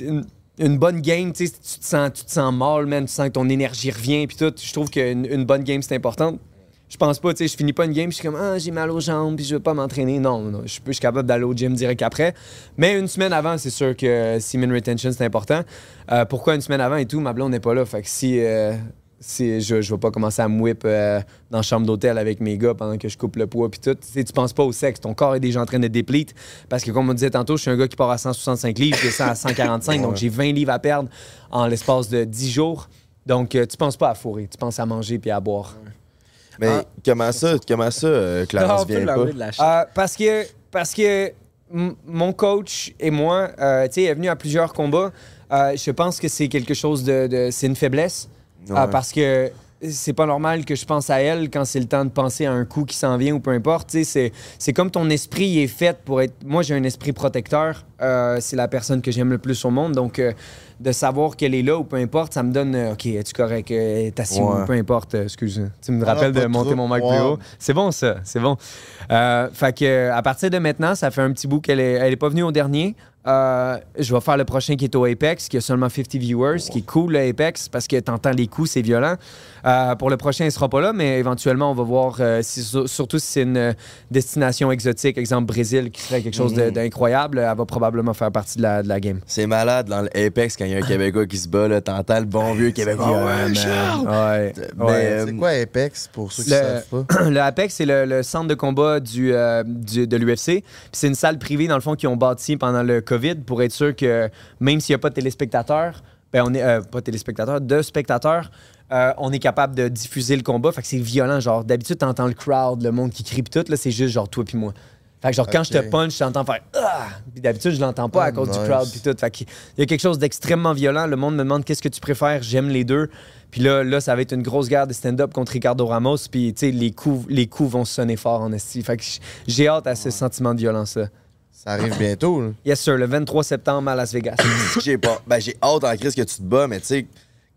Speaker 1: Une, une bonne game, tu sais, tu te sens, tu te sens mal, man, tu sens que ton énergie revient, puis tout. Je trouve qu'une une bonne game, c'est important. Je pense pas, tu sais, je finis pas une game, je suis comme, ah, j'ai mal aux jambes, puis je veux pas m'entraîner. Non, non, je, suis capable d'aller au gym direct après. Mais une semaine avant, c'est sûr que semen retention, c'est important. Euh, pourquoi une semaine avant et tout, ma blonde n'est pas là. Fait que si, euh, si je, je vais pas commencer à me whip euh, dans la chambre d'hôtel avec mes gars pendant que je coupe le poids, puis tout, tu tu penses pas au sexe. Ton corps est déjà en train de déplete. Parce que, comme on disait tantôt, je suis un gars qui part à 165 livres, je descends à 145, donc j'ai 20 livres à perdre en l'espace de 10 jours. Donc, tu penses pas à fourrer, tu penses à manger puis à boire.
Speaker 8: Mais
Speaker 1: Ah.
Speaker 8: comment ça, comment ça, euh, Clarence vient pas?
Speaker 1: Euh, parce que, parce que mon coach et moi, euh, tu sais, est venu à plusieurs combats. Euh, je pense que c'est quelque chose de. de- c'est une faiblesse. Euh,
Speaker 8: Ouais.
Speaker 1: parce que c'est pas normal que je pense à elle quand c'est le temps de penser à un coup qui s'en vient ou peu importe. Tu sais, c'est, c'est comme ton esprit est fait pour être. Moi, j'ai un esprit protecteur. Euh, c'est la personne que j'aime le plus au monde. Donc, euh, de savoir qu'elle est là ou peu importe, ça me donne. euh, OK, es-tu correct? Euh, T'as
Speaker 8: Ouais.
Speaker 1: ou peu importe. euh, excuse. Tu me
Speaker 8: Ah,
Speaker 1: rappelles de monter mon mic plus haut. C'est bon, ça. C'est bon. Euh, fait que, à partir de maintenant, ça fait un petit bout qu'elle est, elle est pas venue au dernier. Euh, je vais faire le prochain qui est au Apex, qui a seulement 50 viewers, ce qui est cool, le Apex, parce que t'entends les coups, c'est violent. Euh, pour le prochain, il sera pas là, mais éventuellement, on va voir, euh, si- surtout si c'est une euh, destination exotique, exemple Brésil, qui serait quelque chose
Speaker 8: Mhm.
Speaker 1: d'incroyable, elle va probablement faire partie de la, de la game.
Speaker 8: C'est malade dans le Apex quand il y a un Québécois qui se bat, là, t'entends le bon vieux Québécois.
Speaker 1: Ah ouais,
Speaker 2: C'est quoi Apex pour ceux qui
Speaker 1: Le,
Speaker 2: savent pas?
Speaker 1: le Apex, c'est le, le centre de combat du, euh, du- de l'UFC. C'est une salle privée, dans le fond, qu'ils ont bâti pendant le COVID pour être sûr que même s'il n'y a pas de téléspectateurs, ben on est, euh, pas de téléspectateurs, de spectateurs, euh, on est capable de diffuser le combat. Fait que c'est violent. Genre, d'habitude, t'entends le crowd, le monde qui crie pis tout. Là, c'est juste genre toi puis moi. Fait que genre, quand je te punch, t'entends faire Ah! Puis d'habitude, je l'entends pas à cause du crowd puis tout. Fait qu'il y a quelque chose d'extrêmement violent. Le monde me demande qu'est-ce que tu préfères? J'aime les deux. Puis là, là, ça va être une grosse guerre de stand-up contre Ricardo Ramos. Puis, tu sais, les coups, les coups vont sonner fort en esti. Fait que j'ai hâte à ce sentiment de violence-là.
Speaker 2: Ça arrive bientôt, là.
Speaker 1: Yes, sir. Le 23 septembre à Las Vegas.
Speaker 8: j'ai pas. Ben, j'ai hâte en crise que tu te bats, mais tu sais,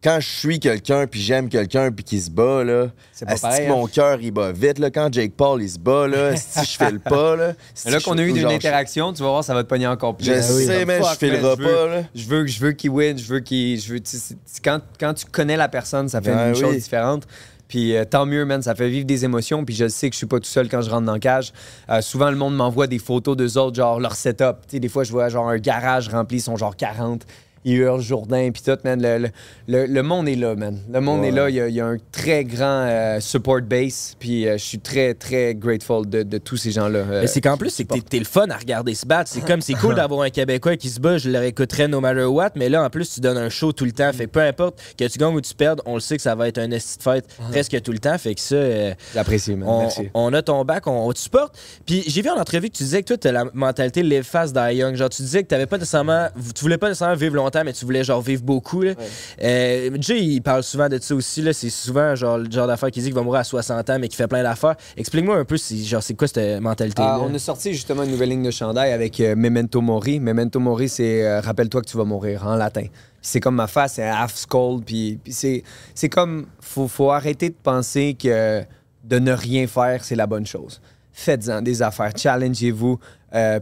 Speaker 8: quand je suis quelqu'un puis j'aime quelqu'un puis qui se bat, là, que
Speaker 1: hein?
Speaker 8: mon cœur il bat vite, là. Quand Jake Paul il se bat, là, si je file pas, là.
Speaker 1: Mais là qu'on a eu une interaction, tu vas voir, ça va te pogner encore plus.
Speaker 8: Je
Speaker 1: oui,
Speaker 8: sais,
Speaker 1: comme,
Speaker 8: mais je filerai
Speaker 1: man, je veux-
Speaker 8: pas, là.
Speaker 1: Je veux, je veux qu'il win, je veux qu'il. Je veux, tu quand, quand tu connais la personne, ça fait
Speaker 8: Ben
Speaker 1: une
Speaker 8: oui.
Speaker 1: chose différente. Puis euh, tant mieux, man, ça fait vivre des émotions. Puis je sais que je suis pas tout seul quand je rentre dans la cage. Euh, souvent, le monde m'envoie des photos d'eux autres, genre leur setup. Tu sais, des fois, je vois genre un garage rempli, ils sont genre 40. Ils hurlent Jourdain, puis tout, man. Le, le- le- le monde est là, man. Le monde
Speaker 8: Ouais.
Speaker 1: est là. Il y, a, il y a un très grand euh, support base. Puis euh, je suis très, très grateful de, de tous ces gens-là. euh,
Speaker 7: Mais c'est qu'en plus, c'est que t'es- le fun à regarder se battre. C'est comme, c'est cool d'avoir un Québécois qui se bat, je le réécouterais no matter what, mais là, en plus, tu donnes un show tout le temps. Fait peu importe que tu gagnes ou tu perdes, on le sait que ça va être un esti de fête presque tout le temps. Fait que ça, euh,
Speaker 1: J'apprécie, man.
Speaker 7: on,
Speaker 1: Merci.
Speaker 7: on a ton bac, on, on te supporte. Puis j'ai vu en entrevue que tu disais que toi, t'as la mentalité live fast, die young. Genre, tu disais que t'avais pas nécessairement, tu voulais pas nécessairement vivre longtemps, mais tu voulais genre vivre beaucoup. Là. Euh, Jay, il parle souvent de ça aussi. Là. C'est souvent genre le genre d'affaire qui dit qu'il va mourir à 60 ans, mais qui fait plein d'affaires. Explique-moi un peu, si, genre, c'est quoi cette mentalité-là?
Speaker 1: Ah, on a sorti justement une nouvelle ligne de chandail avec euh, Memento Mori. Memento Mori, c'est euh, Rappelle-toi que tu vas mourir en latin. C'est comme ma face, c'est half skull. Puis, puis c'est, c'est comme. Faut, faut arrêter de penser que de ne rien faire, c'est la bonne chose. faites-en des affaires, challengez-vous,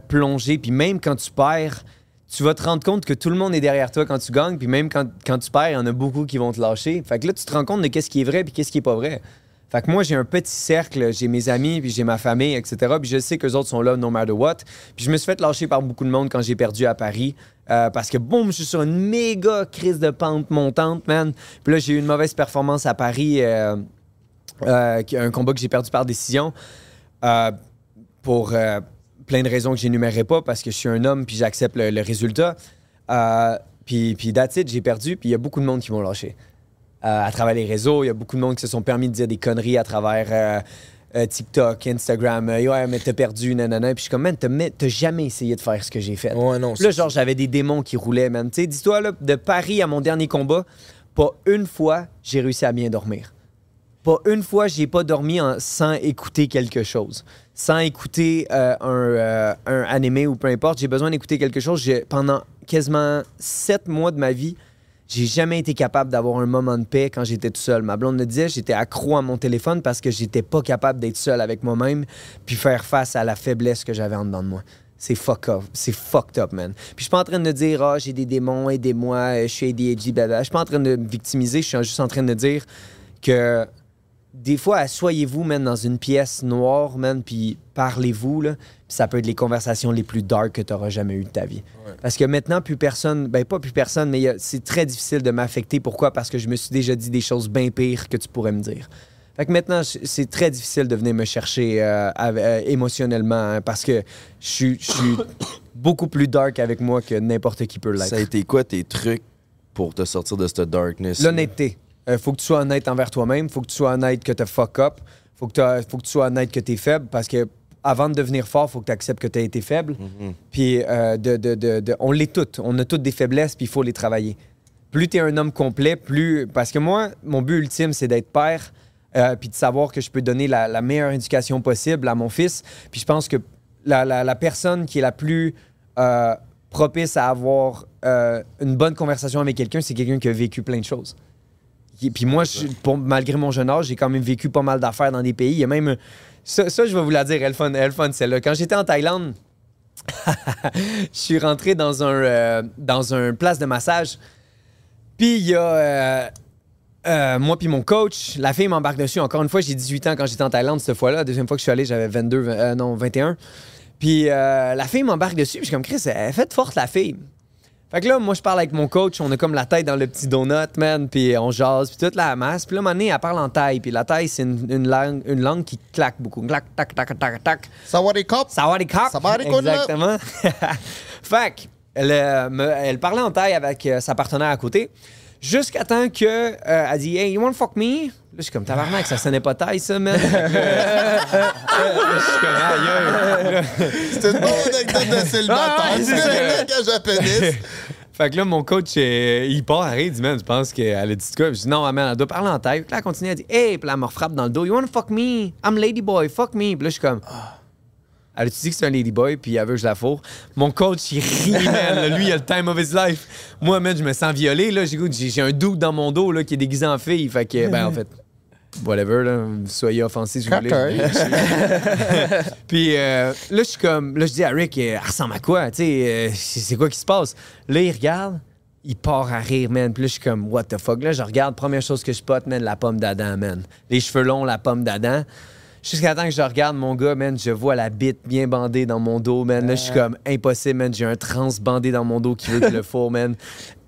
Speaker 1: plongez, puis même quand tu perds, tu vas te rendre compte que tout le monde est derrière toi quand tu gagnes, puis même quand, quand tu perds, il y en a beaucoup qui vont te lâcher. Fait que là, tu te rends compte de qu'est-ce qui est vrai puis qu'est-ce qui est pas vrai. Fait que moi, j'ai un petit cercle, j'ai mes amis, puis j'ai ma famille, etc. Puis je sais que les autres sont là no matter what. Puis je me suis fait lâcher par beaucoup de monde quand j'ai perdu à Paris. euh, parce que, boum, je suis sur une méga crise de pente montante, man. Puis là, j'ai eu une mauvaise performance à Paris, euh, euh, un combat que j'ai perdu par décision. pour plein de raisons que j'énumérerai pas, parce que je suis un homme, puis j'accepte le, le résultat. Euh, puis, puis that's it, j'ai perdu, puis il y a beaucoup de monde qui m'ont lâché euh, à travers les réseaux. Il y a beaucoup de monde qui se sont permis de dire des conneries à travers euh, TikTok, Instagram. Ouais, mais t'as perdu, nanana. Puis je suis comme, man, t'as mais- t'as jamais essayé de faire ce que j'ai fait.
Speaker 11: non,
Speaker 1: là, genre, j'avais des démons qui roulaient, man. Tu sais, dis-toi, là, de Paris à mon dernier combat, pas une fois j'ai réussi à bien dormir. Pas une fois j'ai pas dormi en- sans écouter quelque chose. Sans écouter euh, un, euh, un animé ou peu importe. J'ai besoin d'écouter quelque chose. J'ai- pendant quasiment sept mois de ma vie, j'ai jamais été capable d'avoir un moment de paix quand j'étais tout seul. Ma blonde me disait j'étais accro à mon téléphone parce que j'étais pas capable d'être seul avec moi-même puis faire face à la faiblesse que j'avais en dedans de moi. C'est fuck up. C'est fucked up, man. Puis je suis pas en train de dire, ah, j'ai des démons, aidez-moi, euh, je suis ADHD, blablabla. Je suis pas en train de me victimiser, je suis juste en train de dire que des fois, asseyez-vous, man, dans une pièce noire, man, puis parlez-vous, là. Ça peut être les conversations les plus dark que tu auras jamais eues de ta vie. Parce que maintenant, plus personne, ben pas plus personne, mais c'est très difficile de m'affecter. Pourquoi? Parce que je me suis déjà dit des choses bien pires que tu pourrais me dire. Fait que maintenant, c'est très difficile de venir me chercher euh, euh, émotionnellement hein, parce que je suis- je suis beaucoup plus dark avec moi que n'importe qui peut l'être.
Speaker 8: Ça a été quoi tes trucs pour te sortir de cette darkness?
Speaker 1: L'honnêteté. Euh, faut que tu sois honnête envers toi-même. Faut que tu sois honnête que tu fuck up. Faut que, t'as- faut que tu sois honnête que tu es faible parce que avant de devenir fort, faut que tu acceptes que tu as été faible. Puis euh, de, de- de- de- on l'est toutes. On a toutes des faiblesses, puis il faut les travailler. Plus tu es un homme complet, plus. Parce que moi, mon but ultime, c'est d'être père, euh, puis de savoir que je peux donner la, la meilleure éducation possible à mon fils. Puis je pense que la, la- la personne qui est la plus euh, propice à avoir une bonne conversation avec quelqu'un, c'est quelqu'un qui a vécu plein de choses. Puis moi, je- pour- malgré mon jeune âge, j'ai quand même vécu pas mal d'affaires dans des pays. Il y a même. Ça, ça, je vais vous la dire, elle fun, elle fun, celle-là. Quand j'étais en Thaïlande, je suis rentré dans un, euh, dans un place de massage. Puis il y a. euh, euh, moi puis mon coach, la fille m'embarque dessus. Encore une fois, j'ai 18 ans quand j'étais en Thaïlande cette fois-là. La deuxième fois que je suis allé, j'avais 22, vingt- euh, non, 21. Puis la fille m'embarque dessus. Puis je suis comme, Chris, elle est faite forte, la fille. Fait que là, moi, je parle avec mon coach. On a comme la tête dans le petit donut, man. Puis on jase, puis toute la masse. Puis là, donné, elle parle en taille. Puis la taille, c'est une, une langue, une langue qui claque beaucoup. Clac, tac, tac, tac, tac.
Speaker 2: Sawadee cop.
Speaker 1: Sawadee cop. Exactement. fait que, elle, euh, me- elle parlait en taille avec euh, sa partenaire à côté. Jusqu'à temps que euh, elle dit Hey, you wanna fuck me? Là, je suis comme tabarnak, ça sonnait pas taille, ça, man. je suis comme aïe.
Speaker 2: C'est une bonne anecdote de célibataire.
Speaker 1: Ah,
Speaker 2: c'est
Speaker 1: c'est ça.
Speaker 2: pénis.
Speaker 1: Fait que là, mon coach, euh, il part, arrête, il dit, man, je pense qu'elle a dit quoi? Je dis, non, man, elle doit parler en taille. Puis là, elle continue, elle dit, hey, puis là, elle me refrappe dans le dos, you wanna fuck me? I'm ladyboy, fuck me. Puis là, je suis comme, elle a dit que c'est un ladyboy, puis elle veut que je la fourre? Mon coach, il rit, man. là. Lui, il a le time of his life. Moi, man, je me sens violé, là. J'ai un doute dans mon dos, là, qui est déguisé en fille. Fait que, ben, en fait, whatever, là. Soyez offensés si vous voulez. Puis euh, là, je suis comme. Là, je dis à Rick, euh, elle ressemble à quoi? Tu sais, euh, c'est quoi qui se passe? Là, il regarde, il part à rire, man. Puis là, je suis comme, what the fuck? Là, je regarde, première chose que je spot, man, la pomme d'Adam, man. Les cheveux longs, la pomme d'Adam. Jusqu'à temps que je regarde mon gars, man, je vois la bite bien bandée dans mon dos, man. Là, je suis comme, impossible, man. J'ai un trans bandé dans mon dos qui veut que je le fourre, man.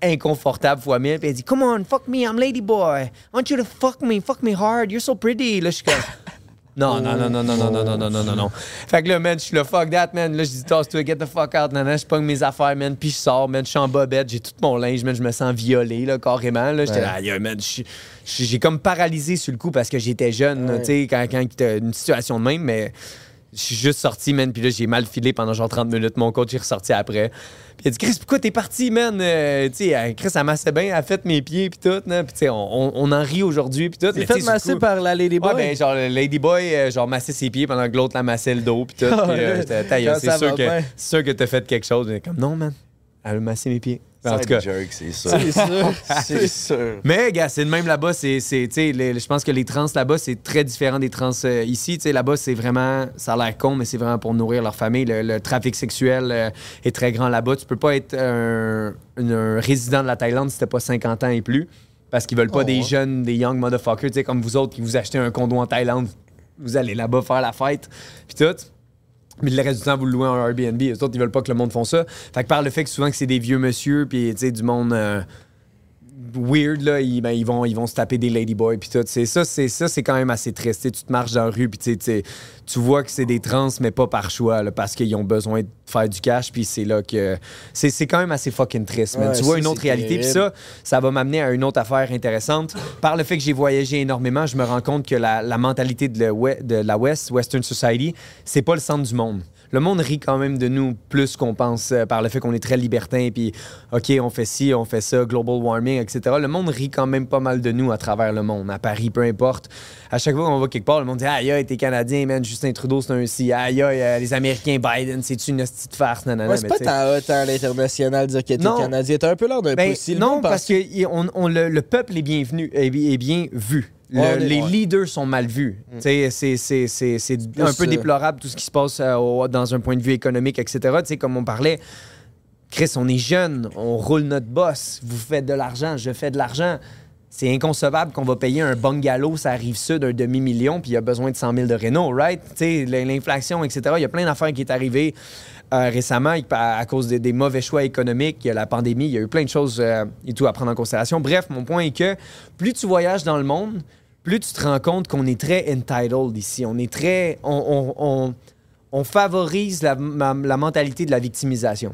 Speaker 1: Inconfortable fois mille. Puis elle dit, come on, fuck me, I'm ladyboy. I want you to fuck me, fuck me hard. You're so pretty. Là, je suis comme, non, non, non, non, non, non, non, non, non, non, non, non. Fait que là, man, je suis là, fuck that, man. Là, je dis, tasse-toi, get the fuck out, nan, nan. Je pogne mes affaires, man. Puis je sors, man. Je suis en bobette, j'ai tout mon linge, man. Je me sens violé, là, carrément. Là, j'étais là, aïe, man. J'ai comme paralysé sur le coup parce que j'étais jeune,
Speaker 11: Ouais.
Speaker 1: tu sais, quand, quand t'as une situation de même, mais je suis juste sorti, man. Puis là, j'ai mal filé pendant genre 30 minutes. Mon coach est ressorti après. Il a dit, Chris, pourquoi t'es parti, man? Euh, tu sais, euh, Chris, elle massait bien, elle a fait mes pieds, puis tout, là. Puis tu sais, on, en rit aujourd'hui, puis tout.
Speaker 11: T'es fait masser
Speaker 1: coup-
Speaker 11: par la Ladyboy?
Speaker 1: Ouais, ben, genre, le Ladyboy, euh, genre, massait ses pieds pendant que l'autre la massait le dos, puis tout. Euh,
Speaker 11: quand
Speaker 1: c'est sûr que, sûr que t'as fait quelque chose. Mais comme, non, man. Elle a massé mes pieds. En tout cas.
Speaker 8: C'est sûr.
Speaker 11: C'est sûr.
Speaker 8: C'est sûr.
Speaker 1: Mais, gars, c'est de même là-bas. C'est, je pense que les trans là-bas, c'est très différent des trans euh, ici. Là-bas, c'est vraiment, ça a l'air con, mais c'est vraiment pour nourrir leur famille. Le, le trafic sexuel euh, est très grand là-bas. Tu peux pas être un, résident de la Thaïlande si t'as pas 50 ans et plus. Parce qu'ils veulent pas
Speaker 2: Oh,
Speaker 1: des
Speaker 2: ouais.
Speaker 1: jeunes, des young motherfuckers, comme vous autres qui vous achetez un condo en Thaïlande. Vous allez là-bas faire la fête. Puis tout. Mais le reste du temps, vous le louez en Airbnb. Les autres, ils veulent pas que le monde fasse ça. Fait que par le fait que souvent que c'est des vieux monsieur, puis tu sais, du monde euh, weird, là, ils, ben, ils, vont, ils vont se taper des ladyboys, puis tout. C'est ça, c'est ça, c'est quand même assez triste. Tu te marches dans la rue, puis tu vois que c'est des trans, mais pas par choix, là, parce qu'ils ont besoin de faire du cash, puis c'est là que... C'est quand même assez fucking triste, man.
Speaker 11: Ouais,
Speaker 1: tu vois
Speaker 11: ça,
Speaker 1: une autre réalité, puis ça, ça va m'amener à une autre affaire intéressante. Par le fait que j'ai voyagé énormément, je me rends compte que la, la mentalité de, le de la West, Western Society, c'est pas le centre du monde. Le monde rit quand même de nous plus qu'on pense euh, par le fait qu'on est très libertin, puis OK, on fait ci, on fait ça, global warming, etc. Le monde rit quand même pas mal de nous à travers le monde, à Paris, peu importe. À chaque fois qu'on va quelque part, le monde dit Aïe, aïe, t'es Canadien, man, Justin Trudeau, c'est un si. Aïe, aïe, euh, les Américains, Biden, c'est-tu une petite farce, nanana.
Speaker 11: Ouais, c'est pas tant hot à l'international de dire que t'es. Canadien. T'as un peu l'air d'un
Speaker 1: ben,
Speaker 11: pussy. Le
Speaker 1: non, parce que on, on- le, le peuple bienvenu, est bien vu. Le- les leaders sont mal vus. Sais, C'est un peu
Speaker 11: euh,
Speaker 1: déplorable tout ce qui se passe euh, dans un point de vue économique, etc. Tu sais, Comme on parlait, Chris, on est jeune, on roule notre boss, vous faites de l'argent, je fais de l'argent. C'est inconcevable qu'on va payer un bungalow, ça arrive sud, un demi-million, puis il y a besoin de 100 000 de Renault, right? L'inflation, etc. Il y a plein d'affaires qui est arrivées euh, récemment à, à cause des, des mauvais choix économiques. Il y a la pandémie, il y a eu plein de choses euh, et tout à prendre en considération. Bref, mon point est que plus tu voyages dans le monde, plus tu te rends compte qu'on est très entitled ici. On est très. On, on- on- on favorise la, ma- la mentalité de la victimisation.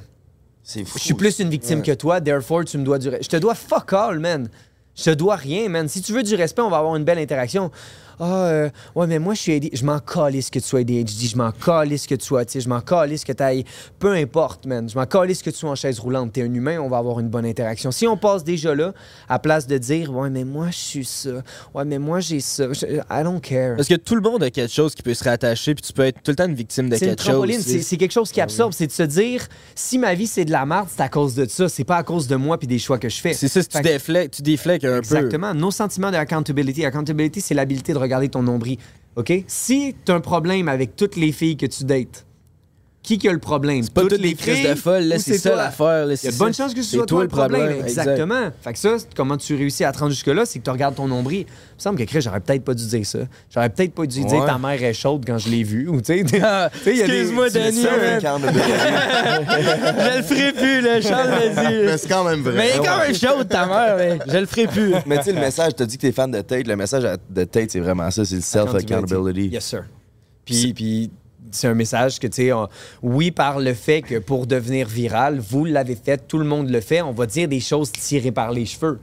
Speaker 8: C'est fou.
Speaker 1: Je suis plus une victime
Speaker 8: Ouais.
Speaker 1: que toi, therefore tu me dois du respect. Je te dois fuck all, man. Je te dois rien, man. Si tu veux du respect, on va avoir une belle interaction. Ah, euh, ouais, mais moi, je suis aidé. Je m'en calisse que tu sois ADHD. Je m'en calisse que tu sois, tu sais, je m'en calisse que tu ailles. Peu importe, man. Je m'en calisse que tu sois en chaise roulante. T'es un humain, on va avoir une bonne interaction. Si on passe déjà là, à place de dire, ouais, mais moi, je suis ça. Ouais, mais moi, j'ai ça. Je- I don't care.
Speaker 11: Parce que tout le monde a quelque chose qui peut se rattacher, puis tu peux être tout le temps une victime de
Speaker 1: C'est une
Speaker 11: quelque chose.
Speaker 1: trampoline, c'est c'est quelque chose qui absorbe. C'est de se dire, si ma vie, c'est de la merde, c'est à cause de ça. C'est pas à cause de moi puis des choix que je fais.
Speaker 11: C'est ça, si tu
Speaker 1: que-
Speaker 11: déflèques, tu déflèques un peu.
Speaker 1: Exactement. Nos sentiments de accountability. Accountability, c'est l'habilité de regarder ton nombril. OK? Si tu as un problème avec toutes les filles que tu dates, qui qui a le problème?
Speaker 11: C'est pas toutes les crises de folles, là, c'est ça
Speaker 1: toi?
Speaker 11: l'affaire. là,
Speaker 1: Il y a
Speaker 11: c'est
Speaker 1: de bonnes
Speaker 11: ça.
Speaker 1: chances que ce
Speaker 11: C'est
Speaker 1: soit toi le problème.
Speaker 11: exact.
Speaker 1: Exactement. Fait que ça, comment tu réussis à te rendre jusque-là, c'est que tu regardes ton nombril. Il me semble que Chris, j'aurais peut-être pas dû dire ça. J'aurais peut-être pas dû dire ta mère est chaude quand je l'ai vue. Ou tu sais,
Speaker 11: Ah,
Speaker 1: tu sais, il y a des-
Speaker 11: Excuse-moi, man. Je le ferai plus, là. Charles l'a dit.
Speaker 2: Mais c'est quand même vrai.
Speaker 11: Mais il est quand même chaud, ta mère, mais je le ferai plus.
Speaker 8: Mais tu sais, le message, t'as dit que t'es fan de Tate. Le message de Tate, c'est vraiment ça, c'est le self-accountability.
Speaker 1: Yes, sir. Puis, puis c'est un message que, tu sais, oui, par le fait que pour devenir viral, vous l'avez fait, tout le monde le fait, on va dire des choses tirées par les cheveux.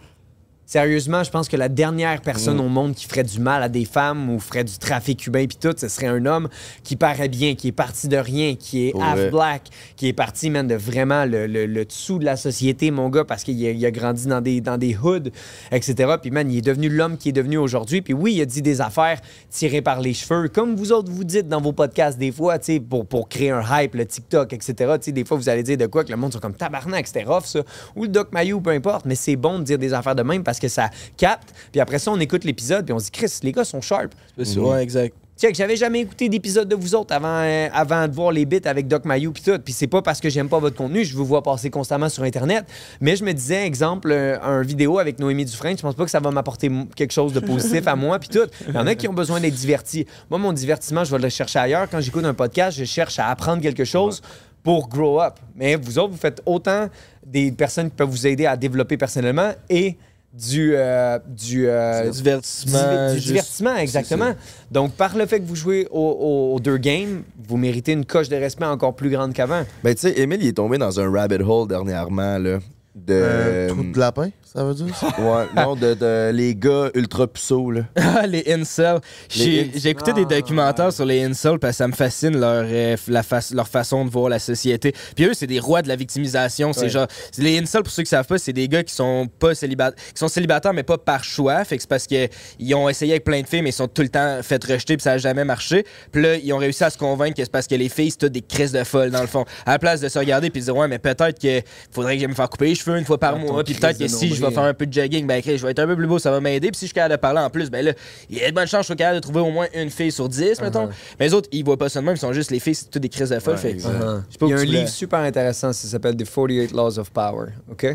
Speaker 1: Sérieusement, je pense que la dernière personne
Speaker 8: Mm.
Speaker 1: au monde qui ferait du mal à des femmes ou ferait du trafic humain puis tout, ce serait un homme qui paraît bien, qui est parti de rien, qui est half black, qui est parti, man, de vraiment le, le- le dessous de la société, mon gars, parce qu'il a, il a grandi dans des, dans des hoods, etc. Puis, man, il est devenu l'homme qui est devenu aujourd'hui. Puis oui, il a dit des affaires tirées par les cheveux, comme vous autres vous dites dans vos podcasts des fois, tu sais, pour, pour créer un hype, le TikTok, etc. Tu sais, des fois, vous allez dire de quoi que le monde sont comme tabarnak, c'était rough, ça. Ou le Doc Mayou, peu importe. Mais c'est bon de dire des affaires de même parce que ça capte. Puis après ça, on écoute l'épisode, puis on se dit, Chris, les gars sont sharp.
Speaker 11: Ouais, exact.
Speaker 1: Check, j'avais jamais écouté d'épisode de vous autres avant, euh, avant de voir les bits avec Doc Mayou puis tout. Puis c'est pas parce que j'aime pas votre contenu, je vous vois passer constamment sur Internet. Mais je me disais, exemple, euh, un vidéo avec Noémie Dufresne, je pense pas que ça va m'apporter quelque chose de positif à moi puis tout. Il y en a qui ont besoin d'être divertis. Moi, mon divertissement, je vais le chercher ailleurs. Quand j'écoute un podcast, je cherche à apprendre quelque chose pour grow up. Mais vous autres, vous faites autant des personnes qui peuvent vous aider à développer personnellement et du, euh, du, euh,
Speaker 11: Du divertissement,
Speaker 1: du- du
Speaker 11: juste-
Speaker 1: divertissement, exactement. Donc, par le fait que vous jouez au- au- aux deux games, vous méritez une coche de respect encore plus grande qu'avant.
Speaker 8: Ben, tu sais, Emile, il est tombé dans un rabbit hole dernièrement, là. De.
Speaker 2: Trou de lapin? Ça veut dire ça?
Speaker 8: Ouais, non, de, de- les gars ultra puceaux, là.
Speaker 7: Ah, les incels. J'ai
Speaker 8: Les
Speaker 7: j'ai écouté des documentaires sur les incels parce que ça me fascine leur, euh, la fa- leur façon de voir la société. Puis eux, c'est des rois de la victimisation. C'est
Speaker 8: Ouais.
Speaker 7: genre. Les incels, pour ceux qui savent pas, c'est des gars qui sont pas célibataires, qui sont célibataires, mais pas par choix. Fait que c'est parce qu'ils ont essayé avec plein de filles, mais ils sont tout le temps fait rejeter, puis ça a jamais marché. Puis là, ils ont réussi à se convaincre que c'est parce que les filles, c'est toutes des crises de folles, dans le fond. À la place de se regarder puis de dire, ouais, mais peut-être que faudrait que j'aille me faire couper les cheveux une fois par
Speaker 1: Ah,
Speaker 7: mois, puis peut-être que si je vais
Speaker 1: nombril.
Speaker 7: faire un peu de jogging, ben, je vais être un peu plus beau, ça va m'aider. Puis si je suis capable de parler en plus, ben là, il y a de bonnes chances que je sois capable de trouver au moins une fille sur 10, mettons. Mais les autres, ils voient pas ça de même, ils sont juste les filles, c'est toutes des crises de folle.
Speaker 8: Ouais,
Speaker 7: fait.
Speaker 1: Uh-huh. Il y a un livre super intéressant, ça s'appelle The 48 Laws of Power, OK?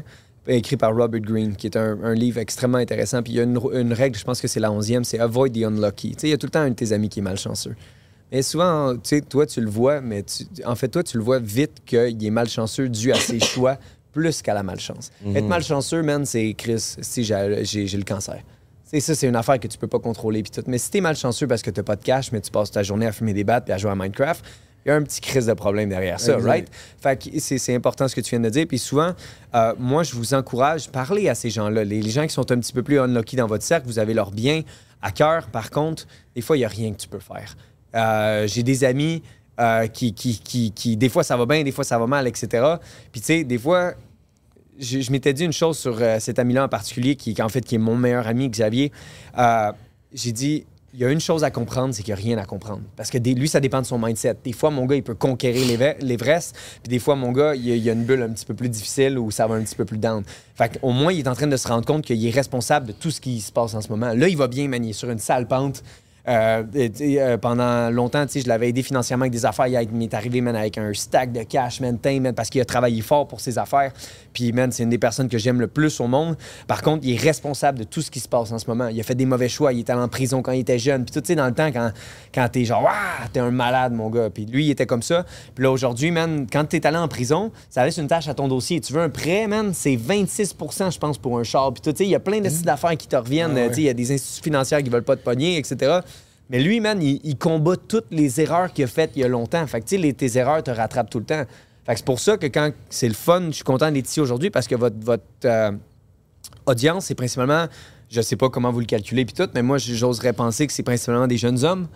Speaker 1: Écrit par Robert Greene, qui est un, un livre extrêmement intéressant. Puis il y a une, une règle, je pense que c'est la onzième, c'est Avoid the Unlucky. Tu sais, il y a tout le temps un de tes amis qui est malchanceux. Mais souvent, tu sais, toi, tu le vois, mais tu- en fait, toi, tu le vois vite qu'il est malchanceux dû à ses choix plus qu'à la malchance.
Speaker 8: Mhm.
Speaker 1: Être malchanceux, man, c'est Chris, si j'ai le cancer. C'est ça, c'est une affaire que tu peux pas contrôler. Puis tout. Mais si t'es malchanceux parce que t'as pas de cash, mais tu passes ta journée à fumer des battes puis à jouer à Minecraft, il y a un petit crise de problème derrière ça,
Speaker 8: Exact.
Speaker 1: right? Fait que c'est important ce que tu viens de dire. Puis souvent, euh, moi, je vous encourage, parlez à ces gens-là. Les, les gens qui sont un petit peu plus unlucky dans votre cercle, vous avez leur bien à cœur. Par contre, des fois, il n'y a rien que tu peux faire. Euh, J'ai des amis euh, qui, qui, qui, qui, des fois, ça va bien, des fois, ça va mal, etc. Puis, tu sais, des fois, je, m'étais dit une chose sur euh, cet ami-là en particulier, qui, en fait, qui est mon meilleur ami, Xavier. Euh, J'ai dit, il y a une chose à comprendre, c'est qu'il n'y a rien à comprendre. Parce que lui, ça dépend de son mindset. Des fois, mon gars, il peut conquérir l'Ever- l'Everest, puis des fois, mon gars, il y, a, une bulle un petit peu plus difficile ou ça va un petit peu plus down. Fait au moins, il est en train de se rendre compte qu'il est responsable de tout ce qui se passe en ce moment. Là, il va bien manier sur une sale pente. Euh, et- euh, pendant longtemps, je l'avais aidé financièrement avec des affaires. Il est- m'est arrivé, man, avec un stack de cash, man, tain, man, parce qu'il a travaillé fort pour ses affaires. Puis, man, c'est une des personnes que j'aime le plus au monde. Par contre, il est responsable de tout ce qui se passe en ce moment. Il a fait des mauvais choix. Il était allé en prison quand il était jeune. Puis, tout, tu sais, dans le temps, quand, quand t'es genre, waouh, t'es un malade, mon gars. Puis, lui, il était comme ça. Puis là, aujourd'hui, man, quand t'es allé en prison, ça laisse une tâche à ton dossier. Tu veux un prêt, man, c'est 26% je pense, pour un char. Puis, tout, tu sais, il y a plein de sites d'affaires qui te reviennent.
Speaker 8: Ah ouais.
Speaker 1: Il y a des instituts financiers qui veulent pas te pogner, etc. Mais lui, man, il, il combat toutes les erreurs qu'il a faites il y a longtemps. Fait que, tu sais, tes erreurs te rattrapent tout le temps. Fait que c'est pour ça que quand c'est le fun, je suis content d'être ici aujourd'hui parce que votre, votre euh, audience, c'est principalement, je sais pas comment vous le calculez puis tout, mais moi, j'oserais penser que c'est principalement des jeunes hommes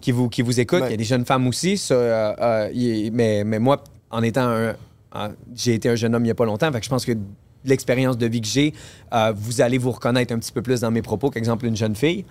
Speaker 1: qui, vous, qui vous écoutent.
Speaker 8: Ben-
Speaker 1: Il y a des jeunes femmes aussi. ça, euh, euh, mais, mais moi, en étant un. j'ai été un jeune homme il y a pas longtemps, fait que je pense que l'expérience de vie que j'ai, vous allez vous reconnaître un petit peu plus dans mes propos qu'exemple une jeune fille.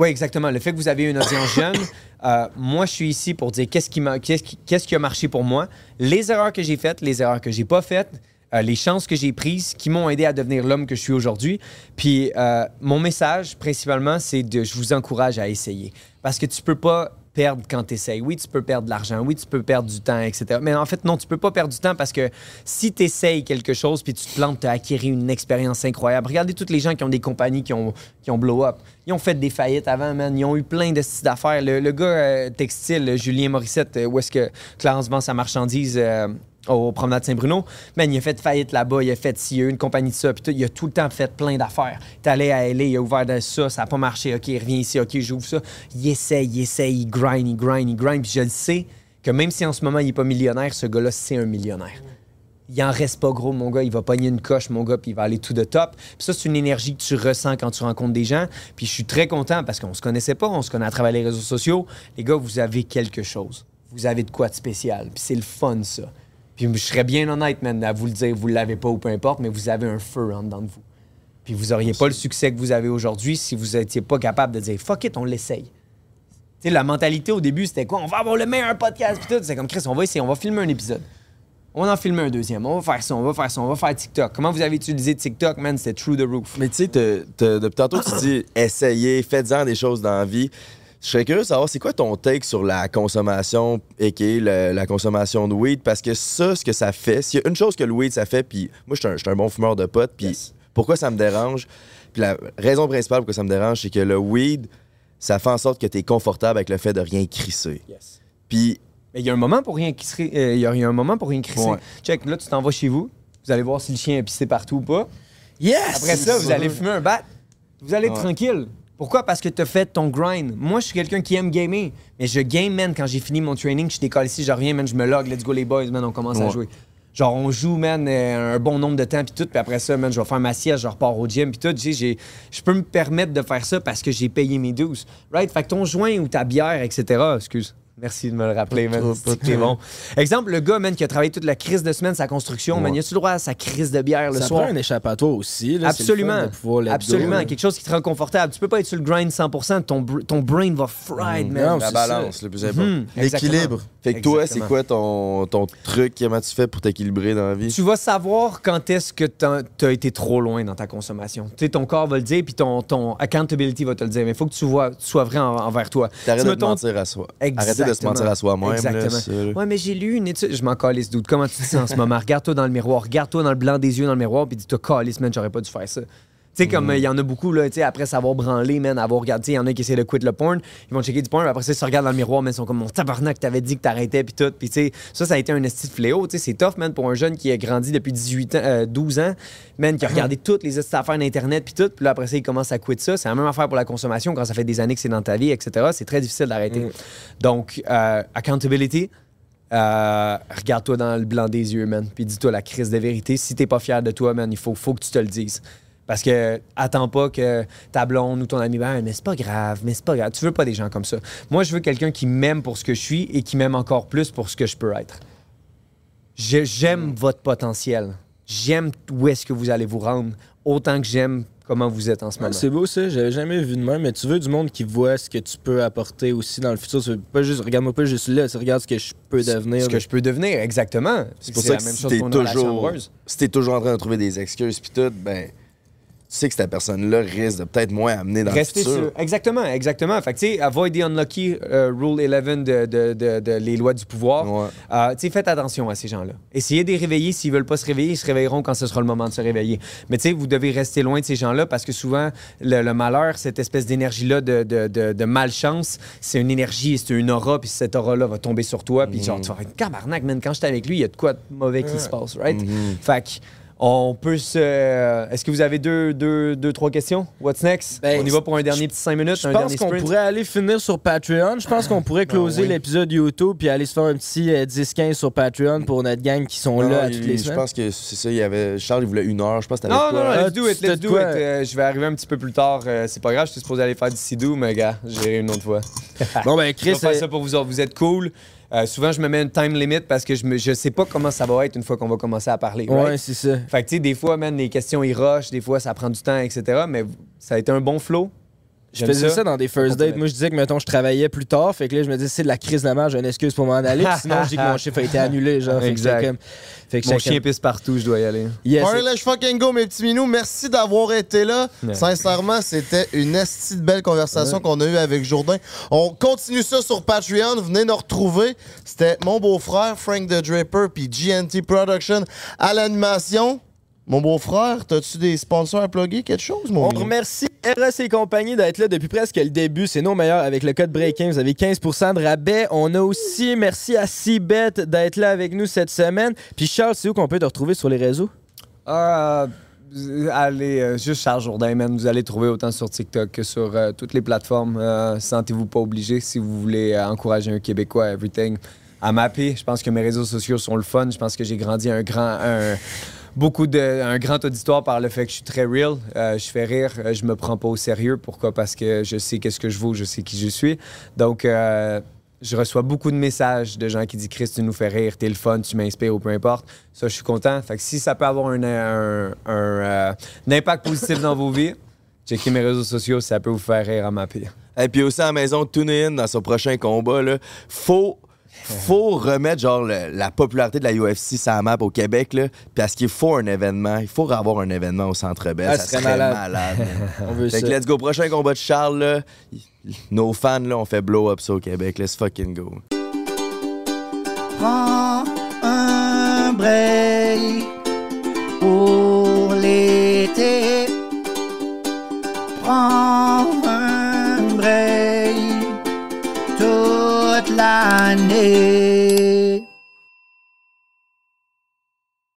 Speaker 1: Oui, exactement. Le fait que vous avez une audience jeune, euh, moi, je suis ici pour dire qu'est-ce qui, m'a- qu'est-ce qui, qu'est-ce qui a marché pour moi, les erreurs que j'ai faites, les erreurs que j'ai pas faites, euh, les chances que j'ai prises qui m'ont aidé à devenir l'homme que je suis aujourd'hui. Puis euh, mon message, principalement, c'est de je vous encourage à essayer. Parce que tu peux pas perdre quand tu essayes. Oui, tu peux perdre de l'argent. Oui, tu peux perdre du temps, etc. Mais en fait, non, tu peux pas perdre du temps parce que si tu essayes quelque chose puis tu te plantes, tu as acquis une expérience incroyable. Regardez tous les gens qui ont des compagnies qui ont, qui blow up. Ils ont fait des faillites avant, man. Ils ont eu plein de styles d'affaires. Le, gars euh, textile, Julien Morissette, euh, où est-ce que Clarence vend sa marchandise euh, au promenade Saint-Bruno, man, il a fait faillite là-bas, il a fait ci, une compagnie de ça, puis il a tout le temps fait plein d'affaires. Est allé à LA, il a ouvert de ça, ça n'a pas marché, OK, il revient ici, OK, j'ouvre ça. Il essaye, il essaye, il grind, il grind, il grind, puis je le sais que même si en ce moment il n'est pas millionnaire, ce gars-là, c'est un millionnaire. Il en reste pas gros, mon gars. Il va pogner une coche, mon gars, puis il va aller tout de top. Puis ça, c'est une énergie que tu ressens quand tu rencontres des gens. Puis je suis très content parce qu'on se connaissait pas, on se connaît à travers les réseaux sociaux. Les gars, vous avez quelque chose. Vous avez de quoi de spécial. Puis c'est le fun, ça. Puis je serais bien honnête, man, à vous le dire, vous l'avez pas ou peu importe, mais vous avez un feu en dedans de vous. Puis vous auriez pas le succès que vous avez aujourd'hui si vous étiez pas capable de dire fuck it, on l'essaye. Tu sais, la mentalité au début, c'était quoi? On va avoir le meilleur podcast, puis tout. C'est comme Chris, on va essayer, on va filmer un épisode. On va en filmer un deuxième. On va faire ça, on va faire ça, on va faire TikTok. Comment vous avez utilisé TikTok, man? C'était through the roof.
Speaker 8: Mais tu sais, depuis tantôt, tu dis essayez, faites-en des choses dans la vie. Je serais curieux de savoir, c'est quoi ton take sur la consommation, et la, la consommation de weed? Parce que ça, ce que ça fait, s'il y a une chose que le weed, ça fait, puis moi, je suis un, bon fumeur de potes, puis pourquoi ça me dérange? Puis la raison principale pourquoi ça me dérange, c'est que le weed, ça fait en sorte que tu es confortable avec le fait de rien crisser. Puis
Speaker 1: Mais il y a un moment pour rien crisser. euh, Il y, a- il y a un moment pour rien crisser.
Speaker 8: Ouais.
Speaker 1: Check, là, tu t'en vas chez vous. Vous allez voir si le chien est pissé partout ou pas.
Speaker 7: Yes!
Speaker 1: Après ça, vous allez fumer un bat. Vous allez être
Speaker 8: Ouais.
Speaker 1: tranquille. Pourquoi? Parce que tu as fait ton grind. Moi, je suis quelqu'un qui aime gamer. Mais je game, man, quand j'ai fini mon training, je décolle ici, je reviens, man, je me log, let's go les boys, man, on commence à jouer. Genre, on joue, man, euh, un bon nombre de temps, puis tout, puis après ça, man, je vais faire ma sieste, je repars au gym, puis tout. Tu sais, j'ai- Je peux me permettre de faire ça parce que j'ai payé mes douces. Right? Fait que ton joint ou ta bière, etc. Excuse. Merci de me le rappeler, man. C'est bon. Exemple, le gars, man, qui a travaillé toute la crise de semaine, sa construction, man,
Speaker 7: Ouais.
Speaker 1: y a-tu le droit à sa crise de bière le
Speaker 7: Ça
Speaker 1: soir?
Speaker 7: prend un échappatoire aussi. Là, le
Speaker 1: Absolument.
Speaker 7: de
Speaker 1: Absolument. Quelque chose qui te rend confortable. Tu peux pas être sur le grind 100%. Ton, br- ton brain va fried, man.
Speaker 8: la balance, le plus important.
Speaker 1: Mhm, exactement.
Speaker 8: L'équilibre. Fait que toi, c'est quoi ton, ton truc? Comment tu fais pour t'équilibrer dans la vie?
Speaker 1: Tu vas savoir quand est-ce que t'as as été trop loin dans ta consommation. Tu sais, ton corps va le dire, puis ton, ton accountability va te le dire. Mais il faut que tu, vois, tu sois vrai en- envers toi.
Speaker 8: T'arrêtes de te mentir à soi. Arrêtez de se mentir à soi-même.
Speaker 1: Exactement.
Speaker 8: là.
Speaker 1: Ouais, mais j'ai lu une étude. Je m'en calisse, doute. Comment tu te sens en ce moment? Regarde-toi dans le miroir. Regarde-toi dans le blanc des yeux dans le miroir, puis dis-toi, calisse, man, j'aurais pas dû faire ça. Tu sais, comme
Speaker 8: Mm.
Speaker 1: euh, il y en a beaucoup, là, tu sais, après s'avoir branlé, man, avoir regardé, il y en a qui essaient de quitter le porn, ils vont checker du porn, puis après ça, ils se regardent dans le miroir, mais ils sont comme mon tabarnak, t'avais dit que t'arrêtais, puis tout. Puis, tu sais, ça, ça a été un esti de fléau, tu sais, c'est tough, man, pour un jeune qui a grandi depuis 18 ans, euh, 12 ans, man, qui a regardé toutes les affaires d'Internet, puis tout, puis là, après ça, il commence à quitter ça. C'est la même affaire pour la consommation quand ça fait des années que c'est dans ta vie, etc. C'est très difficile d'arrêter. Donc, euh, accountability, euh, regarde-toi dans le blanc des yeux, man. Puis dis-toi la crise de vérité. Si t'es pas fier de toi, man, il faut, faut que tu te le dises. Parce que attends pas que ta blonde ou ton ami, ben, mais c'est pas grave, mais c'est pas grave. Tu veux pas des gens comme ça. Moi, je veux quelqu'un qui m'aime pour ce que je suis et qui m'aime encore plus pour ce que je peux être. J'aime votre potentiel. J'aime où est-ce que vous allez vous rendre, autant que j'aime comment vous êtes en ce
Speaker 7: Ouais,
Speaker 1: moment.
Speaker 7: c'est beau ça, j'avais jamais vu de même, mais tu veux du monde qui voit ce que tu peux apporter aussi dans le futur. Tu veux pas juste, regarde-moi pas juste là, tu regardes ce que je peux devenir.
Speaker 1: Ce que je peux devenir, exactement.
Speaker 8: C'est pour ça que
Speaker 1: la même
Speaker 8: si
Speaker 1: chose
Speaker 8: t'es toujours, si t'es toujours en train de trouver des excuses puis tout, ben, sais que cette personne-là risque de peut-être moins amener dans
Speaker 1: Rester
Speaker 8: le futur.
Speaker 1: sur. Exactement, exactement. Fait que, tu sais, avoid the unlucky euh, rule 11 de, de, de- de les lois du pouvoir. Euh, tu sais, faites attention à ces gens-là. Essayez de les réveiller. S'ils veulent pas se réveiller, ils se réveilleront quand ce sera le moment de se réveiller. Mais tu sais, vous devez rester loin de ces gens-là parce que souvent, le, le malheur, cette espèce d'énergie-là de, de, de- de malchance, c'est une énergie, c'est une aura, puis cette aura-là va tomber sur toi, puis genre, tu vas faire cabarnak, man. Quand j'étais avec lui, il y a de quoi de mauvais qui se passe, right? Fait que. On peut se. euh, Est-ce que vous avez deux, deux, deux, trois questions? What's next? on y va pour un dernier petit 5 minutes,
Speaker 7: Ben, Je
Speaker 1: un
Speaker 7: pense qu'on pourrait aller finir sur Patreon. Je pense qu'on pourrait closer
Speaker 1: oui.
Speaker 7: l'épisode YouTube puis aller se faire un petit euh, 10-15 sur Patreon pour notre gang qui sont
Speaker 8: Non,
Speaker 7: là à
Speaker 8: il-
Speaker 7: toutes les
Speaker 8: Je
Speaker 7: semaine.
Speaker 8: pense que c'est ça, il y avait. Charles, il voulait une heure. Je pense que t'avais
Speaker 1: Non,
Speaker 8: quoi?
Speaker 1: non, non,
Speaker 7: Ah,
Speaker 1: let's do it, let's do it. Euh, je vais arriver un petit peu plus tard. euh, c'est pas grave, je suis supposé aller faire du sidou, mais gars, j'irai une autre fois.
Speaker 7: Bon, ben, Chris,
Speaker 1: Je vais faire
Speaker 7: euh,
Speaker 1: ça pour vous autres. Vous êtes cool. Euh, souvent, je me mets une time limit parce que je, je sais pas comment ça va être une fois qu'on va commencer à parler.
Speaker 7: Ouais,
Speaker 1: right?
Speaker 7: c'est ça.
Speaker 1: Fait que, tu sais, des fois, man, les questions, ils rushent. Des fois, ça prend du temps, etc. Mais ça a été un bon flow.
Speaker 7: Je faisais ça. dans des first dates. Moi, je disais que, mettons, je travaillais plus tard. Fait que là, je me disais, c'est de la crise de la marge, j'ai une excuse pour m'en aller. Puis sinon, je dis que mon chiffre a été annulé. Genre, Fait que
Speaker 1: Exact.
Speaker 7: comme- fait que
Speaker 1: Mon chien pisse partout, je dois y aller.
Speaker 7: Yes,
Speaker 2: Alright, let's fucking go, mes petits minous. Merci d'avoir été là.
Speaker 1: Ouais.
Speaker 2: Sincèrement, c'était une esti de belle conversation qu'on a eue avec Jourdain. On continue ça sur Patreon. Venez nous retrouver. C'était mon beau-frère, Frank the Draper, puis GNT Production à l'animation. Mon beau-frère, t'as-tu des sponsors à plugger? Quelque chose, mon
Speaker 7: On remercie RS et compagnie d'être là depuis presque le début. C'est nos meilleurs avec le code Breaking. Vous avez 15% de rabais. On a aussi, merci à Cbet d'être là avec nous cette semaine. Puis Charles, c'est où qu'on peut te retrouver sur les réseaux?
Speaker 1: Ah, euh, allez, euh, juste Charles Jourdain, man. Vous allez trouver autant sur TikTok que sur euh, toutes les plateformes. Sentez-vous pas obligé si vous voulez encourager un Québécois, everything. À m'appeler, je pense que mes réseaux sociaux sont le fun. Je pense que j'ai grandi un grand, un, beaucoup de, un grand auditoire par le fait que je suis très real. Euh, je fais rire, euh, je me prends pas au sérieux. Pourquoi? Parce que je sais qu'est-ce que je vaux, je sais qui je suis. Donc, euh, je reçois beaucoup de messages de gens qui disent Chris, tu nous fais rire, t'es le fun, tu m'inspires ou peu importe. Ça, je suis content. Fait que si ça peut avoir un, un- un, impact positif dans vos vies, checkez mes réseaux sociaux, ça peut vous faire rire à ma pire.
Speaker 8: Et puis aussi à la maison, tune in dans son prochain combat. Là. Faut, faut remettre genre le- la popularité de la UFC sur la map au Québec. Là, parce qu'il faut un événement. Il faut avoir un événement au Centre Bell.
Speaker 7: Ah,
Speaker 8: ça
Speaker 7: ce serait
Speaker 8: serait
Speaker 7: malade.
Speaker 8: malade. man.
Speaker 7: On veut
Speaker 8: fait
Speaker 7: ça.
Speaker 8: que let's go. Prochain combat de Charles. Là, nos fans, là, on fait blow up ça au Québec. Let's fucking go.
Speaker 6: Prends un break pour l'été. Prends un break toute l'année.